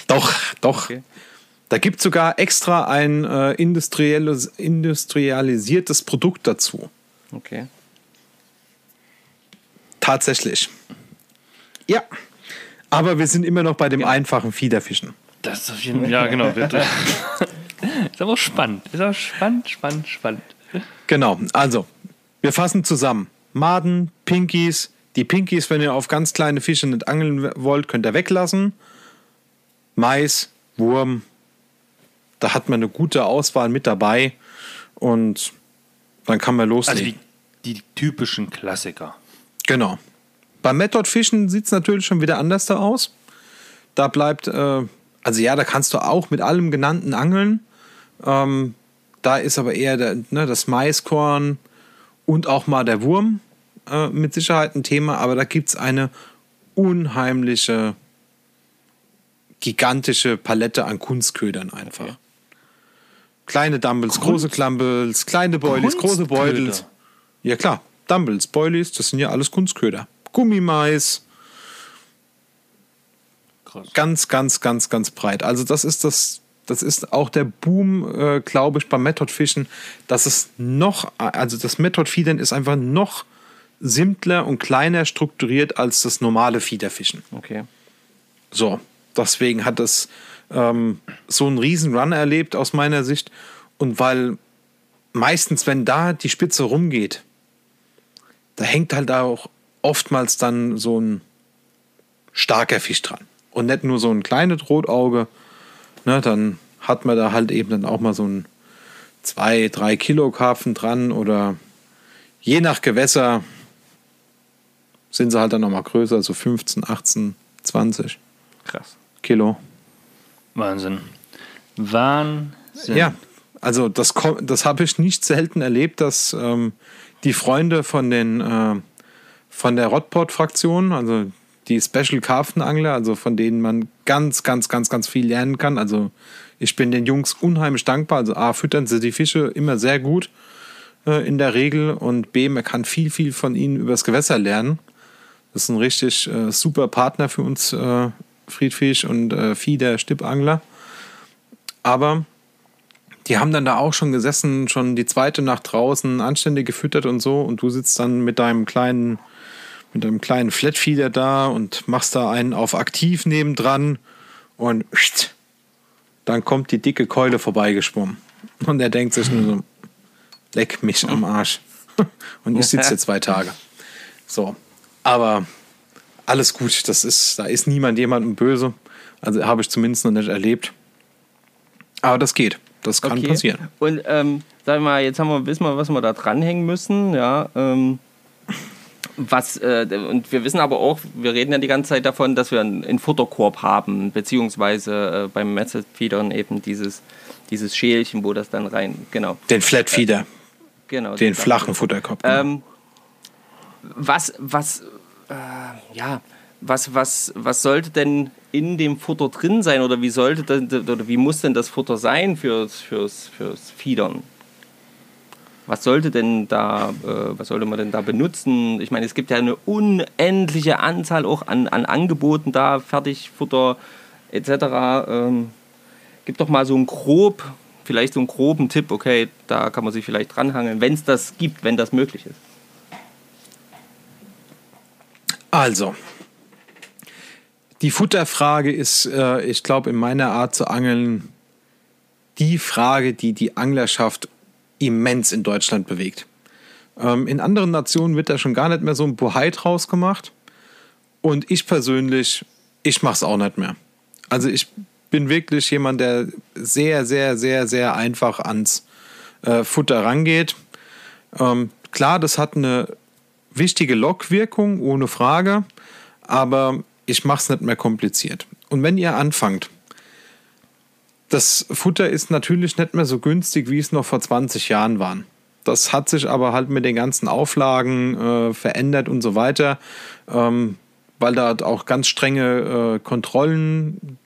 Doch, doch.
Okay.
Da gibt es sogar extra ein äh, industrielles, industrialisiertes Produkt dazu.
Okay.
Tatsächlich. Ja. Aber wir sind immer noch bei dem einfachen Fiederfischen.
Das ist auf jeden Fall. Ja, genau. Bitte. [LAUGHS] ist aber spannend. Ist aber spannend, spannend, spannend.
Genau, also, wir fassen zusammen. Maden, Pinkies. Die Pinkies, wenn ihr auf ganz kleine Fische nicht angeln wollt, könnt ihr weglassen. Mais, Wurm. Da hat man eine gute Auswahl mit dabei. Und dann kann man
Also
loslegen.
die, die typischen Klassiker.
Genau. Beim Method-Fischen sieht es natürlich schon wieder anders da aus. Da bleibt, äh, also ja, da kannst du auch mit allem Genannten angeln. Ähm, da ist aber eher der, ne, das Maiskorn und auch mal der Wurm äh, mit Sicherheit ein Thema. Aber da gibt es eine unheimliche, gigantische Palette an Kunstködern einfach. Kleine Dumbles, große Klambles, kleine Boilies, große? Beutels. Ja klar, Dumbles, Boilies, das sind ja alles Kunstköder. Gummimais,
Krass.
ganz, ganz, ganz, ganz breit. Also das ist das, das ist auch der Boom, äh, glaube ich, beim Method-Fischen, dass es noch, also das Method-Feedern ist einfach noch simpler und kleiner strukturiert als das normale Fiederfischen.
Okay.
So, deswegen hat es ähm, so einen riesen Run erlebt aus meiner Sicht. Und weil meistens, wenn da die Spitze rumgeht, da hängt halt auch oftmals dann so ein starker Fisch dran. Und nicht nur so ein kleines Rotauge. Ne, dann hat man da halt eben dann auch mal so ein 2, 3 Kilo Karpfen dran oder je nach Gewässer sind sie halt dann nochmal größer, so 15, 18, 20
Krass.
Kilo.
Wahnsinn. Wahnsinn.
Ja, also das, das habe ich nicht selten erlebt, dass ähm, die Freunde von den äh, von der Rotport-Fraktion, also die Special Karpfenangler, also von denen man ganz, ganz, ganz, ganz viel lernen kann. Also ich bin den Jungs unheimlich dankbar. Also A, füttern sie die Fische immer sehr gut äh, in der Regel und B, man kann viel, viel von ihnen übers Gewässer lernen. Das ist ein richtig äh, super Partner für uns, äh, Friedfisch und äh, Fieder, Stippangler. Aber die haben dann da auch schon gesessen, schon die zweite Nacht draußen, anständig gefüttert und so. Und du sitzt dann mit deinem kleinen, mit deinem kleinen Flatfeeder da und machst da einen auf aktiv nebendran und dann kommt die dicke Keule vorbeigeschwommen. Und er denkt sich nur so, leck mich am Arsch. [LAUGHS] Und ich sitze hier zwei Tage. So. Aber alles gut, das ist, da ist niemand jemandem böse. Also habe ich zumindest noch nicht erlebt. Aber das geht. Das kann
okay.
passieren.
Und ähm, sag ich mal, jetzt haben wir, wissen wir, was wir da dranhängen müssen, ja. Ähm, was, äh, und wir wissen aber auch, wir reden ja die ganze Zeit davon, dass wir einen, einen Futterkorb haben, beziehungsweise äh, beim Method Feedern eben dieses, dieses Schälchen, wo das dann rein, genau.
Den Flatfeeder,
genau
den
das-
flachen Futterkopf. genau.
Ähm, was, was, äh, ja, was, was, was sollte denn in dem Futter drin sein oder wie sollte denn, oder wie muss denn das Futter sein fürs, fürs, fürs Fiedern? Was sollte denn da, äh, was sollte man denn da benutzen? Ich meine, es gibt ja eine unendliche Anzahl auch an, an Angeboten da, Fertigfutter etc. Ähm, gib doch mal so einen grob, vielleicht so einen groben Tipp, okay, da kann man sich vielleicht dranhangeln, wenn es das gibt, wenn das möglich ist.
Also, die Futterfrage ist, äh, ich glaube, in meiner Art zu angeln, die Frage, die die Anglerschaft immens in Deutschland bewegt. Ähm, in anderen Nationen wird da schon gar nicht mehr so ein Bohai draus gemacht. Und ich persönlich, ich mache es auch nicht mehr. Also ich bin wirklich jemand, der sehr, sehr, sehr, sehr einfach ans äh, Futter rangeht. Ähm, klar, das hat eine wichtige Lockwirkung, ohne Frage, aber ich mache es nicht mehr kompliziert. Und wenn ihr anfangt, Das Futter ist natürlich nicht mehr so günstig, wie es noch vor 20 Jahren war. Das hat sich aber halt mit den ganzen Auflagen äh, verändert und so weiter, ähm, weil da auch ganz strenge äh, Kontrollen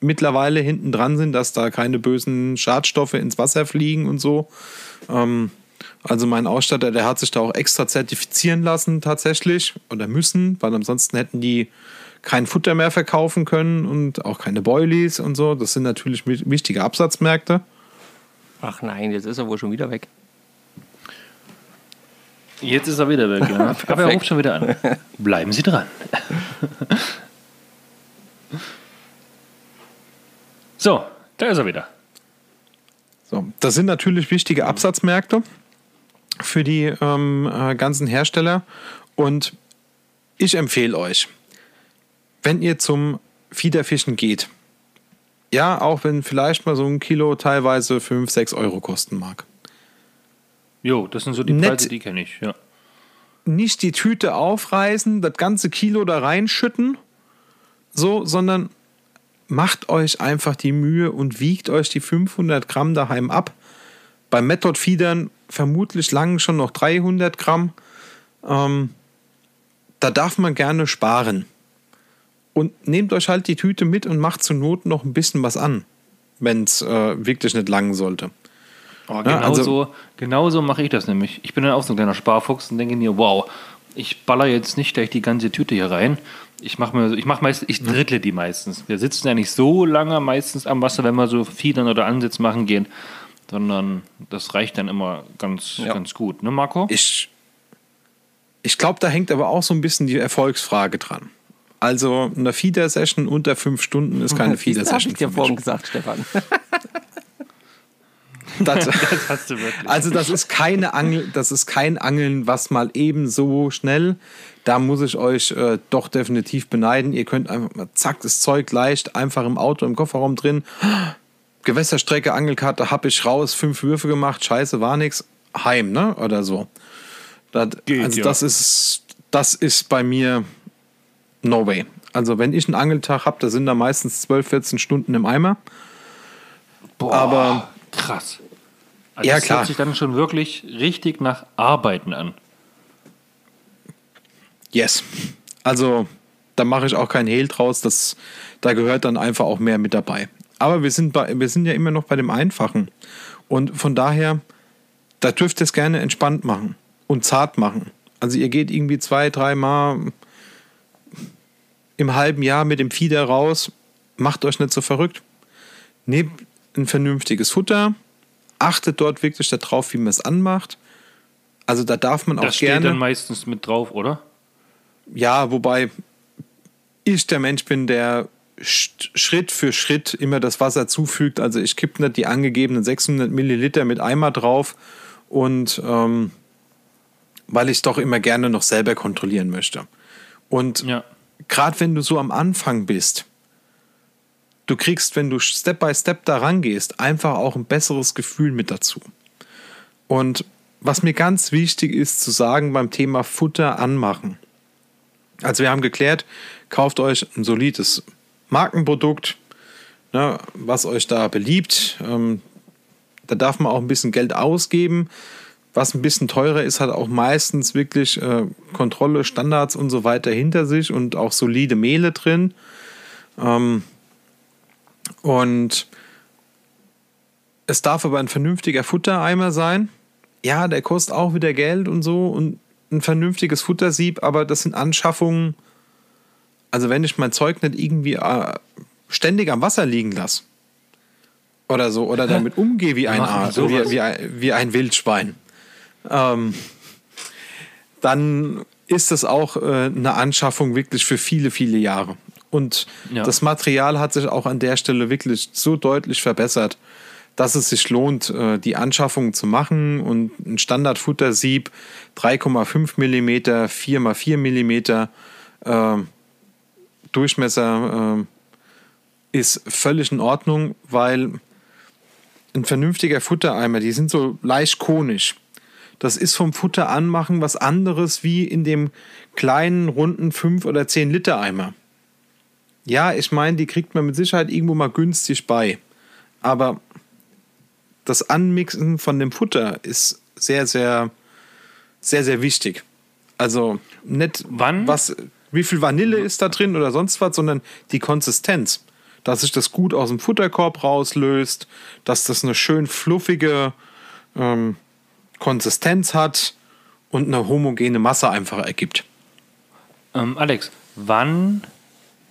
mittlerweile hinten dran sind, dass da keine bösen Schadstoffe ins Wasser fliegen und so. Ähm, also mein Ausstatter, der hat sich da auch extra zertifizieren lassen tatsächlich oder müssen, weil ansonsten hätten die kein Futter mehr verkaufen können und auch keine Boilies und so. Das sind natürlich wichtige Absatzmärkte.
Ach nein, jetzt ist er wohl schon wieder weg.
Jetzt ist er wieder weg, ja. [LAUGHS] Aber er ruft schon wieder an. Bleiben Sie dran. [LAUGHS] so, da ist er wieder.
So, das sind natürlich wichtige Absatzmärkte für die ähm, äh, ganzen Hersteller. Und ich empfehle euch, wenn ihr zum Fiederfischen geht, ja, auch wenn vielleicht mal so ein Kilo teilweise 5, 6 Euro kosten mag.
Jo, das sind so die Preise, die kenne ich, ja.
Nicht die Tüte aufreißen, das ganze Kilo da reinschütten, so, sondern macht euch einfach die Mühe und wiegt euch die 500 Gramm daheim ab. Beim Method Feedern vermutlich lang schon noch 300 Gramm. Ähm, da darf man gerne sparen. Und nehmt euch halt die Tüte mit und macht zur Not noch ein bisschen was an, wenn es äh, wirklich nicht lang sollte.
Oh, genau, ja, also, so, genau so mache ich das nämlich. Ich bin dann auch so ein kleiner Sparfuchs und denke mir, wow, ich baller jetzt nicht gleich die ganze Tüte hier rein. Ich mache mir, ich mache meistens, ich drittle die meistens. Wir sitzen ja nicht so lange meistens am Wasser, wenn wir so Fiedern oder Ansitz machen gehen, sondern das reicht dann immer ganz, ja. ganz gut, ne, Marco?
Ich, ich glaube, da hängt aber auch so ein bisschen die Erfolgsfrage dran. Also eine Feeder-Session unter fünf Stunden ist keine Feeder-Session. Das habe
ich dir vorhin gesagt, Stefan. [LAUGHS] [LAUGHS]
Das, das, hast du wirklich. Also das ist keine Angel, das ist kein Angeln, was mal eben so schnell. Da muss ich euch äh, doch definitiv beneiden. Ihr könnt einfach mal zack, das Zeug leicht, einfach im Auto, im Kofferraum drin. [GASPS] Gewässerstrecke, Angelkarte, hab ich raus, fünf Würfe gemacht, scheiße, war nix. Heim, ne? Oder so. Das, Geht, also ja. das ist, das ist bei mir no way. Also wenn ich einen Angeltag habe, da sind da meistens 12, 14 Stunden im Eimer.
Boah, aber krass. Also ja, das klar. hört sich dann schon wirklich richtig nach Arbeiten an.
Yes. Also da mache ich auch keinen Hehl draus. Das, da gehört dann einfach auch mehr mit dabei. Aber wir sind, bei, wir sind ja immer noch bei dem Einfachen. Und von daher, da dürft ihr es gerne entspannt machen und zart machen. Also ihr geht irgendwie zwei, dreimal im halben Jahr mit dem Fieder raus, macht euch nicht so verrückt. Nehmt ein vernünftiges Futter, achtet dort wirklich darauf, wie man es anmacht. Also da darf man auch das gerne. Das steht
dann meistens mit drauf, oder?
Ja, wobei ich der Mensch bin, der Schritt für Schritt immer das Wasser zufügt. Also ich kippe nicht die angegebenen 600 Milliliter mit Eimer drauf und ähm, weil ich es doch immer gerne noch selber kontrollieren möchte. Und ja gerade wenn du so am Anfang bist, du kriegst, wenn du Step by Step da rangehst, einfach auch ein besseres Gefühl mit dazu. Und was mir ganz wichtig ist zu sagen beim Thema Futter anmachen. Also wir haben geklärt, kauft euch ein solides Markenprodukt, ne, was euch da beliebt. Ähm, da darf man auch ein bisschen Geld ausgeben was ein bisschen teurer ist, hat auch meistens wirklich äh, Kontrolle, Standards und so weiter hinter sich und auch solide Mehle drin. Ähm, und es darf aber ein vernünftiger Futtereimer sein. Ja, der kostet auch wieder Geld und so und ein vernünftiges Futtersieb, aber das sind Anschaffungen. Also, wenn ich mein Zeug nicht irgendwie äh, ständig am Wasser liegen lasse oder so oder damit umgehe wie ein, wie, wie, wie ein Wildschwein, ähm, dann ist das auch äh, eine Anschaffung wirklich für viele, viele Jahre. Und ja. das Material hat sich auch an der Stelle wirklich so deutlich verbessert, dass es sich lohnt, äh, die Anschaffung zu machen. Und ein Standardfuttersieb 3,5 mm, 4x4 mm äh, Durchmesser äh, ist völlig in Ordnung, weil ein vernünftiger Futtereimer, die sind so leicht konisch. Das ist vom Futter anmachen was anderes wie in dem kleinen, runden 5 oder 10 Liter Eimer. Ja, ich meine, die kriegt man mit Sicherheit irgendwo mal günstig bei. aber das Anmixen von dem Futter ist sehr, sehr, sehr, sehr wichtig. Also nicht
Wann?
was, wie viel Vanille ist da drin oder sonst was, sondern die Konsistenz. Dass sich das gut aus dem Futterkorb rauslöst, dass das eine schön fluffige ähm, Konsistenz hat und eine homogene Masse einfach ergibt.
Ähm, Alex, wann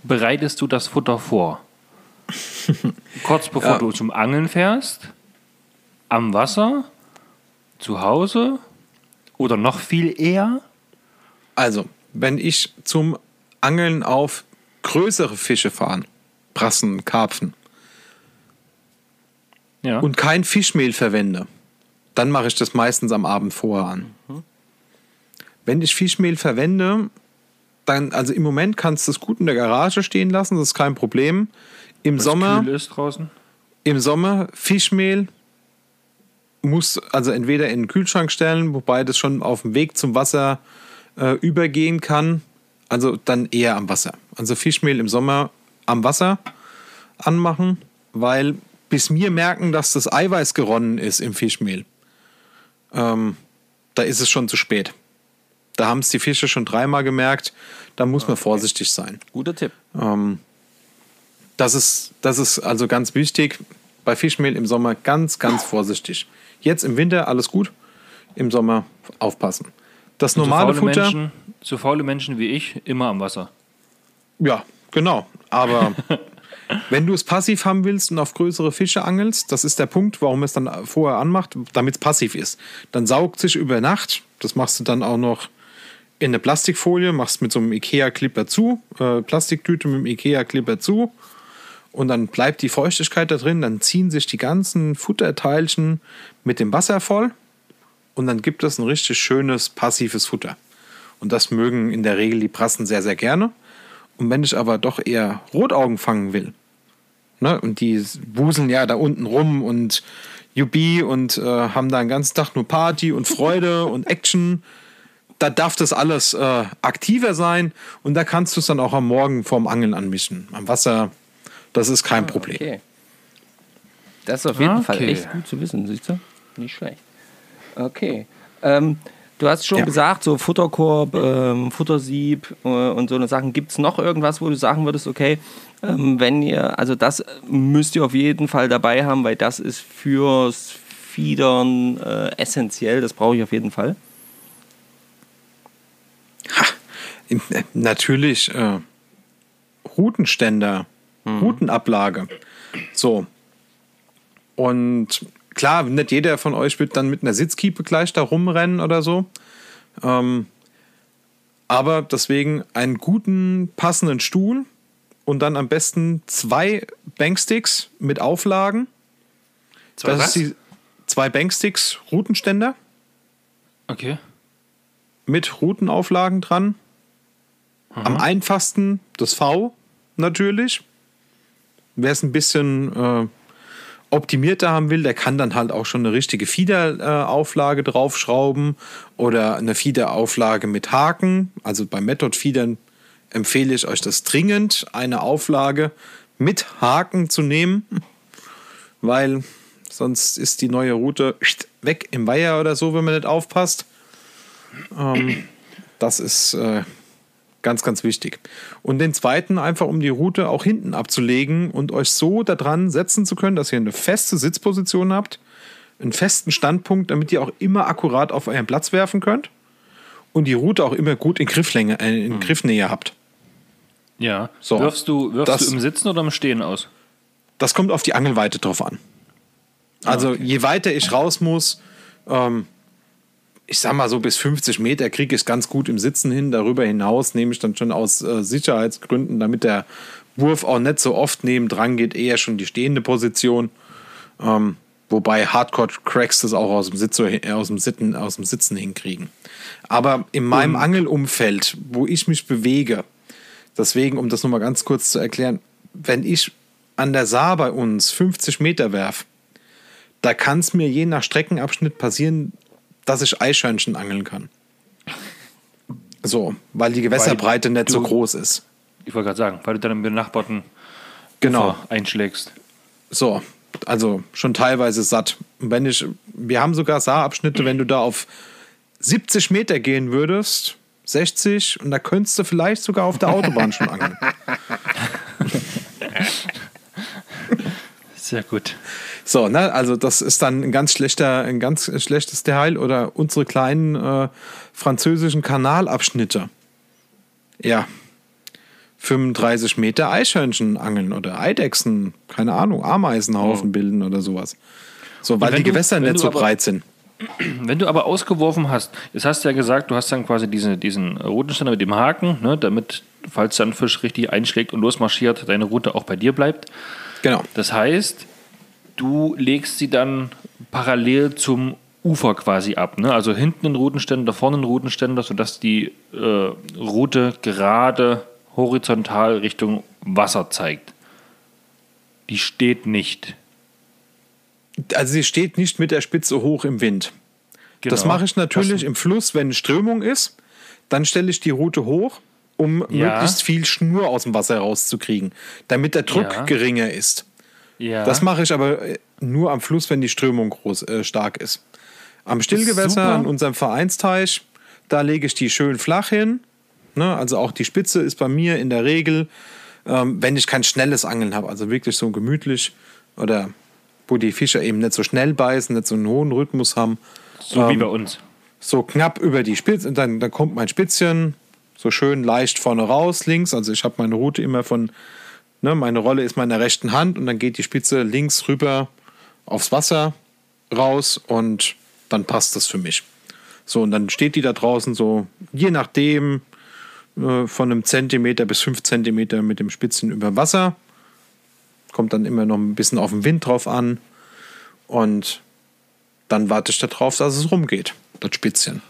bereitest du das Futter vor? [LAUGHS] Kurz bevor
Ja.
du zum Angeln fährst? Am Wasser? Zu Hause? Oder noch viel eher?
Also, wenn ich zum Angeln auf größere Fische fahre, Brassen, Karpfen,
Ja.
und kein Fischmehl verwende, dann mache ich das meistens am Abend vorher an. Wenn ich Fischmehl verwende, dann, also im Moment kannst du es gut in der Garage stehen lassen, das ist kein Problem. Im
Wenn's
Sommer,
kühl ist draußen?
im Sommer Fischmehl muss also entweder in den Kühlschrank stellen, wobei das schon auf dem Weg zum Wasser äh, übergehen kann. Also dann eher am Wasser. Also Fischmehl im Sommer am Wasser anmachen, weil bis wir merken, dass das Eiweiß geronnen ist im Fischmehl, ähm, da ist es schon zu spät. Da haben es die Fische schon dreimal gemerkt. Da muss man vorsichtig sein.
Guter Tipp.
Das ist, das ist also ganz wichtig. Bei Fischmehl im Sommer ganz, ganz vorsichtig. Jetzt im Winter alles gut, im Sommer aufpassen. Das normale
so faule
Futter,
Menschen, so faule Menschen wie ich, immer am Wasser.
ja, genau. Aber [LAUGHS] wenn du es passiv haben willst und auf größere Fische angelst, das ist der Punkt, warum es dann vorher anmacht, damit es passiv ist. Dann saugt sich über Nacht, das machst du dann auch noch in eine Plastikfolie, machst mit so einem Ikea-Clipper zu, äh, Plastiktüte mit dem Ikea-Clipper zu und dann bleibt die Feuchtigkeit da drin, dann ziehen sich die ganzen Futterteilchen mit dem Wasser voll und dann gibt es ein richtig schönes passives Futter. Und das mögen in der Regel die Brassen sehr, sehr gerne. Und wenn ich aber doch eher Rotaugen fangen will, ne, und die wuseln ja da unten rum und Jubi und äh, haben da den ganzen Tag nur Party und Freude [LAUGHS] und Action, da darf das alles äh, aktiver sein und da kannst du es dann auch am Morgen vorm Angeln anmischen. Am Wasser, das ist kein Problem.
Okay. Das ist auf jeden Fall
Okay.
echt gut zu wissen, siehst du? Nicht schlecht. Okay. Ähm, du hast schon
Ja.
gesagt, so Futterkorb, ähm, Futtersieb äh, und so eine Sachen. Gibt es noch irgendwas, wo du sagen würdest, okay, ähm, wenn ihr, also das müsst ihr auf jeden Fall dabei haben, weil das ist fürs Fiedern äh, essentiell. Das brauche ich auf jeden Fall.
Im- äh, Natürlich äh, Routenständer, Routenablage. So. Und klar, nicht jeder von euch wird dann mit einer Sitzkiepe gleich da rumrennen oder so. Ähm, aber deswegen einen guten, passenden Stuhl und dann am besten zwei Banksticks mit Auflagen.
Zwei
das
was?
die zwei Banksticks, Routenständer
Okay.
mit Routenauflagen dran. Am einfachsten das V natürlich. Wer es ein bisschen äh, optimierter haben will, der kann dann halt auch schon eine richtige Fiederauflage Auflage draufschrauben oder eine Fiederauflage mit Haken. Also bei Method Fiedern empfehle ich euch das dringend, eine Auflage mit Haken zu nehmen, weil sonst ist die neue Route weg im Weiher oder so, wenn man nicht aufpasst. Ähm, das ist äh, ganz, ganz wichtig. Und den zweiten einfach, um die Route auch hinten abzulegen und euch so daran setzen zu können, dass ihr eine feste Sitzposition habt, einen festen Standpunkt, damit ihr auch immer akkurat auf euren Platz werfen könnt und die Route auch immer gut in Grifflänge, äh, in Griffnähe habt.
Ja.
So.
wirfst du, wirfst
Das-
du im Sitzen oder im Stehen aus?
Das kommt auf die Angelweite drauf an. Also je weiter ich raus muss, ähm, ich sag mal so bis 50 Meter kriege ich es ganz gut im Sitzen hin. Darüber hinaus nehme ich dann schon aus äh, Sicherheitsgründen, damit der Wurf auch nicht so oft nebendran geht, eher schon die stehende Position. Ähm, wobei Hardcore-Cracks das auch aus dem, Sitz, äh, aus, dem Sitten, aus dem Sitzen hinkriegen. Aber in meinem Angelumfeld, wo ich mich bewege, deswegen, um das nochmal ganz kurz zu erklären, wenn ich an der Saar bei uns 50 Meter werf, da kann es mir je nach Streckenabschnitt passieren, dass ich Eichhörnchen angeln kann. So, weil die Gewässerbreite nicht so
du-
groß ist.
Ich wollte gerade sagen, weil du dann im benachbarten
Genau.
Ufer einschlägst.
So, also schon teilweise satt. Und wenn ich, wir haben sogar Saarabschnitte, wenn du da auf 70 Meter gehen würdest, 60, und da könntest du vielleicht sogar auf der Autobahn schon angeln. [LAUGHS]
Sehr gut.
So, ne, also das ist dann ein ganz schlechter, ein ganz schlechtes Teil oder unsere kleinen äh, französischen Kanalabschnitte. Ja. 35 Meter Eichhörnchen angeln oder Eidechsen, keine Ahnung, Ameisenhaufen
Oh.
bilden oder sowas. So, weil die
du-
Gewässer nicht so
aber-
breit sind.
Wenn du aber ausgeworfen hast, jetzt hast du ja gesagt, du hast dann quasi diese, diesen Routenständer mit dem Haken, ne, damit, falls dann Fisch richtig einschlägt und losmarschiert, deine Route auch bei dir bleibt.
Genau.
Das heißt, du legst sie dann parallel zum Ufer quasi ab. Ne? Also hinten einen Routenständer, vorne einen Routenständer, sodass die äh, Route gerade horizontal Richtung Wasser zeigt. Die steht nicht.
Also sie steht nicht mit der Spitze hoch im Wind. Das
Genau.
mache ich natürlich
Das-
im Fluss, wenn Strömung ist. Dann stelle ich die Route hoch, um
Ja.
möglichst viel Schnur aus dem Wasser rauszukriegen, damit der Druck
Ja.
geringer ist.
Ja.
Das mache ich aber äh, nur am Fluss, wenn die Strömung groß, äh, stark ist. Am Stillgewässer, an unserem Vereinsteich, da lege ich die schön flach hin. Ne? Also auch die Spitze ist bei mir in der Regel, ähm, wenn ich kein schnelles Angeln habe, also wirklich so gemütlich oder wo die Fische eben nicht so schnell beißen, nicht so einen hohen Rhythmus haben.
so wie
ähm,
bei uns.
so knapp über die Spitze, und dann, dann kommt mein Spitzchen so schön leicht vorne raus, links. Also ich habe meine Route immer von, ne, meine Rolle ist meine rechten Hand und dann geht die Spitze links rüber aufs Wasser raus und dann passt das für mich. So, und dann steht die da draußen so, je nachdem, äh, von einem Zentimeter bis fünf Zentimeter mit dem Spitzen über Wasser. Kommt dann immer noch ein bisschen auf den Wind drauf an. Und dann warte ich darauf, dass es rumgeht, das Spitzchen.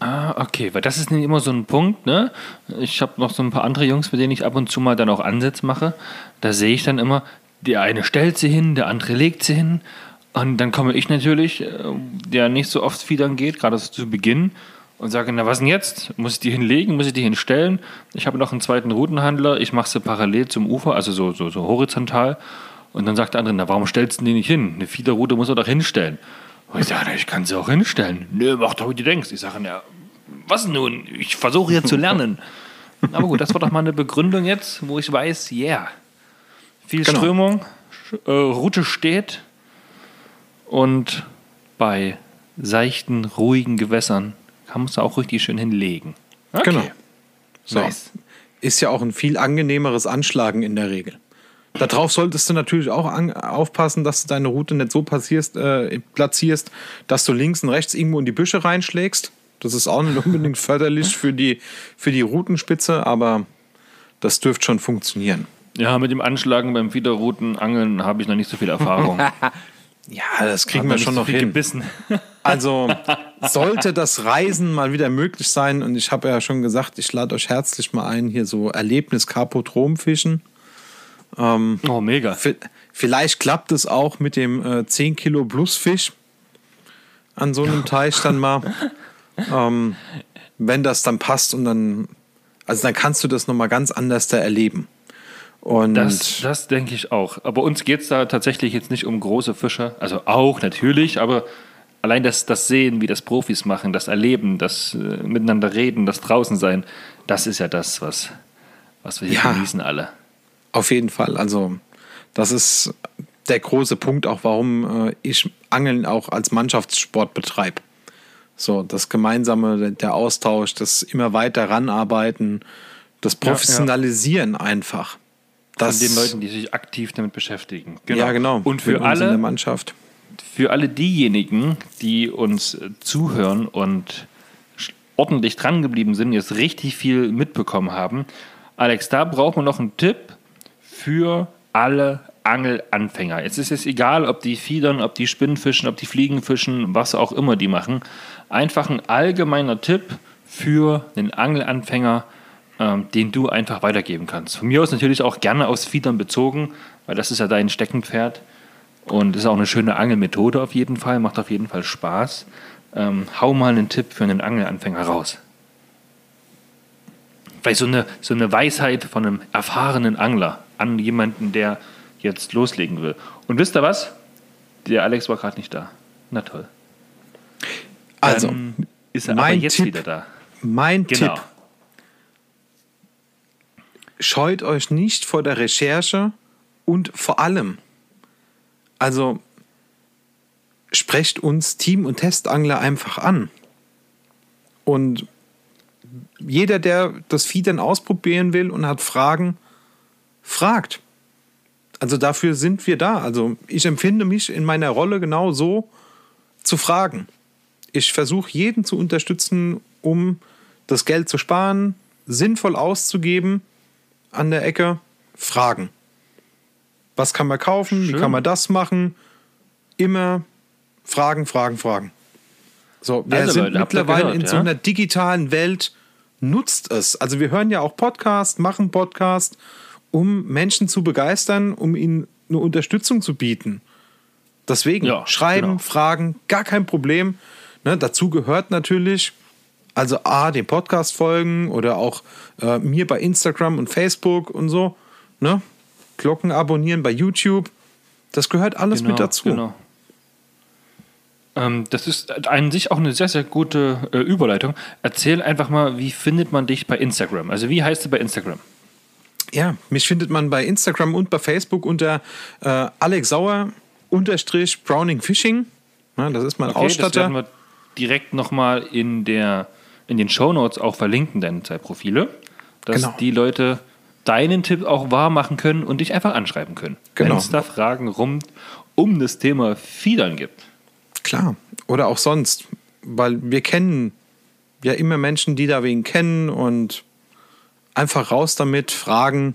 Ah, okay, weil das ist nämlich immer so ein Punkt, ne? Ich habe noch so ein paar andere Jungs, mit denen ich ab und zu mal dann auch Ansätze mache. Da sehe ich dann immer, der eine stellt sie hin, der andere legt sie hin. Und dann komme ich natürlich, äh, der nicht so oft Fiedern geht, gerade zu Beginn, und sage, na was denn jetzt? Muss ich die hinlegen? Muss ich die hinstellen? Ich habe noch einen zweiten Routenhandler, ich mache sie parallel zum Ufer, also so, so, so horizontal. Und dann sagt der andere, na warum stellst du die nicht hin? Eine Fiederroute muss er doch hinstellen. Und ich sage, ich kann sie auch hinstellen. Nö, mach doch, wie du denkst. Ich sage, na, was nun? Ich versuche jetzt zu lernen. [LAUGHS] Aber gut, das war doch mal eine Begründung jetzt, wo ich weiß, yeah. Viel
Genau.
Strömung, äh, Route steht und bei seichten, ruhigen Gewässern kann man es auch richtig schön hinlegen. Okay.
Genau. So.
Nice.
Ist ja auch ein viel angenehmeres Anschlagen in der Regel. Darauf solltest du natürlich auch an, aufpassen, dass du deine Route nicht so passierst, äh, platzierst, dass du links und rechts irgendwo in die Büsche reinschlägst. Das ist auch nicht [LAUGHS] unbedingt förderlich für die, für die Routenspitze, aber das dürfte schon funktionieren.
Ja, mit dem Anschlagen beim Fiederroutenangeln habe ich noch nicht so viel Erfahrung. [LAUGHS]
Ja, das kriegen wir schon
so
noch hin.
gebissen. [LAUGHS]
Also sollte das Reisen mal wieder möglich sein, und ich habe ja schon gesagt, ich lade euch herzlich mal ein, hier so Erlebnis Carpodrom-Fischen.
Oh, mega.
Vielleicht klappt es auch mit dem äh, 10 Kilo Plusfisch an so einem [LAUGHS] Teich dann mal. ähm, wenn das dann passt und dann, also dann kannst du das nochmal ganz anders da erleben. Und
Das, das denke ich auch. Aber uns geht es da tatsächlich jetzt nicht um große Fische. Also auch natürlich, aber allein das, das Sehen, wie das Profis machen, das Erleben, das äh, Miteinander reden, das draußen sein, das ist ja das, was, was wir hier
Ja.
genießen alle.
Auf jeden Fall. Also, das ist der große Punkt, auch warum äh, ich Angeln auch als Mannschaftssport betreibe. So, das Gemeinsame, der Austausch, das immer weiter ranarbeiten, das
Ja, ja.
Professionalisieren einfach.
Von
Das,
den Leuten, die sich aktiv damit beschäftigen.
Ja, genau.
Und für alle,
Mannschaft.
für alle diejenigen, die uns äh, zuhören und ordentlich dran geblieben sind, jetzt richtig viel mitbekommen haben. Alex, da braucht man noch einen Tipp für alle Angelanfänger. Jetzt ist es egal, ob die Fiedern, ob die Spinnfischen, ob die Fliegenfischen, was auch immer die machen. Einfach ein allgemeiner Tipp für den Angelanfänger, ähm, den du einfach weitergeben kannst. Von mir aus natürlich auch gerne aus Fiedern bezogen, weil das ist ja dein Steckenpferd. Und ist auch eine schöne Angelmethode auf jeden Fall, macht auf jeden Fall Spaß. Ähm, hau mal einen Tipp für einen Angelanfänger raus. Vielleicht so eine, so eine Weisheit von einem erfahrenen Angler an jemanden, der jetzt loslegen will. Und wisst ihr was? Der Alex war gerade nicht da. Na toll.
Also,
Dann ist er aber
mein
jetzt
Tipp.
wieder da.
mein
Genau.
Tipp. Scheut euch nicht vor der Recherche und vor allem, also sprecht uns Team- und Testangler einfach an. Und jeder, der das Vieh dann ausprobieren will und hat Fragen, fragt. Also dafür sind wir da. Also ich empfinde mich in meiner Rolle genau so zu fragen. Ich versuche jeden zu unterstützen, um das Geld zu sparen, sinnvoll auszugeben an der Ecke. Fragen. Was kann man kaufen? Wie
Schön.
kann man das machen? Immer Fragen, Fragen, Fragen. So, wir
Also,
sind
Leute,
mittlerweile
gehört,
in so
ja?
einer digitalen Welt. Nutzt es. Also wir hören ja auch Podcast, machen Podcast, um Menschen zu begeistern, um ihnen eine Unterstützung zu bieten. Deswegen
Ja,
schreiben,
genau.
fragen, gar kein Problem. Ne, dazu gehört natürlich, also A, den Podcast folgen oder auch äh, mir bei Instagram und Facebook und so. Ne? Glocken abonnieren bei YouTube. Das gehört alles mit dazu.
Genau. Ähm, das ist an sich auch eine sehr, sehr gute äh, Überleitung. Erzähl einfach mal, wie findet man dich bei Instagram? Also wie heißt du bei Instagram?
Ja, mich findet man bei Instagram und bei Facebook unter äh, Alex Sauer unterstrich Browning Fishing. Ja, das ist mein
Okay, das werden
Ausstatter.
wir direkt nochmal in, der, in den Shownotes auch verlinken, deine zwei Profile, dass
Genau.
die Leute deinen Tipp auch wahr machen können und dich einfach anschreiben können.
Genau.
Wenn es da Fragen rum um das Thema Fiedern gibt.
Klar. Oder auch sonst. Weil wir kennen ja immer Menschen, die da wen kennen und einfach raus damit, fragen.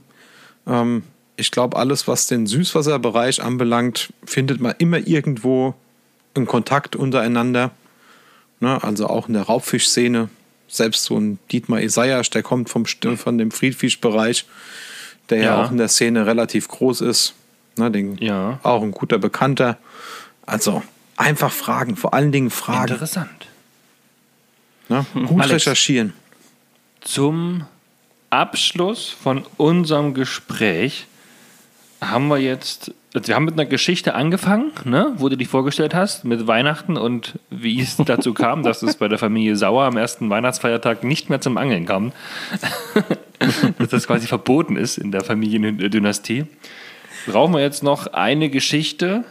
Ähm, ich glaube, alles, was den Süßwasserbereich anbelangt, findet man immer irgendwo einen Kontakt untereinander. Ne? Also auch in der Raubfischszene. Selbst so ein Dietmar Isaias, der kommt vom, von dem Friedfischbereich, der ja.
Ja.
auch in der Szene relativ groß ist. Ne? Den,
Ja.
Auch ein guter Bekannter. Also einfach fragen, vor allen Dingen fragen.
Interessant.
Ne? Gut
Alex.
recherchieren.
Zum Abschluss von unserem Gespräch haben wir jetzt, also wir haben mit einer Geschichte angefangen, ne, wo du dich vorgestellt hast, mit Weihnachten und wie es [LAUGHS] dazu kam, dass es bei der Familie Sauer am ersten Weihnachtsfeiertag nicht mehr zum Angeln kam. [LAUGHS] dass das quasi verboten ist in der Familiendynastie. Brauchen wir jetzt noch eine Geschichte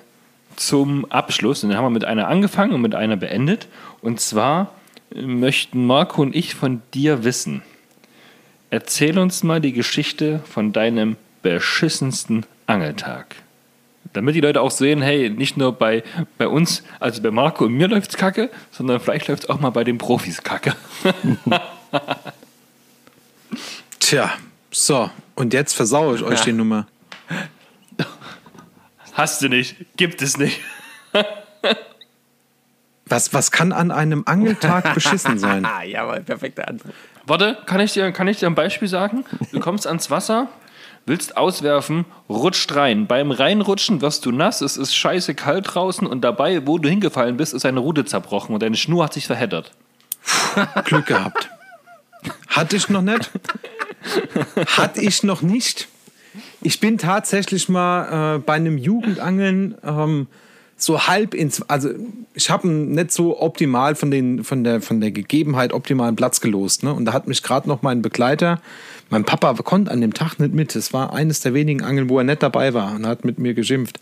zum Abschluss. Und dann haben wir mit einer angefangen und mit einer beendet. Und zwar möchten Marco und ich von dir wissen. Erzähl uns mal die Geschichte von deinem beschissensten Angeltag. Damit die Leute auch sehen, hey, nicht nur bei, bei uns, also bei Marco und mir läuft's kacke, sondern vielleicht läuft's auch mal bei den Profis kacke. [LAUGHS]
Tja, so. Und jetzt versaue ich euch die Nummer.
Hast du nicht, gibt es nicht.
Was, was kann an einem Angeltag beschissen sein?
Ah, [LAUGHS] jawohl, perfekte Antwort.
Warte, kann ich, dir, kann ich dir ein Beispiel sagen? Du [LAUGHS] kommst ans Wasser, willst auswerfen, rutscht rein. Beim Reinrutschen wirst du nass, es ist scheiße kalt draußen und dabei, wo du hingefallen bist, ist eine Rute zerbrochen und deine Schnur hat sich verheddert.
Glück gehabt. Hatte ich noch nicht. [LAUGHS] Hatte ich noch nicht. Ich bin tatsächlich mal äh, bei einem Jugendangeln ähm, so halb ins, also ich habe nicht so optimal von, den, von, der, von der Gegebenheit optimalen Platz gelost. Ne? Und da hat mich gerade noch mein Begleiter, mein Papa konnte an dem Tag nicht mit. Es war eines der wenigen Angeln, wo er nicht dabei war und hat mit mir geschimpft,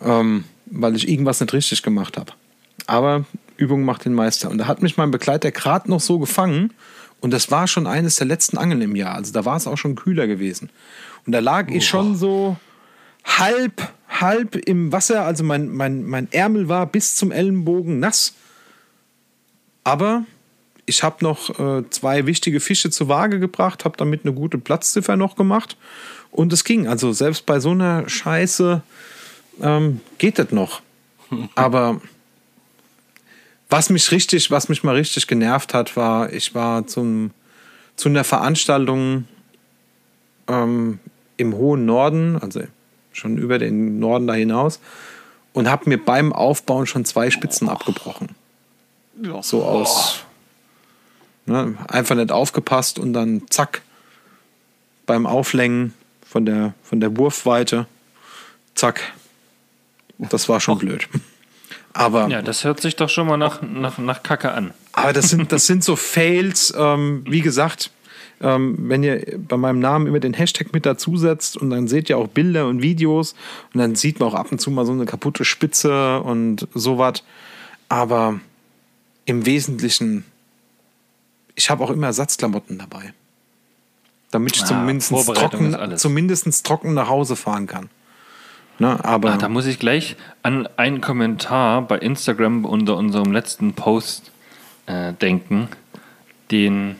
ähm, weil ich irgendwas nicht richtig gemacht habe. Aber Übung macht den Meister. Und da hat mich mein Begleiter gerade noch so gefangen. Und das war schon eines der letzten Angeln im Jahr. Also da war es auch schon kühler gewesen. Und da lag ich schon so halb, halb im Wasser. Also mein, mein, mein Ärmel war bis zum Ellenbogen nass. Aber ich habe noch äh, zwei wichtige Fische zur Waage gebracht, habe damit eine gute Platzziffer noch gemacht. Und es ging. Also selbst bei so einer Scheiße ähm, geht das noch. [LAUGHS] Aber was mich richtig, was mich mal richtig genervt hat, war, ich war zum, zu einer Veranstaltung ähm, im hohen Norden, also schon über den Norden da hinaus, und habe mir beim Aufbauen schon zwei Spitzen abgebrochen. So aus. Ne, einfach nicht aufgepasst und dann zack, beim Auflängen von der, von der Wurfweite zack. Das war schon blöd. [LAUGHS] Aber,
Ja, das hört sich doch schon mal nach, nach, nach Kacke an.
aber das, sind, das sind so [LAUGHS] Fails, ähm, wie gesagt, ähm, wenn ihr bei meinem Namen immer den Hashtag mit dazusetzt und dann seht ihr auch Bilder und Videos und dann sieht man auch ab und zu mal so eine kaputte Spitze und sowas. Aber im Wesentlichen, ich habe auch immer Ersatzklamotten dabei. Damit ich
Ah,
zumindest, trocken, zumindest trocken nach Hause fahren kann. Ne, aber
Ah, da muss ich gleich an einen Kommentar bei Instagram unter unserem letzten Post äh, denken, den,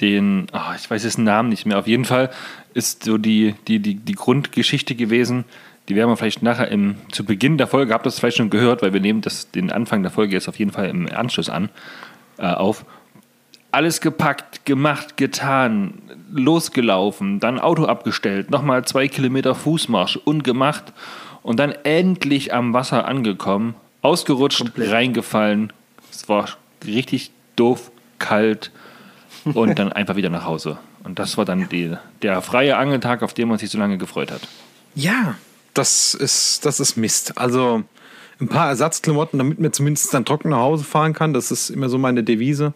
den, ah, ich weiß jetzt den Namen nicht mehr. Auf jeden Fall ist so die, die, die, die Grundgeschichte gewesen. Die werden wir vielleicht nachher im, zu Beginn der Folge, habt ihr das vielleicht schon gehört, weil wir nehmen das, den Anfang der Folge jetzt auf jeden Fall im Anschluss an, äh, auf. Alles gepackt, gemacht, getan, losgelaufen, dann Auto abgestellt, nochmal zwei Kilometer Fußmarsch und gemacht und dann endlich am Wasser angekommen, ausgerutscht, reingefallen. Es war richtig doof, kalt und dann einfach wieder nach Hause. Und das war dann die, der freie Angeltag, auf den man sich so lange gefreut hat.
Ja, das ist, das ist Mist. Also ein paar Ersatzklamotten, damit man zumindest dann trocken nach Hause fahren kann. Das ist immer so meine Devise.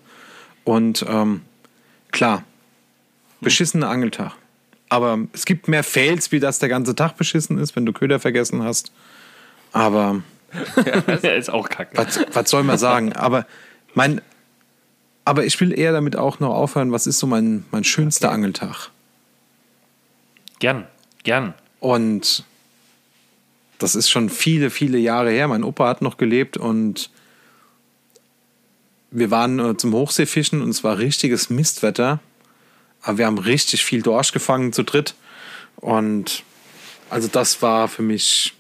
Und ähm, klar, beschissener Angeltag. Aber es gibt mehr Fails, wie dass der ganze Tag beschissen ist, wenn du Köder vergessen hast. Aber [LAUGHS]
Der ist auch kacke.
was, was soll man sagen? Aber mein, aber ich will eher damit auch noch aufhören, was ist so mein, mein schönster Angeltag?
Gern, gern.
Und das ist schon viele, viele Jahre her. Mein Opa hat noch gelebt und wir waren äh, zum Hochseefischen und es war richtiges Mistwetter. Aber wir haben richtig viel Dorsch gefangen zu dritt. Und also das war für mich,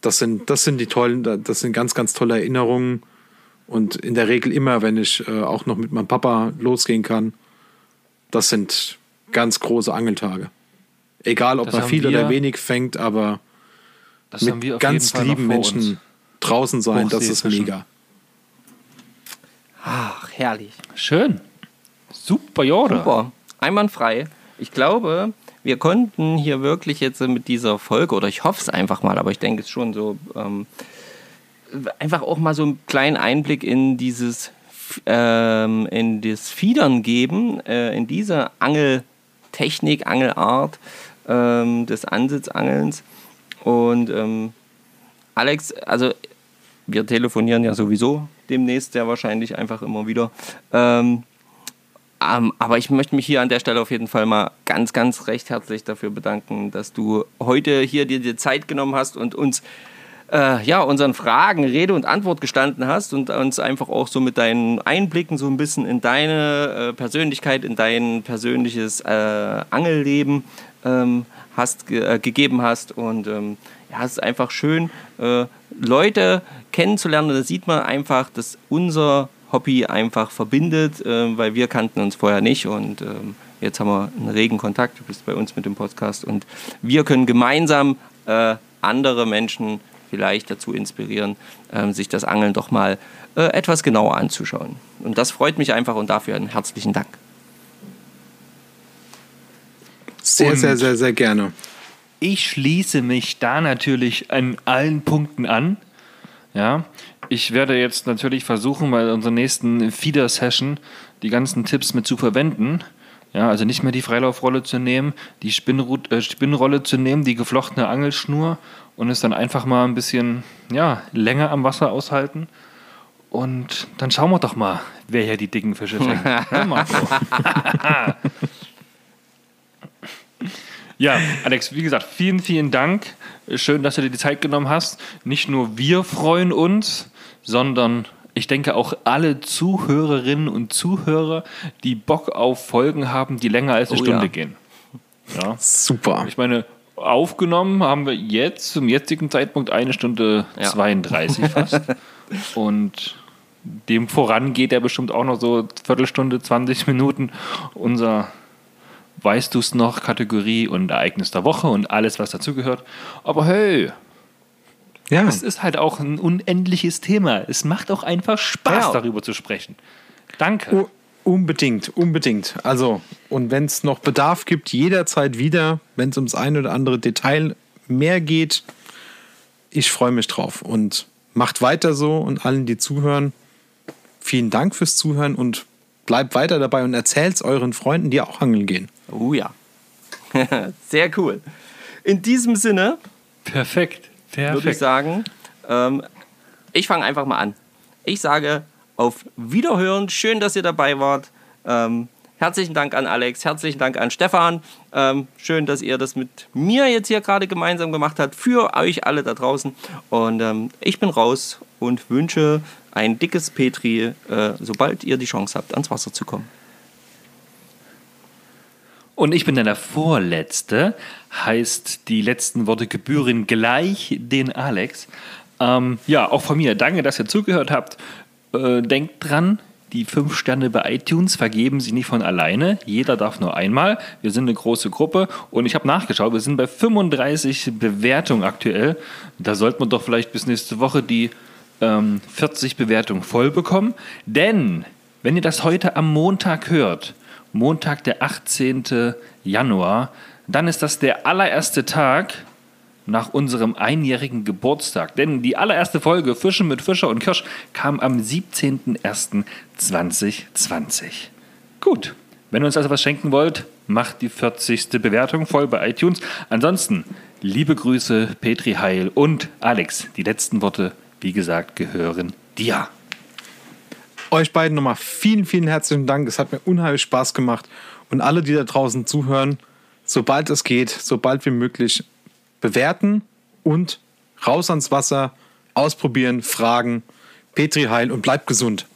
das sind, das sind die tollen, das sind ganz, ganz tolle Erinnerungen. Und in der Regel immer, wenn ich äh, auch noch mit meinem Papa losgehen kann, das sind ganz große Angeltage. Egal, ob
Das
man viel
wir-
oder wenig fängt, aber
Das haben wir
mit ganz lieben Menschen
uns.
draußen sein, das ist mega.
Ach, herrlich.
Schön. Super, Jorde.
Super. Einwandfrei. Ich glaube, wir konnten hier wirklich jetzt mit dieser Folge, oder ich hoffe es einfach mal, aber ich denke es schon so, ähm, einfach auch mal so einen kleinen Einblick in dieses, ähm, in das Fiedern geben, äh, in diese Angeltechnik, Angelart ähm, des Ansitzangelns. Und ähm, Alex, also wir telefonieren ja sowieso demnächst sehr wahrscheinlich einfach immer wieder. Ähm, ähm, aber ich möchte mich hier an der Stelle auf jeden Fall mal ganz, ganz recht herzlich dafür bedanken, dass du heute hier dir die Zeit genommen hast und uns äh, ja, unseren Fragen Rede und Antwort gestanden hast und uns einfach auch so mit deinen Einblicken so ein bisschen in deine äh, Persönlichkeit, in dein persönliches äh, Angelleben ähm, hast, ge äh, gegeben hast. Und ähm, ja, es ist einfach schön, äh, Leute kennenzulernen. Da sieht man einfach, dass unser Hobby einfach verbindet, äh, weil wir kannten uns vorher nicht und ähm, jetzt haben wir einen regen Kontakt. Du bist bei uns mit dem Podcast und wir können gemeinsam andere Menschen vielleicht dazu inspirieren, ähm, sich das Angeln doch mal äh, etwas genauer anzuschauen. Und das freut mich einfach und dafür einen herzlichen Dank.
Sehr, sehr, sehr, sehr gerne.
Ich schließe mich da natürlich an allen Punkten an. Ja, ich werde jetzt natürlich versuchen, bei unserer nächsten Feeder-Session die ganzen Tipps mit zu verwenden. Ja, also nicht mehr die Freilaufrolle zu nehmen, die Spinnrut äh, Spinnrolle zu nehmen, die geflochtene Angelschnur und es dann einfach mal ein bisschen ja, länger am Wasser aushalten. Und dann schauen wir doch mal, wer hier die dicken Fische fängt. [LAUGHS] Ja, Alex, wie gesagt, vielen, vielen Dank. Schön, dass du dir die Zeit genommen hast. Nicht nur wir freuen uns, sondern ich denke auch alle Zuhörerinnen und Zuhörer, die Bock auf Folgen haben, die länger als eine
Oh
Stunde
ja.
gehen. Ja.
Super.
Ich meine, aufgenommen haben wir jetzt zum jetzigen Zeitpunkt eine Stunde
Ja.
32 fast. [LAUGHS] Und dem voran geht ja bestimmt auch noch so Viertelstunde, 20 Minuten unser Weißt du's noch Kategorie und Ereignis der Woche und alles, was dazugehört. Aber hey,
Ja,
es ist halt auch ein unendliches Thema. Es macht auch einfach Spaß,
Ja.
darüber zu sprechen. Danke.
U- Unbedingt, unbedingt. Also, und wenn es noch Bedarf gibt, jederzeit wieder, wenn es ums ein oder andere Detail mehr geht, ich freue mich drauf. Und macht weiter so und allen, die zuhören, vielen Dank fürs Zuhören und bleibt weiter dabei und erzählt es euren Freunden, die auch angeln gehen.
Oh ja. [LAUGHS] Sehr cool. In diesem Sinne
Perfekt.
würde ich
Perfekt.
sagen, ähm, ich fange einfach mal an. Ich sage auf Wiederhören. Schön, dass ihr dabei wart. Ähm, herzlichen Dank an Alex, herzlichen Dank an Stefan. Ähm, schön, dass ihr das mit mir jetzt hier gerade gemeinsam gemacht habt. Für euch alle da draußen. Und ähm, ich bin raus und wünsche ein dickes Petri, äh, sobald ihr die Chance habt, ans Wasser zu kommen.
Und ich bin dann der Vorletzte, heißt die letzten Worte gebühren gleich den Alex. Ähm, ja, auch von mir, danke, dass ihr zugehört habt. Äh, denkt dran, die fünf Sterne bei iTunes vergeben sie nicht von alleine. Jeder darf nur einmal. Wir sind eine große Gruppe und ich habe nachgeschaut, wir sind bei 35 Bewertungen aktuell. Da sollte man doch vielleicht bis nächste Woche die ähm, 40 Bewertungen voll bekommen. Denn, wenn ihr das heute am Montag hört, Montag, der 18. Januar, dann ist das der allererste Tag nach unserem einjährigen Geburtstag. Denn die allererste Folge Fischen mit Fischer und Kirsch kam am 17.01.2020. Gut, wenn ihr uns also was schenken wollt, macht die 40. Bewertung voll bei iTunes. Ansonsten, liebe Grüße, Petri Heil und Alex. Die letzten Worte, wie gesagt, gehören dir.
Euch beiden nochmal vielen, vielen herzlichen Dank. Es hat mir unheimlich Spaß gemacht. Und alle, die da draußen zuhören, sobald es geht, sobald wie möglich, bewerten und raus ans Wasser, ausprobieren, fragen. Petri Heil und bleibt gesund.